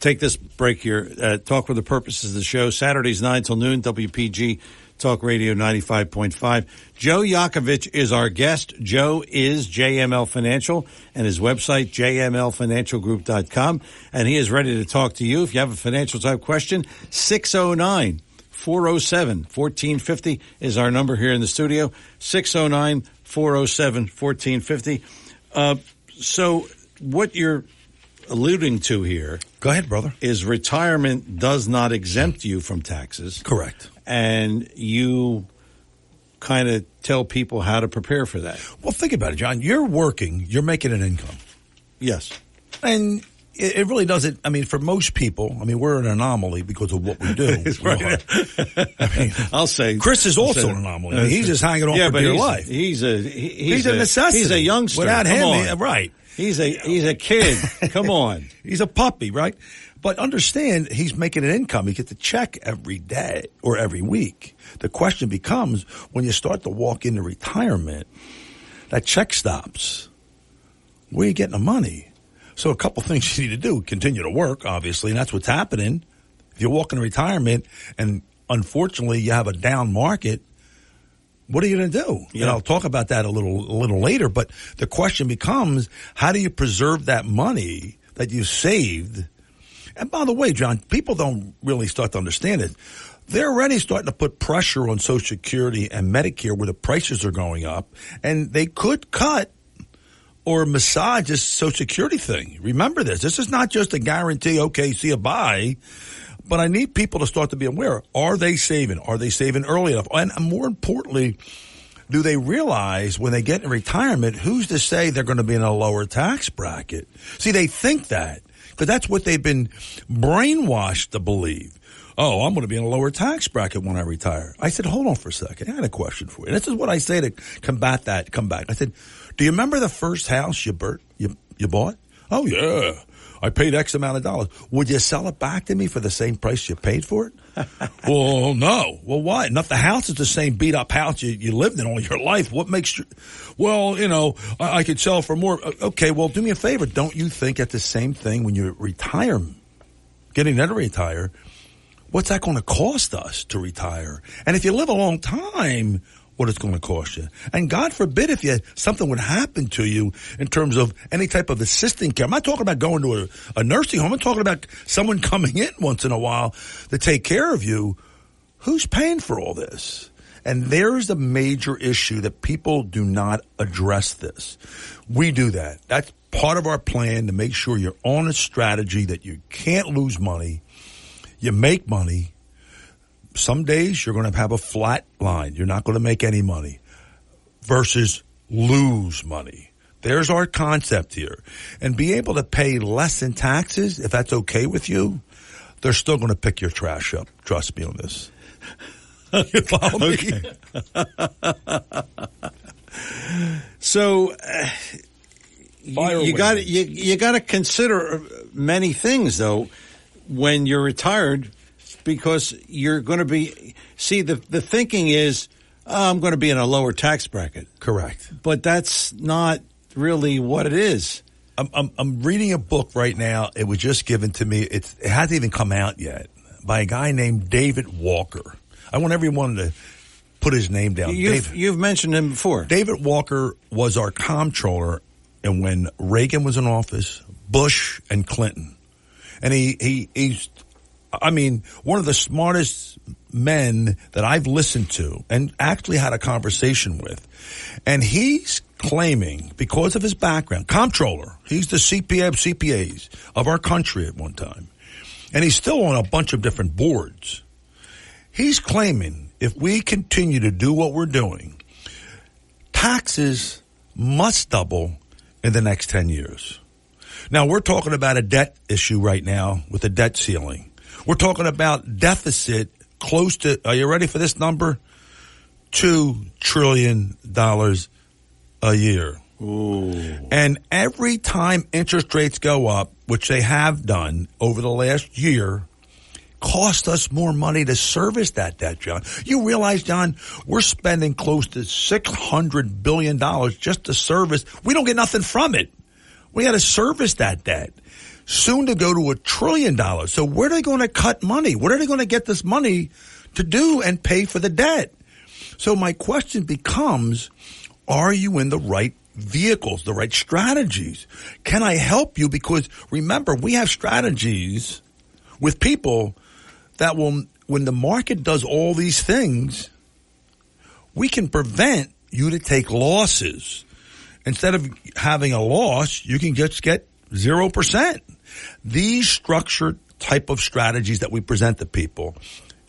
Take this break here. Uh, talk for the purposes of the show. Saturdays 9 till noon, WPG Talk Radio 95.5. Joe Yakovich is our guest. Joe is JML Financial and his website, jmlfinancialgroup.com. And he is ready to talk to you. If you have a financial type question, 609 407 1450 is our number here in the studio. 609 407 1450. Uh, so, what you're alluding to here. Go ahead, brother. Is retirement does not exempt you from taxes. Correct. And you kind of tell people how to prepare for that. Well, think about it, John. You're working, you're making an income. Yes. And it, it really doesn't. I mean, for most people, I mean, we're an anomaly because of what we do. right. I mean, I'll say Chris is also an anomaly. I mean, he's just hanging on yeah, for dear life. He's a he- he's, He's a necessity. He's a youngster. Without Come him, he- right. He's a he's a kid. Come on. He's a puppy, right? But understand, he's making an income. He gets a check every day or every week. The question becomes when you start to walk into retirement, that check stops. Where are you getting the money? So a couple things you need to do: continue to work, obviously, and that's what's happening. If you walk into retirement and unfortunately you have a down market, what are you going to do? And Yeah. I'll talk about that a little a little later. But the question becomes, how do you preserve that money that you saved? And by the way, John, people don't really start to understand it. They're already starting to put pressure on Social Security and Medicare where the prices are going up, and they could cut or massage this Social Security thing. Remember this. This is not just a guarantee, okay, see you bye. But I need people to start to be aware. Are they saving? Are they saving early enough? And more importantly, do they realize when they get in retirement, who's to say they're going to be in a lower tax bracket? See, they think that because that's what they've been brainwashed to believe. Oh, I'm going to be in a lower tax bracket when I retire. I said, hold on for a second. I had a question for you. This is what I say to combat that, come back. I said, do you remember the first house you, bur- you, you bought? Oh, yeah. I paid X amount of dollars. Would you sell it back to me for the same price you paid for it? well, no. Well, why? Not the house is the same beat up house you, you lived in all your life. What makes you? Well, you know, I, I could sell for more. Uh, Okay, well, do me a favor. Don't you think at the same thing when you retire, getting ready to retire, what's that going to cost us to retire? And if you live a long time, what it's going to cost you. And God forbid if you something would happen to you in terms of any type of assisting care. I'm not talking about going to a, a nursing home. I'm talking about someone coming in once in a while to take care of you. Who's paying for all this? And there's the major issue that people do not address this. We do that. That's part of our plan to make sure you're on a strategy that you can't lose money. You make money. Some days you're going to have a flat line. You're not going to make any money versus lose money. there's our concept here, and be able to pay less in taxes, if that's okay with you, they're still going to pick your trash up. Trust me on this. You follow me? So uh, you, Fire you away. got you you got to consider many things though when you're retired because you're going to be see the the thinking is oh, I'm going to be in a lower tax bracket. Correct. But that's not really what it is. I'm, I'm, I'm reading a book right now. It was just given to me. It's, it hasn't even come out yet by a guy named David Walker. I want everyone to put his name down. You've, David, you've mentioned him before. David Walker was our comptroller and when Reagan was in office, Bush and Clinton. And he, he, he's, I mean, one of the smartest men that I've listened to and actually had a conversation with. And he's claiming because of his background, comptroller, he's the CPA of CPAs of our country at one time. And he's still on a bunch of different boards. He's claiming if we continue to do what we're doing, taxes must double in the next 10 years. Now we're talking about a debt issue right now with a debt ceiling. We're talking about deficit close to, are you ready for this number? Two trillion dollars a year. Ooh. And every time interest rates go up, which they have done over the last year, cost us more money to service that debt, John. You realize, John, we're spending close to $600 billion just to service. We don't get nothing from it. We got to service that debt. Soon to go to a trillion dollars. So where are they going to cut money? Where are they going to get this money to do and pay for the debt? So my question becomes, are you in the right vehicles, the right strategies? Can I help you? Because remember, we have strategies with people that will, when the market does all these things, we can prevent you to take losses. Instead of having a loss, you can just get 0%. These structured type of strategies that we present to people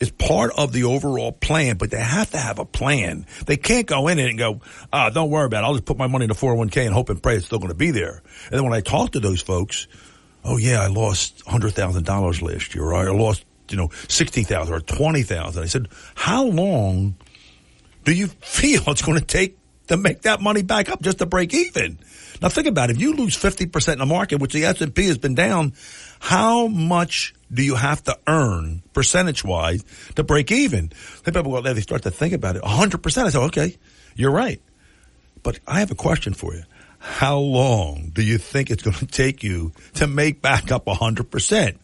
is part of the overall plan, but they have to have a plan. They can't go in it and go, ah, don't worry about it. I'll just put my money in the 401k and hope and pray it's still going to be there. And then when I talk to those folks, oh yeah, I lost $100,000 last year, or I lost, you know, 60,000 or 20,000. I said, how long do you feel it's going to take to make that money back up just to break even? Now think about it. If you lose 50% in the market, which the S&P has been down, how much do you have to earn percentage wise to break even? Then people go, they start to think about it. 100%. I say, okay, you're right. But I have a question for you. How long do you think it's going to take you to make back up 100%?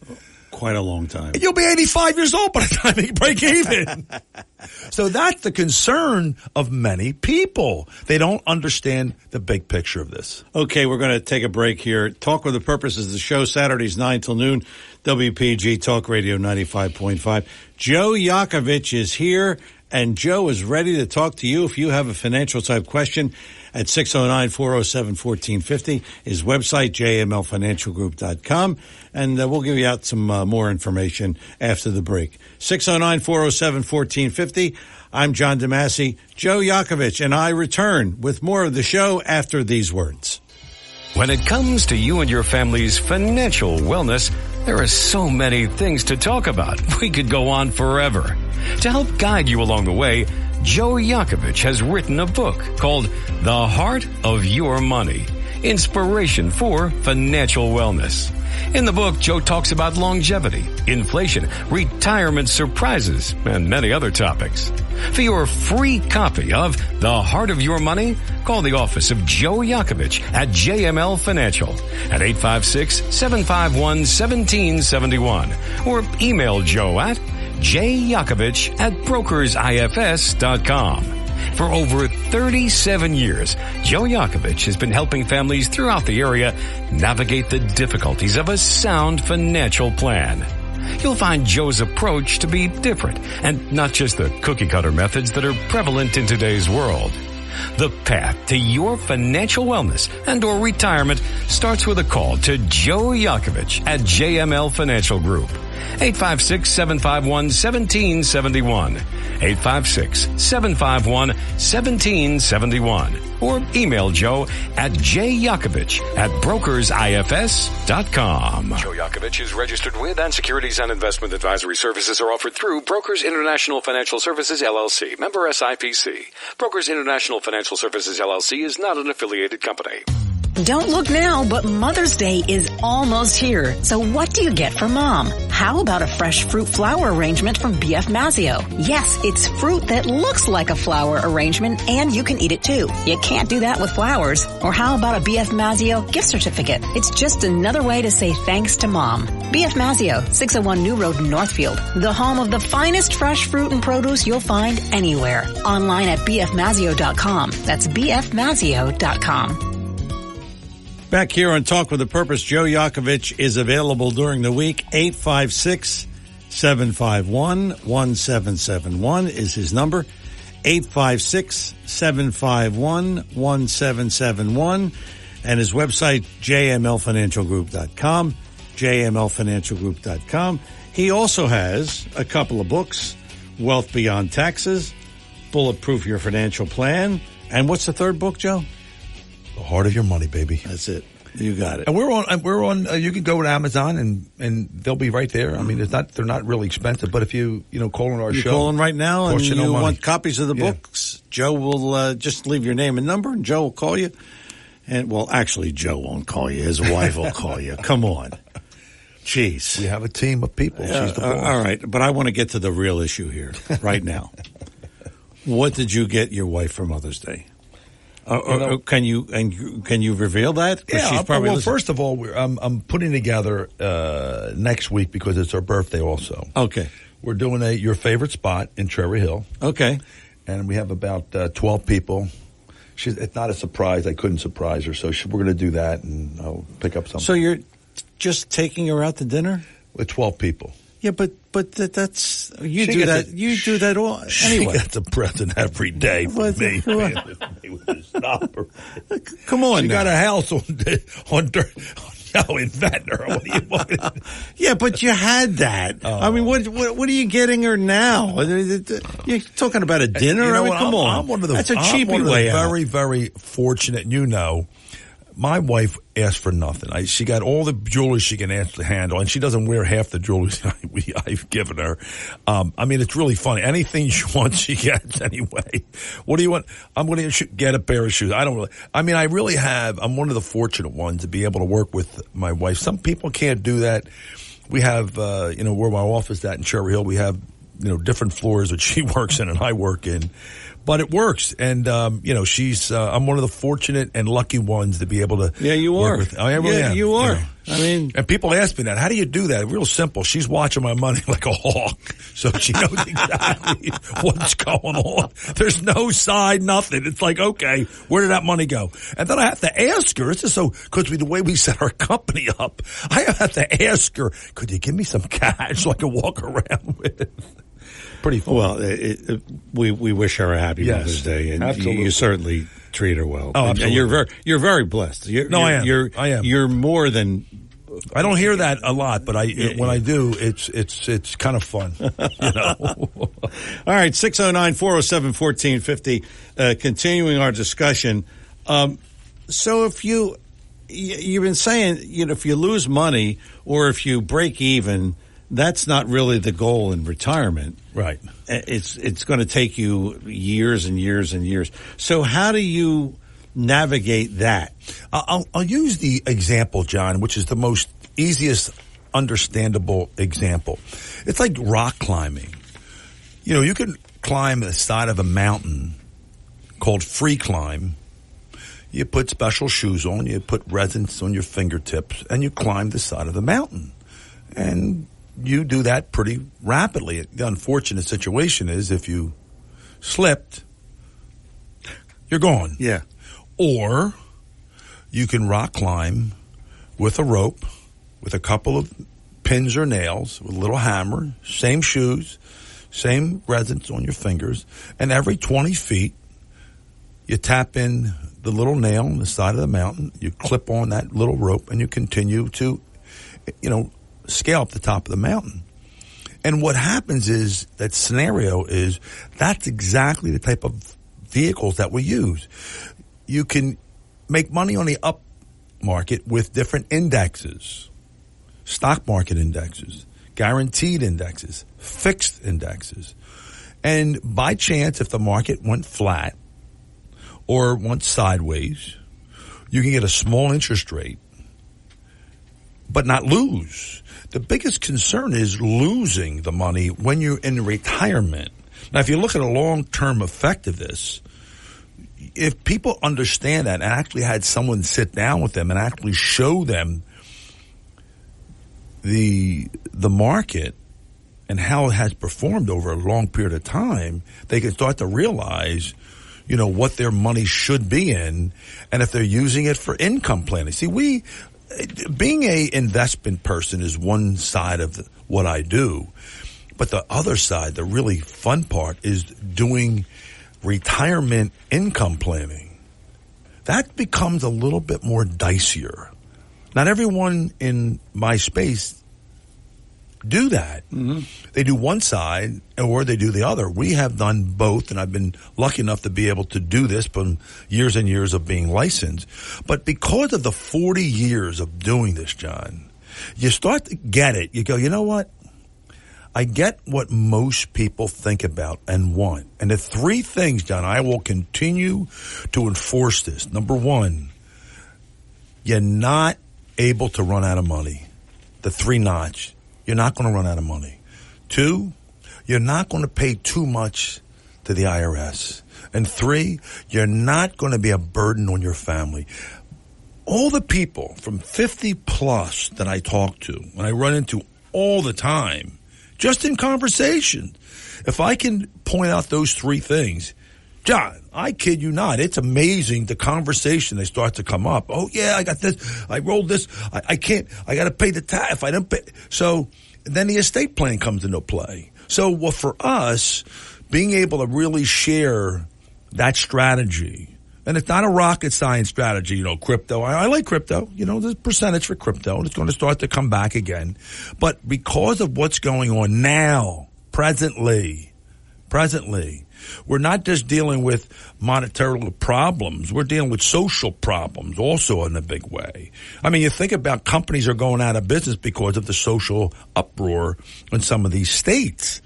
Quite a long time. You'll be 85 years old by the time you break even. so that's the concern of many people. They don't understand the big picture of this. Okay, we're going to take a break here. Talk with the purpose is the show Saturdays 9 till noon. WPG Talk Radio 95.5. Joe Yakovich is here and Joe is ready to talk to you if you have a financial type question at 609-407-1450. His website, jmlfinancialgroup.com. And uh, we'll give you out some uh, more information after the break. 609-407-1450. I'm John DeMasi. Joe Yakovich and I return with more of the show after these words. When it comes to you and your family's financial wellness, there are so many things to talk about. We could go on forever. To help guide you along the way, Joe Yakovich has written a book called The Heart of Your Money, Inspiration for Financial Wellness. In the book, Joe talks about longevity, inflation, retirement surprises, and many other topics. For your free copy of The Heart of Your Money, call the office of Joe Yakovich at JML Financial at 856-751-1771 or email Joe at jyakovich at brokersifs.com. For over 37 years, Joe Yakovich has been helping families throughout the area navigate the difficulties of a sound financial plan. You'll find Joe's approach to be different and not just the cookie cutter methods that are prevalent in today's world. The path to your financial wellness and or retirement starts with a call to Joe Yakovich at JML Financial Group 856-751-1771. 856-751-1771. Or email Joe at jyakovich at brokersifs.com. Joe Yakovich is registered with and securities and investment advisory services are offered through Brokers International Financial Services LLC, member SIPC. Brokers International Financial Services LLC is not an affiliated company. Don't look now, but Mother's Day is almost here. So what do you get for mom? How about a fresh fruit flower arrangement from BF Mazzeo? Yes, it's fruit that looks like a flower arrangement and you can eat it too. You can't do that with flowers. Or how about a BF Mazzeo gift certificate? It's just another way to say thanks to mom. BF Mazzeo, 601 New Road, Northfield. The home of the finest fresh fruit and produce you'll find anywhere. Online at bfmazzeo.com. That's bfmazzeo.com. Back here on Talk with a Purpose, Joe Yakovich is available during the week. 856 751 1771 is his number. 856 751 1771. And his website, jmlfinancialgroup.com. jmlfinancialgroup.com. He also has a couple of books Wealth Beyond Taxes, Bulletproof Your Financial Plan. And what's the third book, Joe? The heart of your money, baby. That's it. You got it. And we're on. We're on. Uh, you can go to Amazon and and they'll be right there. I mean, it's not. They're not really expensive. But if you you know call on our You're show, calling right now and you money. want copies of the Yeah. books, Joe will uh, just leave your name and number, and Joe will call you. And well, actually, Joe won't call you. His wife will call you. Come on, jeez. We have a team of people. She's the Uh, all right, but I want to get to the real issue here right now. what did you get your wife for Mother's Day? Uh, You know- uh, can you and can you reveal that? Yeah, she's probably well, listening. first of all, we're, I'm, I'm putting together uh, next week because it's her birthday also. Okay. We're doing a your favorite spot in Cherry Hill. Okay. And we have about uh, 12 people. She's, it's not a surprise. I couldn't surprise her. So she, we're going to do that and I'll pick up something. So you're just taking her out to dinner with 12 people. Yeah, but but that, that's you She do that. a- you do that all She anyway. gets a present every day What- me. what- Stop her. Come on, She now. got a house on on, dirt- on in Ventnor. What do you want? Yeah, but you had that. Oh. I mean, what, what what are you getting her now? Uh, uh, uh, you're talking about a dinner? You know I mean, come I'm, on, I'm one of the that's a I'm cheapy one of the way out. very very fortunate. You know, my wife asked for nothing. I, she got all the jewelry she can ask to handle, and she doesn't wear half the jewelry I, I've given her. Um, I mean, it's really funny. Anything she wants, she gets anyway. What do you want? I'm going to get a pair of shoes. I don't really. I mean, I really have. I'm one of the fortunate ones to be able to work with my wife. Some people can't do that. We have, uh, you know, where my office is at in Cherry Hill. We have you know different floors that she works in and I work in, but it works. And um, you know, she's uh, I'm one of the fortunate and lucky ones to be able to. Yeah, you are. With, I really Yeah, am, you are. know. I mean, and people ask me that. How do you do that? Real simple. She's watching my money like a hawk, so she knows exactly what's going on. There's no side, nothing. It's like, okay, where did that money go? And then I have to ask her. It's just so because we the way we set our company up, I have to ask her. Could you give me some cash so I can walk around with? Pretty fun. Well, it, it, we we wish her a happy Yes, Mother's Day, and you, absolutely. you certainly treat her well. Oh, And- and you're very you're very blessed. You're, No, you're, I am. You're, I am. You're more than. I don't hear that a lot, but I when I do, it's it's it's kind of fun. You know. All right, 609 407 1450. Uh, continuing our discussion. Um, so if you, you've been saying, you know, if you lose money or if you break even, that's not really the goal in retirement. Right. Uh, it's, it's going to take you years and years and years. So how do you navigate that? I'll, I'll use the example, John, which is the most easiest understandable example. It's like rock climbing. You know, you can climb the side of a mountain called free climb. You put special shoes on, you put resins on your fingertips, and you climb the side of the mountain. And you do that pretty rapidly. The unfortunate situation is if you slipped, you're gone. Yeah. Or you can rock climb with a rope, with a couple of pins or nails, with a little hammer, same shoes, same resins on your fingers, and every 20 feet, you tap in the little nail on the side of the mountain, you clip on that little rope, and you continue to, you know, scale up the top of the mountain. And what happens is that scenario is that's exactly the type of vehicles that we use. You can make money on the up market with different indexes, stock market indexes, guaranteed indexes, fixed indexes. And by chance, if the market went flat or went sideways, you can get a small interest rate, but not lose. The biggest concern is losing the money when you're in retirement. Now, if you look at a long-term effect of this, if people understand that and actually had someone sit down with them and actually show them the the market and how it has performed over a long period of time, they can start to realize, you know, what their money should be in and if they're using it for income planning. See, we being a investment person is one side of the, what I do, but the other side, the really fun part is doing retirement income planning. That becomes a little bit more dicier. Not everyone in my space do that. Mm-hmm. They do one side or they do the other. We have done both, and I've been lucky enough to be able to do this from years and years of being licensed. But because of the 40 years of doing this, John, you start to get it. You go, you know what? I get what most people think about and want. And the three things, John, I will continue to enforce this. Number one, you're not able to run out of money. The three notch you're not going to run out of money. Two, you're not going to pay too much to the IRS. And three, you're not going to be a burden on your family. All the people from 50 plus that I talk to, and I run into all the time, just in conversation, if I can point out those three things, John, I kid you not. It's amazing the conversation they start to come up. Oh yeah, I got this. I rolled this. I, I can't. I got to pay the tax. If I don't pay, so then the estate plan comes into play. So, well, for us, being able to really share that strategy, and it's not a rocket science strategy, you know, crypto. I, I like crypto. You know, a percentage for crypto, and it's going to start to come back again. But because of what's going on now, presently, presently, we're not just dealing with monetary problems. We're dealing with social problems also in a big way. I mean, you think about companies are going out of business because of the social uproar in some of these states.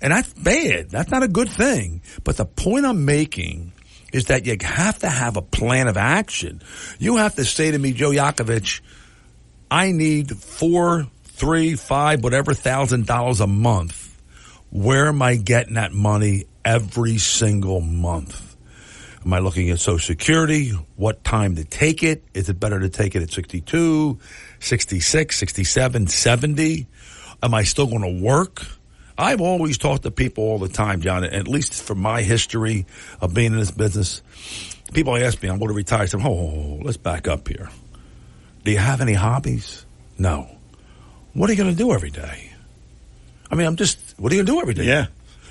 And that's bad. That's not a good thing. But the point I'm making is that you have to have a plan of action. You have to say to me, Joe Yakovich, I need four, three, five, whatever thousand dollars a month. Where am I getting that money every single month. Am I looking at Social Security? What time to take it? Is it better to take it at 62, 66, 67, 70? Am I still going to work? I've always talked to people all the time, John, at least from my history of being in this business. People ask me, I'm going to retire. I say, oh, let's back up here. Do you have any hobbies? No. What are you going to do every day? I mean, I'm just, what are you going to do every day? Yeah.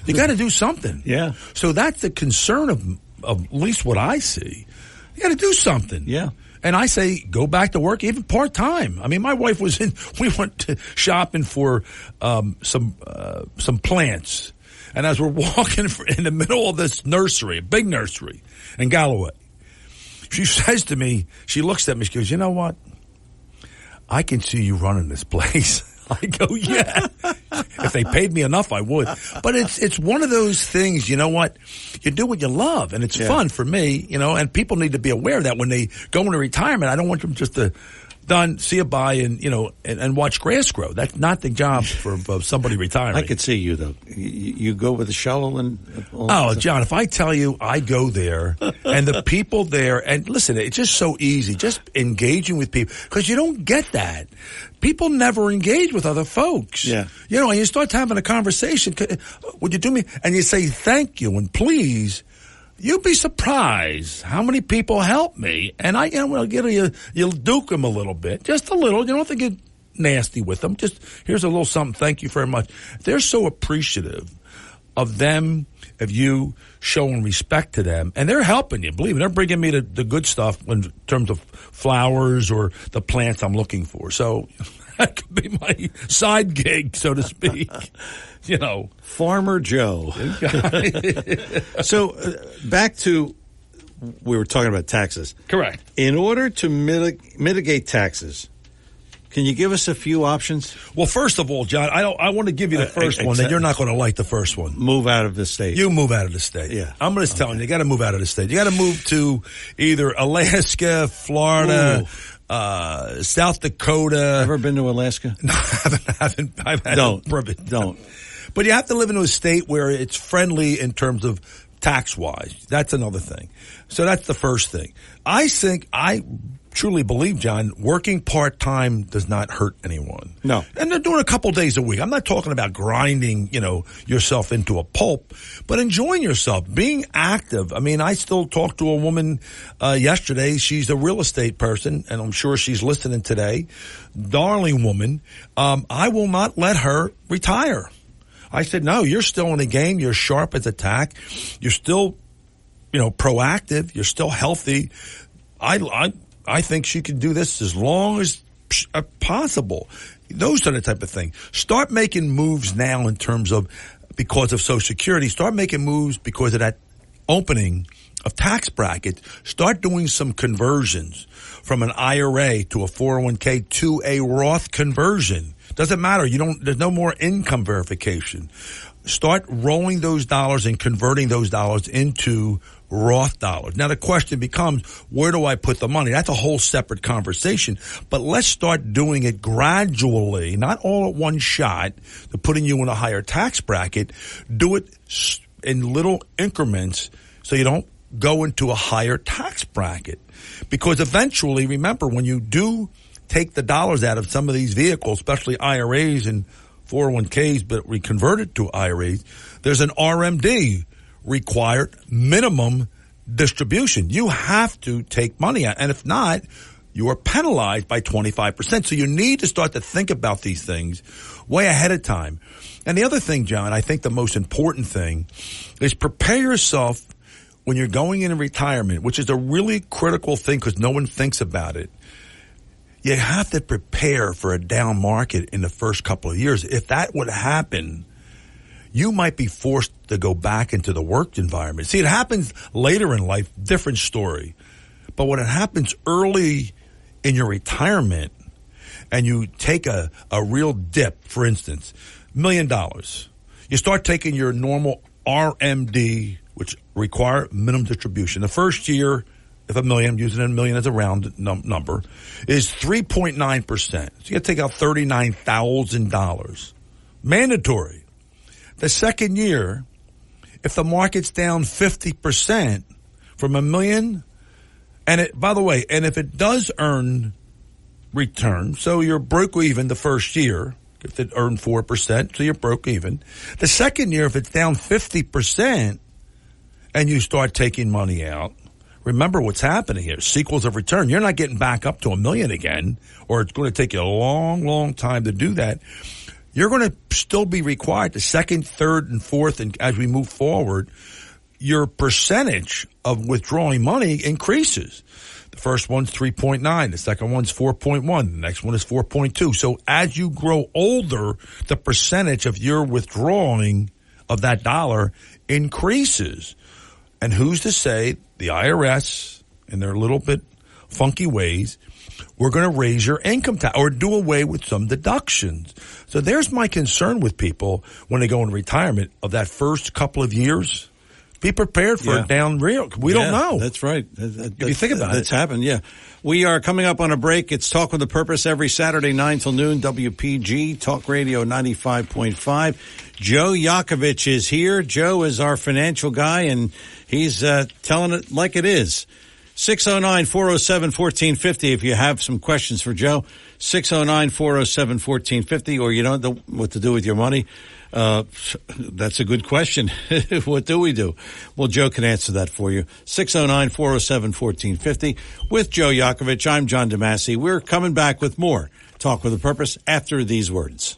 You got to do something. Yeah. So that's the concern of, of at least what I see. You got to do something. Yeah. And I say, go back to work, even part time. I mean, my wife was in. We went to shopping for um, some uh, some plants, and as we're walking in the middle of this nursery, a big nursery in Galloway, she says to me, she looks at me, she goes, "You know what? I can see you running this place." I go, yeah. if they paid me enough, I would. But it's it's one of those things. You know what? You do what you love, and it's Yeah. fun for me. You know, and people need to be aware that when they go into retirement, I don't want them just to done, see a buy and you know, and, and watch grass grow. That's not the job for, of somebody retiring. I could see you though. You, you go with a shovel and. Oh, John, if I tell you I go there and the people there, and listen, it's just so easy, just engaging with people, because you don't get that. People never engage with other folks. Yeah. You know, and you start having a conversation, uh, would you do me? And you say thank you and please. You'd be surprised how many people help me. And I, you know, get you, you'll duke them a little bit, just a little. You don't have to get nasty with them. Just here's a little something. Thank you very much. They're so appreciative of them, of you showing respect to them, and they're helping you. Believe me, they're bringing me the, the good stuff in terms of flowers or the plants I'm looking for. So that could be my side gig, so to speak. you know, Farmer Joe. so uh, back to we were talking about taxes. Correct. In order to mitig- mitigate taxes, can you give us a few options? Well, first of all, John, I don't. I want to give you the Uh, first one. That you're not going to like the first one. Move out of the state. You move out of the state. Yeah. I'm just telling you, you got to move out of the state. You got to move to either Alaska, Florida, uh, South Dakota. Ever been to Alaska? No, I haven't. I haven't I've had Don't. Don't. But you have to live in a state where it's friendly in terms of tax wise. That's another thing. So that's the first thing. I think I truly believe, John, working part time does not hurt anyone. No. And they're doing a couple days a week. I'm not talking about grinding, you know, yourself into a pulp, but enjoying yourself, being active. I mean, I still talked to a woman uh, yesterday. She's a real estate person, and I'm sure she's listening today. Darling woman. Um, I will not let her retire. I said, no, you're still in the game. You're sharp as a tack. You're still, you know, proactive. You're still healthy. I, I, I think she can do this as long as uh, possible. Those are the type of thing. Start making moves now in terms of because of Social Security. Start making moves because of that opening of tax bracket. Start doing some conversions from an IRA to a 401k to a Roth conversion. Doesn't matter. You don't, there's no more income verification. Start rolling those dollars and converting those dollars into Roth dollars. Now the question becomes, where do I put the money? That's a whole separate conversation, but let's start doing it gradually, not all at one shot to putting you in a higher tax bracket. Do it in little increments so you don't go into a higher tax bracket. Because eventually, remember, when you do take the dollars out of some of these vehicles, especially IRAs and 401ks, but we convert it to IRAs, there's an RMD required minimum distribution. You have to take money out. And if not, you are penalized by 25%. So you need to start to think about these things way ahead of time. And the other thing, John, I think the most important thing is prepare yourself when you're going into retirement, which is a really critical thing because no one thinks about it. You have to prepare for a down market in the first couple of years. If that would happen, you might be forced to go back into the work environment. See, it happens later in life, different story. But when it happens early in your retirement and you take a, a real dip, for instance, million dollars, you start taking your normal RMD, which require minimum distribution. The first year, if a million, I'm using a million as a round num- number, is 3.9%. So you got to take out $39,000. Mandatory. The second year, if the market's down 50% from a million, and it, by the way, and if it does earn return, so you're broke even the first year, if it earned 4%, so you're broke even. The second year, if it's down 50% and you start taking money out, remember what's happening here. Sequence of return. You're not getting back up to a million again, or it's going to take you a long, long time to do that. You're going to still be required the second, third, and fourth, and as we move forward, your percentage of withdrawing money increases. The first one's 3.9. The second one's 4.1. The next one is 4.2. So as you grow older, the percentage of your withdrawing of that dollar increases. And who's to say the IRS in their little bit funky ways, we're going to raise your income tax or do away with some deductions. So there's my concern with people when they go in retirement of that first couple of years. Be prepared for Yeah. a down real. We Yeah, don't know. That's right. That- If you think about that's it. happened. Yeah, we are coming up on a break. It's Talk with a Purpose every Saturday nine till noon. WPG Talk Radio ninety five point five. Joe Yakovich is here. Joe is our financial guy, and he's uh, telling it like it is. 609-407-1450 if you have some questions for Joe. 609-407-1450 or you don't know what to do with your money. Uh, that's a good question. what do we do? Well, Joe can answer that for you. 609-407-1450 with Joe Yakovich. I'm John DeMasi. We're coming back with more Talk with a Purpose after these words.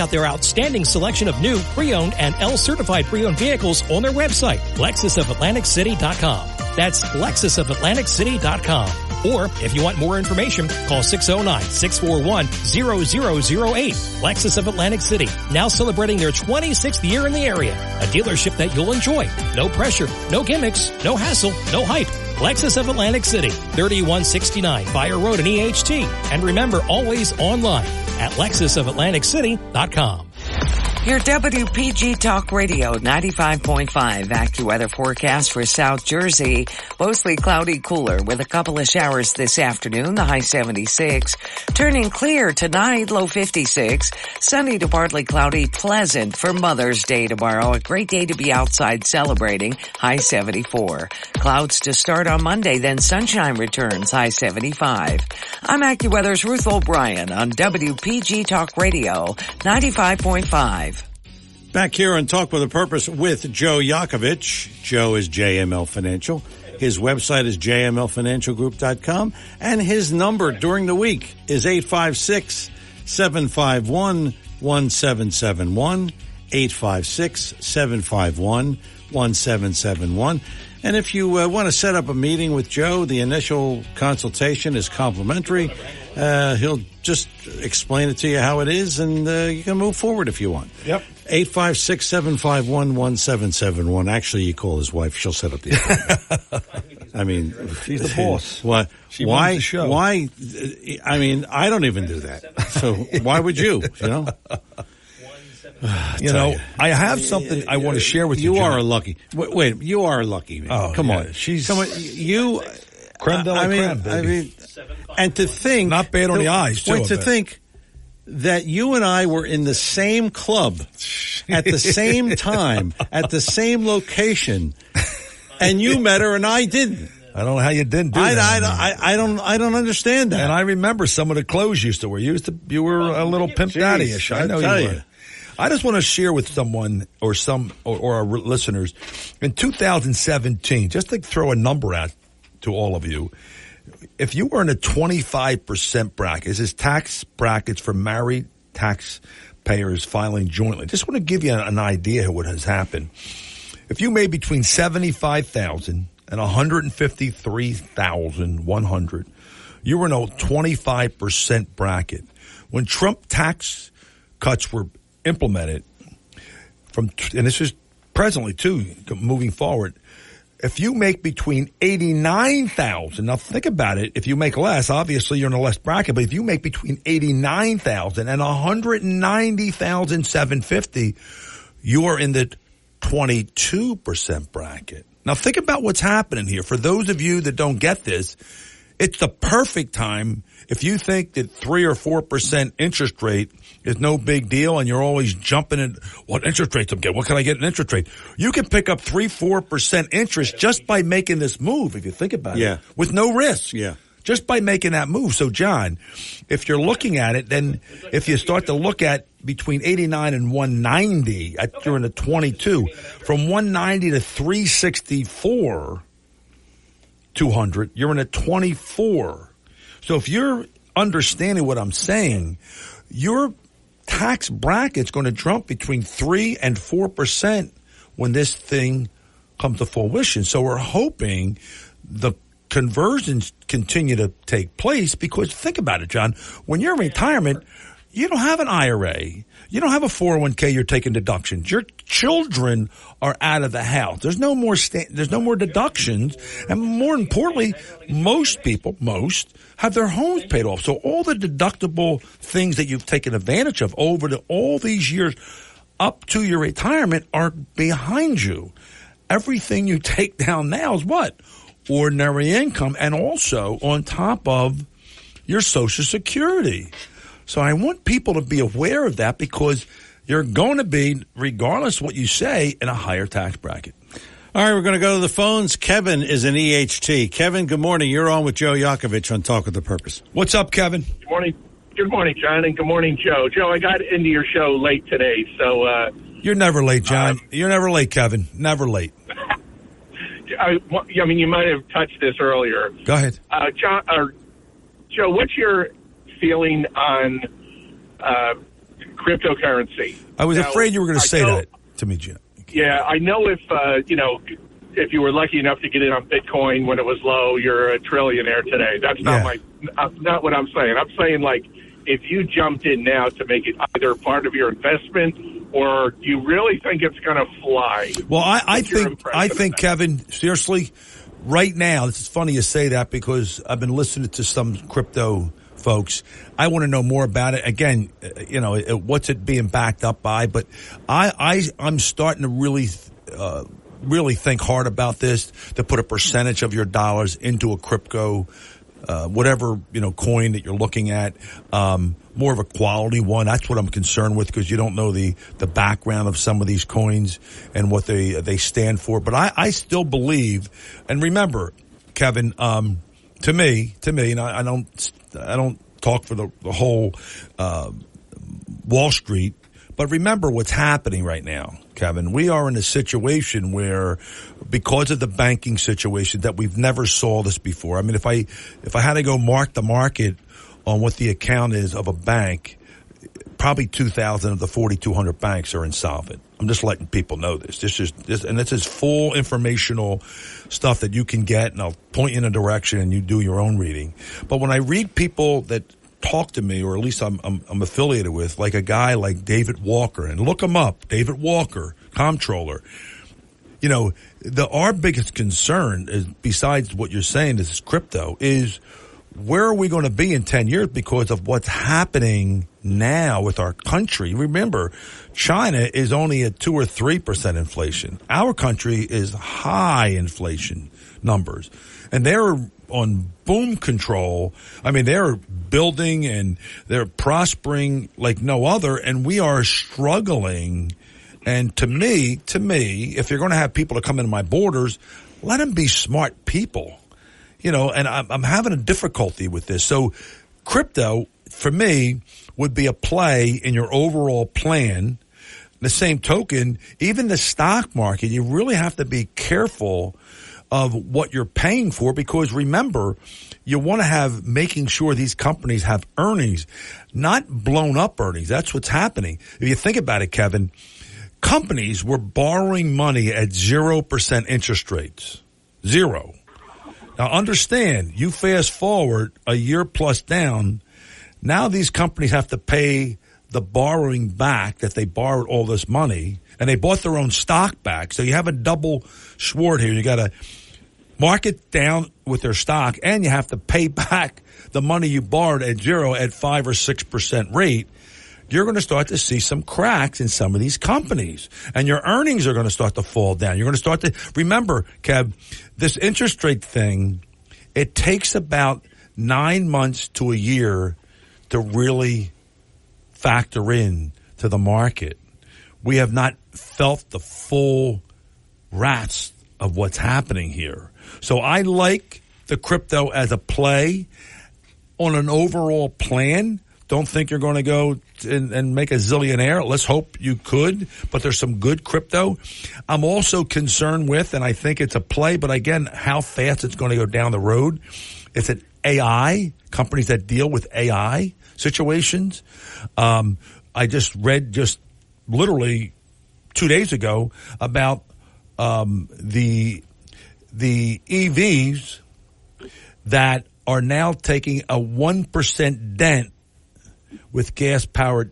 out their outstanding selection of new, pre-owned, and L-certified pre-owned vehicles on their website, lexusofatlanticcity.com. That's lexusofatlanticcity.com. Or if you want more information, call 609-641-0008. Lexus of Atlantic City, now celebrating their 26th year in the area. A dealership that you'll enjoy. No pressure, no gimmicks, no hassle, no hype. Lexus of Atlantic City, 3169 Fire Road in EHT. And remember, always online at lexusofatlanticcity.com. Your WPG Talk Radio 95.5 AccuWeather forecast for South Jersey. Mostly cloudy cooler with a couple of showers this afternoon, the high 76. Turning clear tonight, low 56. Sunny to partly cloudy, pleasant for Mother's Day tomorrow. A great day to be outside celebrating, high 74. Clouds to start on Monday, then sunshine returns, high 75. I'm AccuWeather's Ruth O'Brien on WPG Talk Radio 95.5. Back here on Talk with a Purpose with Joe Yakovich. Joe is JML Financial. His website is jmlfinancialgroup.com and his number during the week is 856 751 1771. 856 751 1771. And if you uh, want to set up a meeting with Joe, the initial consultation is complimentary. Uh, he'll just explain it to you how it is, and uh, you can move forward if you want. Yep. 856 751 1771. Actually, you call his wife. She'll set up the appointment. I mean, She's the boss. Why? She why? Why? I mean, I don't even do that. So why would you? You know. You know, I have something I want to share with you. You are lucky. Wait, wait, you are lucky. Man. Oh, come yeah, on, she's- come on. You Creme de la I mean, creme, I mean, and to think Not bad on the eyes, too, Wait, to think that you and I were in the same club at the same time at the same location, and you met her and I didn't. I don't know how you didn't do I, that. I, I, I don't I don't understand that. And I remember some of the clothes you used to wear. You used to, you were a little pimp daddy-ish. I know you you. I just want to share with someone or some or, or our listeners in 2017, just to throw a number out to all of you. If you were in a 25% bracket, this is tax brackets for married taxpayers filing jointly. Just want to give you an idea of what has happened. If you made between 75,000 and 153,100, you were in a 25% bracket. When Trump tax cuts were implemented from, and this is presently too, moving forward, if you make between 89,000, now think about it. If you make less, obviously you're in a less bracket, but if you make between 89,000 and 190,750, you are in the 22% bracket. Now think about what's happening here. For those of you that don't get this, it's the perfect time if you think that three or four percent interest rate is no big deal and you're always jumping in what interest rates I'm getting, what can I get in interest rate? You can pick up three, four percent interest just by making this move, if you think about Yeah. it. With no risk. Yeah. Just by making that move. So John, if you're looking at it, then if you start to look at between 89 and 190, at, you're in the 22. From 190 to 364, 200, you're in a 24. So if you're understanding what I'm saying, your tax bracket's going to jump between 3 and 4% when this thing comes to fruition. So we're hoping the conversions continue to take place because think about it, John. When you're in retirement, you don't have an IRA. You don't have a 401k you're taking deductions. Your children are out of the house. There's no more sta- there's no more deductions and more importantly, most people, most have their homes paid off. So all the deductible things that you've taken advantage of over the, all these years up to your retirement are behind you. Everything you take down now is what? Ordinary income and also on top of your social security. So I want people to be aware of that because you're going to be, regardless what you say, in a higher tax bracket. All right, we're going to go to the phones. Kevin is an EHT. Kevin, good morning. You're on with Joe Yakovich on Talk with the Purpose. What's up, Kevin? Good morning. Good morning, John, and good morning, Joe. Joe, I got into your show late today, so uh, You're never late, John. You're never late, Kevin. Never late. I, I mean, you might have touched this earlier. Go ahead. Uh, John, or Joe, what's your feeling on uh, cryptocurrency? I was Now, afraid you were going to say that to me, Jim. Yeah, I know if uh, you know if you were lucky enough to get in on Bitcoin when it was low, you're a trillionaire today. That's not Yeah. my uh, not what I'm saying. I'm saying like if you jumped in now to make it either part of your investment or do you really think it's going to fly? Well, I, I think I think? Kevin, seriously, right now, this is funny you say that because I've been listening to some crypto folks. I want to know more about it. Again, uh, you know, uh, what's it being backed up by? But I, I I'm starting to really. Uh, Really think hard about this to put a percentage of your dollars into a crypto, uh, whatever you know coin that you're looking at. Um, more of a quality one. That's what I'm concerned with because you don't know the the background of some of these coins and what they they stand for. But I, I still believe, and remember, Kevin, um, to me, to me, and I, I don't I don't talk for the, the whole uh, Wall Street. But remember what's happening right now, Kevin. We are in a situation where, because of the banking situation, that we've never saw this before. I mean, if I if I had to go mark the market on what the account is of a bank, probably two thousand of the forty two hundred banks are insolvent. I'm just letting people know this. This is this, and this is full informational stuff that you can get, and I'll point you in a direction, and you do your own reading. But when I read people that talk to me, or at least I'm, I'm, I'm affiliated with, like a guy like David Walker, and look him up, David Walker, comptroller. You know, the our biggest concern is besides what you're saying, this is crypto, is where are we going to be in 10 years because of what's happening now with our country? Remember, China is only at 2 or 3% inflation. Our country is high inflation numbers. And they're on boom control. I mean, they're building and they're prospering like no other, and we are struggling. And to me, to me, if you're going to have people to come into my borders, let them be smart people you know, and I'm, I'm having a difficulty with this. So crypto for me would be a play in your overall plan. The same token, even the stock market, you really have to be careful of what you're paying for because remember, you want to have making sure these companies have earnings, not blown up earnings. That's what's happening. If you think about it, Kevin, companies were borrowing money at 0% interest rates. Zero. Now understand, you fast forward a year plus down, now these companies have to pay the borrowing back that they borrowed all this money and they bought their own stock back. So you have a double sword here. You got to market down with their stock and you have to pay back the money you borrowed at zero at five or six percent rate. You're going to start to see some cracks in some of these companies and your earnings are going to start to fall down. You're going to start to remember, Kev, this interest rate thing, it takes about nine months to a year to really factor in to the market. We have not felt the full wrath of what's happening here. So I like the crypto as a play on an overall plan. Don't think you're going to go and, and, make a zillionaire. Let's hope you could, but there's some good crypto. I'm also concerned with, and I think it's a play, but again, how fast it's going to go down the road. It's an AI, companies that deal with AI situations. Um, I just read just literally two days ago about um, the the EVs that are now taking a one percent dent with gas powered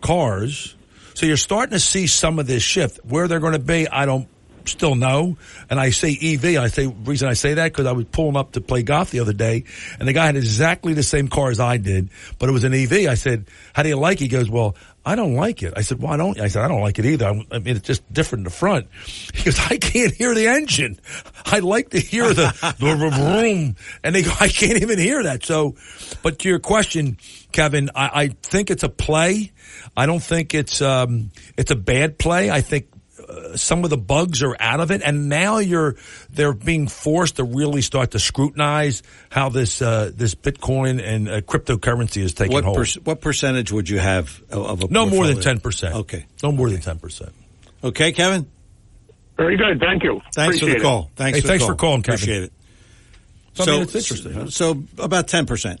cars. So you're starting to see some of this shift. Where they're going to be, I don't still no. And I say EV. I say reason I say that because I was pulling up to play golf the other day, and the guy had exactly the same car as I did, but it was an EV. I said, "How do you like it?" He goes, "Well." I don't like it. I said, "Why don't?" I said, "I don't like it either. I mean, it's just different in the front." He goes, "I can't hear the engine. I like to hear the the room, and they go, I can't even hear that." So, but to your question, Kevin, I, I think it's a play. I don't think it's um, it's a bad play. I think uh, some of the bugs are out of it, and now you're they're being forced to really start to scrutinize how this uh, this Bitcoin and uh, cryptocurrency is taking What hold. per, what percentage would you have of a no more than ten percent. Okay, no more than ten percent. Okay, Kevin. Very good. Thank you. Thanks for the Appreciate it. call. Thanks Hey, for, thanks the for call. calling, Kevin. Appreciate it. So, I mean, it's interesting, huh? So about ten percent.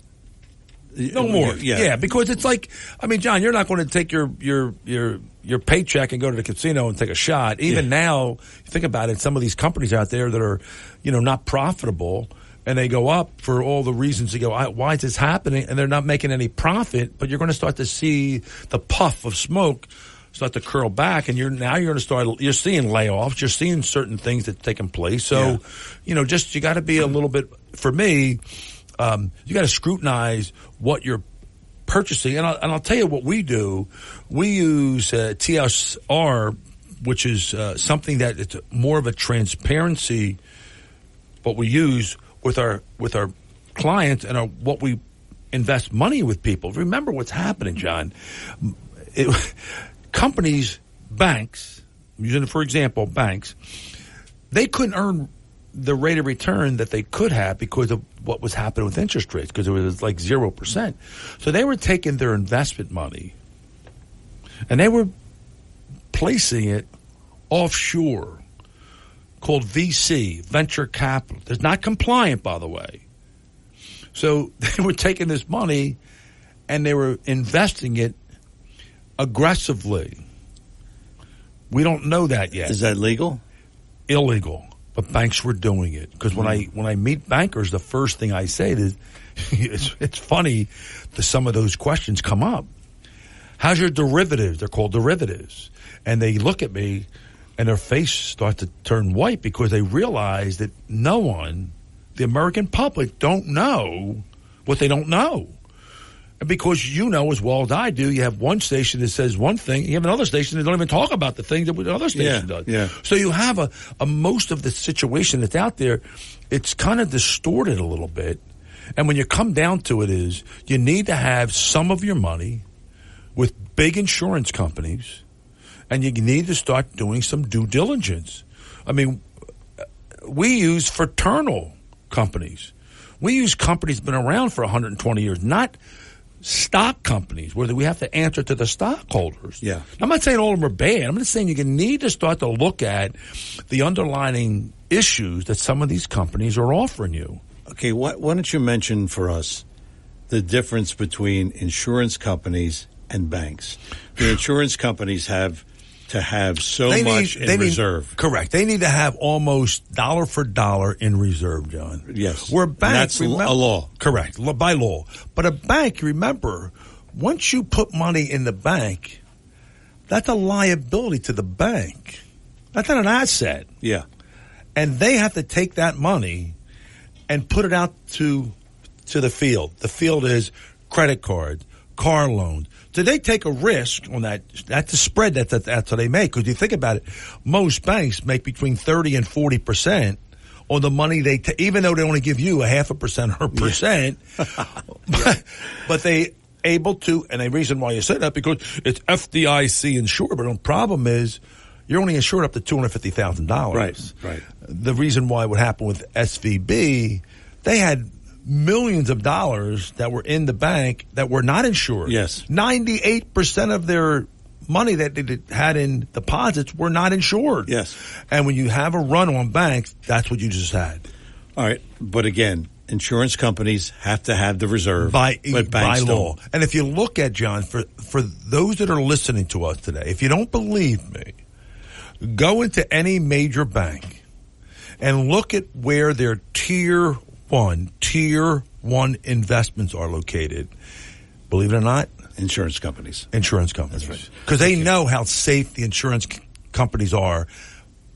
No more. Yeah. yeah, because it's like, I mean, John, you're not going to take your your your your paycheck and go to the casino and take a shot. Even now, you think about it, some of these companies out there that are, you know, not profitable and they go up for all the reasons you go, why is this happening? And they're not making any profit, but you're going to start to see the puff of smoke start to curl back and you're now you're going to start you're seeing layoffs you're seeing certain things that taking place so Yeah. you know just you got to be a little bit for me um, you got to scrutinize what you're purchasing. And I'll, and I'll tell you what we do. We use uh, TSR, which is uh, something that it's more of a transparency. What we use with our with our clients and our, what we invest money with people. Remember what's happening, John. It, companies, banks, I'm using it for example, banks, they couldn't earn the rate of return that they could have because of what was happening with interest rates because it was like 0%. So they were taking their investment money and they were placing it offshore called VC, venture capital. It's not compliant, by the way. So they were taking this money and they were investing it aggressively. We don't know that yet. Is that legal? Illegal. But banks were doing it because when I when I meet bankers, the first thing I say is, it's, it's funny that some of those questions come up. How's your derivatives? They're called derivatives, and they look at me, and their face starts to turn white because they realize that no one, the American public, don't know what they don't know. Because you know as well as I do, you have one station that says one thing, you have another station that don't even talk about the thing that the other station Yeah, does. yeah. So you have a, a most of the situation that's out there, it's kind of distorted a little bit. And when you come down to it is you need to have some of your money with big insurance companies and you need to start doing some due diligence. I mean, we use fraternal companies. We use companies been around for 120 years, not stock companies where we have to answer to the stockholders. Yeah. I'm not saying all of them are bad. I'm just saying you need to start to look at the underlying issues that some of these companies are offering you. Okay, why, why don't you mention for us the difference between insurance companies and banks? The insurance companies have to have so They need- much in they need- reserve. correct. They need to have almost dollar for dollar in reserve, John. Yes. Where And banks, that's l- remem- a law. Correct, by law. But a bank, remember, once you put money in the bank, that's a liability to the bank. That's not an asset. Yeah. And they have to take that money and put it out to to the field. The field is credit cards, car loan. Do they take a risk on that? That's the spread that, that that's what they make. Because you think about it, most banks make between thirty and forty percent on the money they ta- even though they only give you a half a percent or a percent, but, but they able to. And the reason why you say that because it's FDIC insured. But the problem is. You're only insured up to two hundred fifty thousand dollars. Right, right. The reason why what happened with SVB, they had millions of dollars that were in the bank that were not insured. Yes. 98% of their money that they had in deposits were not insured. Yes. And when you have a run on banks, that's what you just had. All right, but again, insurance companies have to have the reserve by by law. don't. And if you look at John, for for those that are listening to us today, if you don't believe me, go into any major bank and look at where their tier one, tier one investments are located. Believe it or not, insurance companies. Insurance companies. That's right. Because they know how safe the insurance c- companies are,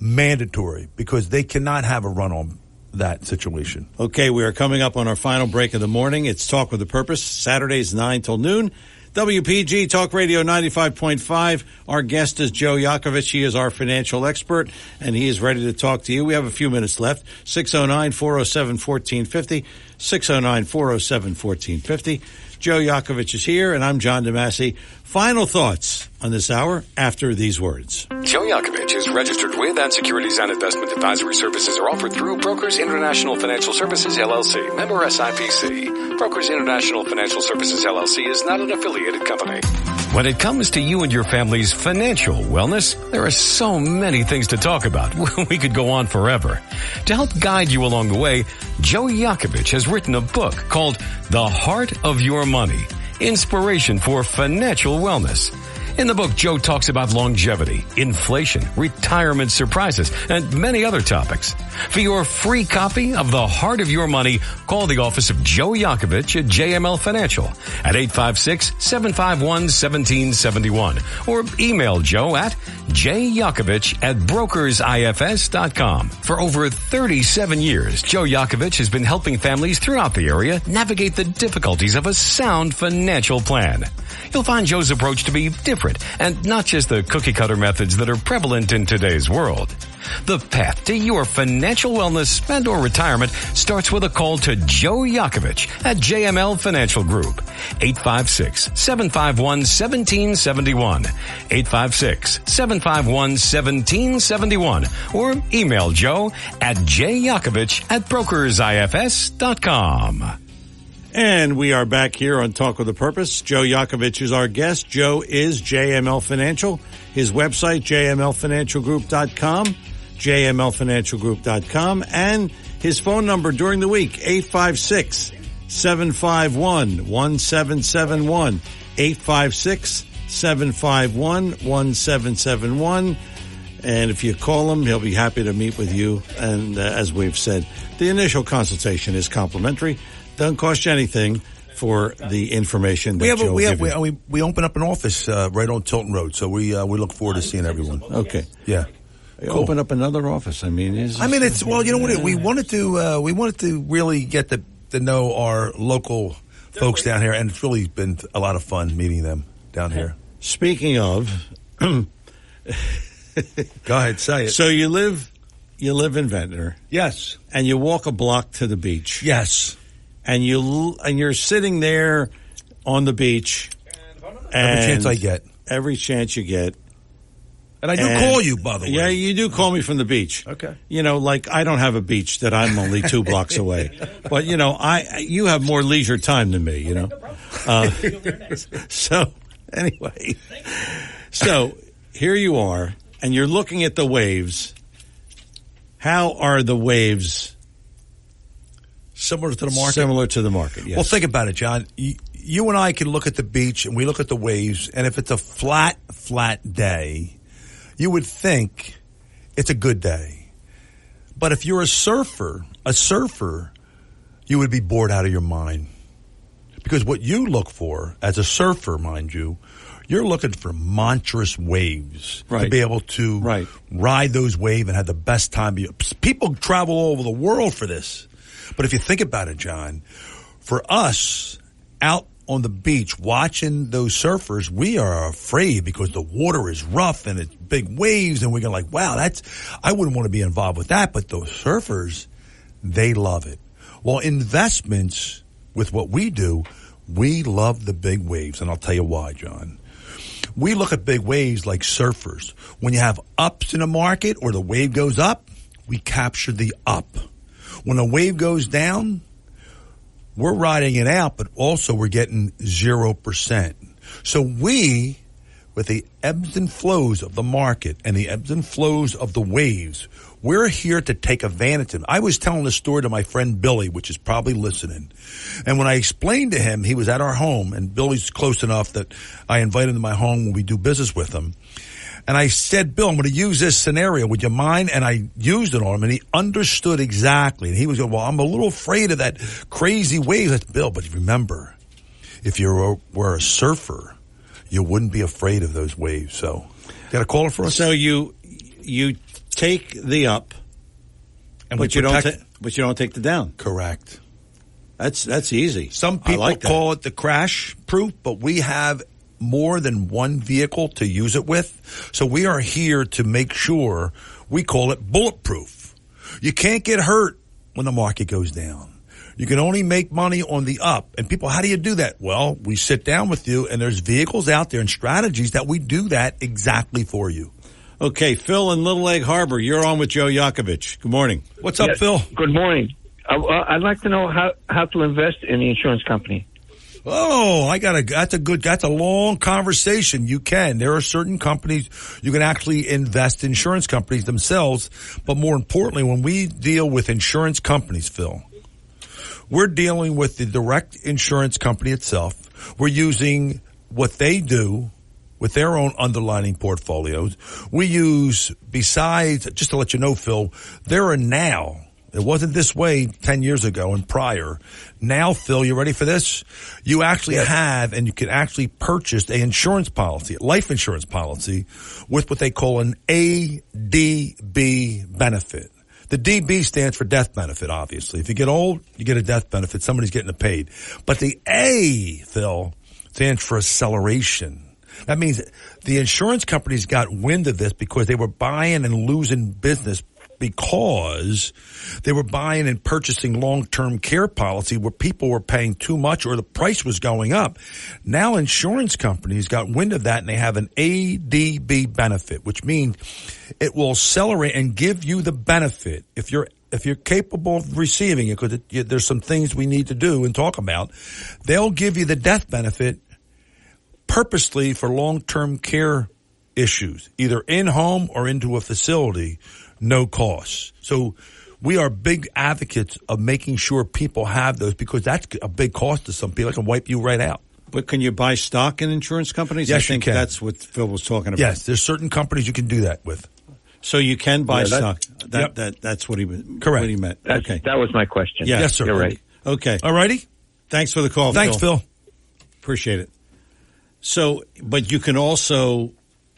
mandatory, because they cannot have a run on that situation. Okay, we are coming up on our final break of the morning. It's Talk with a Purpose, Saturdays 9 till noon. WPG Talk Radio 95.5. Our guest is Joe Yakovich. He is our financial expert, and he is ready to talk to you. We have a few minutes left. 609 407 1450. 609 407 1450. Joe Yakovich is here, and I'm John DeMasi. Final thoughts on this hour after these words. Joe Yakovich is registered with and securities and investment advisory services are offered through Brokers International Financial Services LLC, member SIPC. Brokers International Financial Services LLC is not an affiliated company. When it comes to you and your family's financial wellness, there are so many things to talk about. We could go on forever. To help guide you along the way, Joe Yakovich has written a book called The Heart of Your Money, Inspiration for Financial Wellness. In the book, Joe talks about longevity, inflation, retirement surprises, and many other topics. For your free copy of The Heart of Your Money, call the office of Joe Yakovich at JML Financial at 856-751-1771 or email Joe at jyakovich at brokersifs.com. For over 37 years, Joe Yakovich has been helping families throughout the area navigate the difficulties of a sound financial plan. You'll find Joe's approach to be different and not just the cookie cutter methods that are prevalent in today's world. The path to your financial wellness and or retirement starts with a call to Joe Yakovich at JML Financial Group. 856-751-1771. 856-751-1771 or email Joe at jyakovich at brokersifs.com. And we are back here on Talk with a Purpose. Joe Yakovich is our guest. Joe is JML Financial. His website, jmlfinancialgroup.com, jmlfinancialgroup.com, and his phone number during the week, 856 751 1771. 856 751 1771. And if you call him, he'll be happy to meet with you. And uh, as we've said, the initial consultation is complimentary. Doesn't cost you anything for the information that We have, a, we, have we, we we open up an office uh, right on Tilton Road, so we uh, we look forward to seeing everyone. Okay. Yeah. Cool. Open up another office. I mean, is I mean, it's well, you know what? We wanted to uh, we wanted to really get to to know our local folks down here, and it's really been a lot of fun meeting them down here. Speaking of, go ahead, say it. So you live, you live in Ventnor. Yes. And you walk a block to the beach. Yes. And you and you're sitting there on the beach. Every chance I get. Every chance you get. And I do call you, by the way. Yeah, you do call me from the beach. Okay. You know, like I don't have a beach that I'm only two blocks away, but you know, I you have more leisure time than me. You know, uh, so anyway, so here you are, and you're looking at the waves. How are the waves similar to the market? Similar to the market. Yes. Well, think about it, John. You, you and I can look at the beach and we look at the waves, and if it's a flat, flat day, you would think it's a good day. But if you're a surfer, a surfer, you would be bored out of your mind. Because what you look for as a surfer, mind you, you're looking for monstrous waves to be able to Right. ride those waves and have the best time. People travel all over the world for this. But if you think about it, John, for us out on the beach watching those surfers, we are afraid because the water is rough and it's big waves and we're going like, wow, that's, I wouldn't want to be involved with that. But those surfers, they love it. Well, investments with what we do, we love the big waves. And I'll tell you why, John. We look at big waves like surfers. When you have ups in a market or the wave goes up, we capture the up. When a wave goes down, we're riding it out, but also we're getting 0%. So we, with the ebbs and flows of the market and the ebbs and flows of the waves, we're here to take advantage of. I was telling a story to my friend Billy, which is probably listening. And when I explained to him, he was at our home and Billy's close enough that I invite him to my home when we do business with him. And I said, Bill, I'm going to use this scenario. Would you mind? And I used it on him and he understood exactly. And he was going, well, I'm a little afraid of that crazy wave. That's Bill. But remember, if you were, were a surfer, you wouldn't be afraid of those waves. So, got a caller for us? So you you take the up, And but you don't. Ta- but you don't take the down. Correct. That's that's easy. Some people like call it the crash proof, but we have more than one vehicle to use it with. So we are here to make sure we call it bulletproof. You can't get hurt when the market goes down. You can only make money on the up. And people, how do you do that? Well, we sit down with you and there's vehicles out there and strategies that we do that exactly for you. Okay, Phil in Little Egg Harbor, you're on with Joe Yakovich. Good morning. What's up, Yes. Phil? Good morning. I, uh, I'd like to know how, how to invest in the insurance company. Oh, I got a, that's a good, that's a long conversation. You can. There are certain companies you can actually invest insurance companies themselves. But more importantly, when we deal with insurance companies, Phil, we're dealing with the direct insurance company itself. We're using what they do with their own underlining portfolios. We use, besides, just to let you know, Phil, there are now, it wasn't this way 10 years ago and prior. Now, Phil, you ready for this? You actually have and you can actually purchase a insurance policy, a life insurance policy with what they call an ADB benefit. The DB stands for death benefit, obviously. If you get old, you get a death benefit. Somebody's getting it paid. But the A, Phil, stands for acceleration. That means the insurance companies got wind of this because they were buying and losing business because they were buying and purchasing long-term care policy where people were paying too much or the price was going up. Now insurance companies got wind of that and they have an ADB benefit, which means it will accelerate and give you the benefit if you're if you're capable of receiving it, because there's some things we need to do and talk about, they'll give you the death benefit purposely for long-term care issues, either in home or into a facility, no cost. So we are big advocates of making sure people have those because that's a big cost to some people. It can wipe you right out. But can you buy stock in insurance companies? Yes, I think you can. that's what Phil was talking about. Yes, there's certain companies you can do that with. So you can buy Yeah, that- stock. That, Yep. that that's what he was Correct. What he meant. That's, okay. That was my question. Yeah. Yes, sir. You're right. Okay. All righty. Thanks for the call. Thanks, Phil. Appreciate it. So, but you can also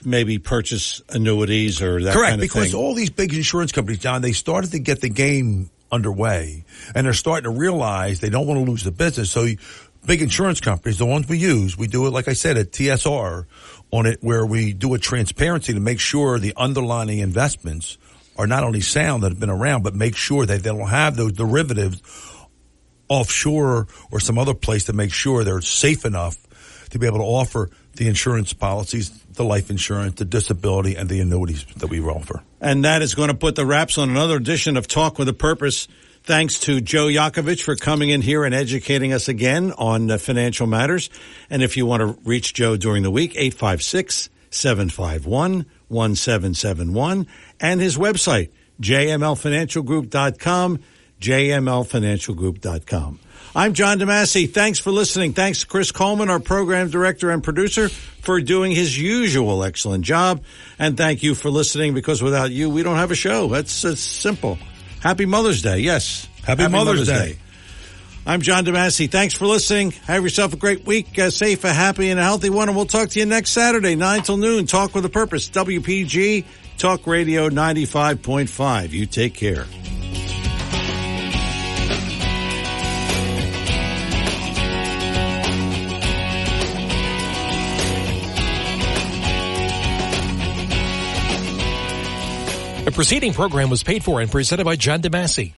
maybe purchase annuities or that Correct, kind of because thing. all these big insurance companies, John, they started to get the game underway, and they're starting to realize they don't want to lose the business. So, big insurance companies, the ones we use, we do it like I said at TSR on it, where we do a transparency to make sure the underlying investments are not only sound that have been around, but make sure that they don't have those derivatives offshore or some other place to make sure they're safe enough to be able to offer the insurance policies, the life insurance, the disability, and the annuities that we offer. And that is going to put the wraps on another edition of Talk with a Purpose. Thanks to Joe Yakovich for coming in here and educating us again on uh, financial matters. And if you want to reach Joe during the week, 856 751 1771 and his website, jmlfinancialgroup.com, jmlfinancialgroup.com. I'm John DeMasi. Thanks for listening. Thanks to Chris Coleman, our program director and producer, for doing his usual excellent job. And thank you for listening because without you, we don't have a show. That's, that's simple. Happy Mother's Day. Yes. Happy Mother's Day. I'm John DeMasi. Thanks for listening. Have yourself a great week, a safe, a happy, and a healthy one. And we'll talk to you next Saturday, 9 till noon. Talk with a purpose. WPG Talk Radio 95.5. You take care. The preceding program was paid for and presented by John DeMasi.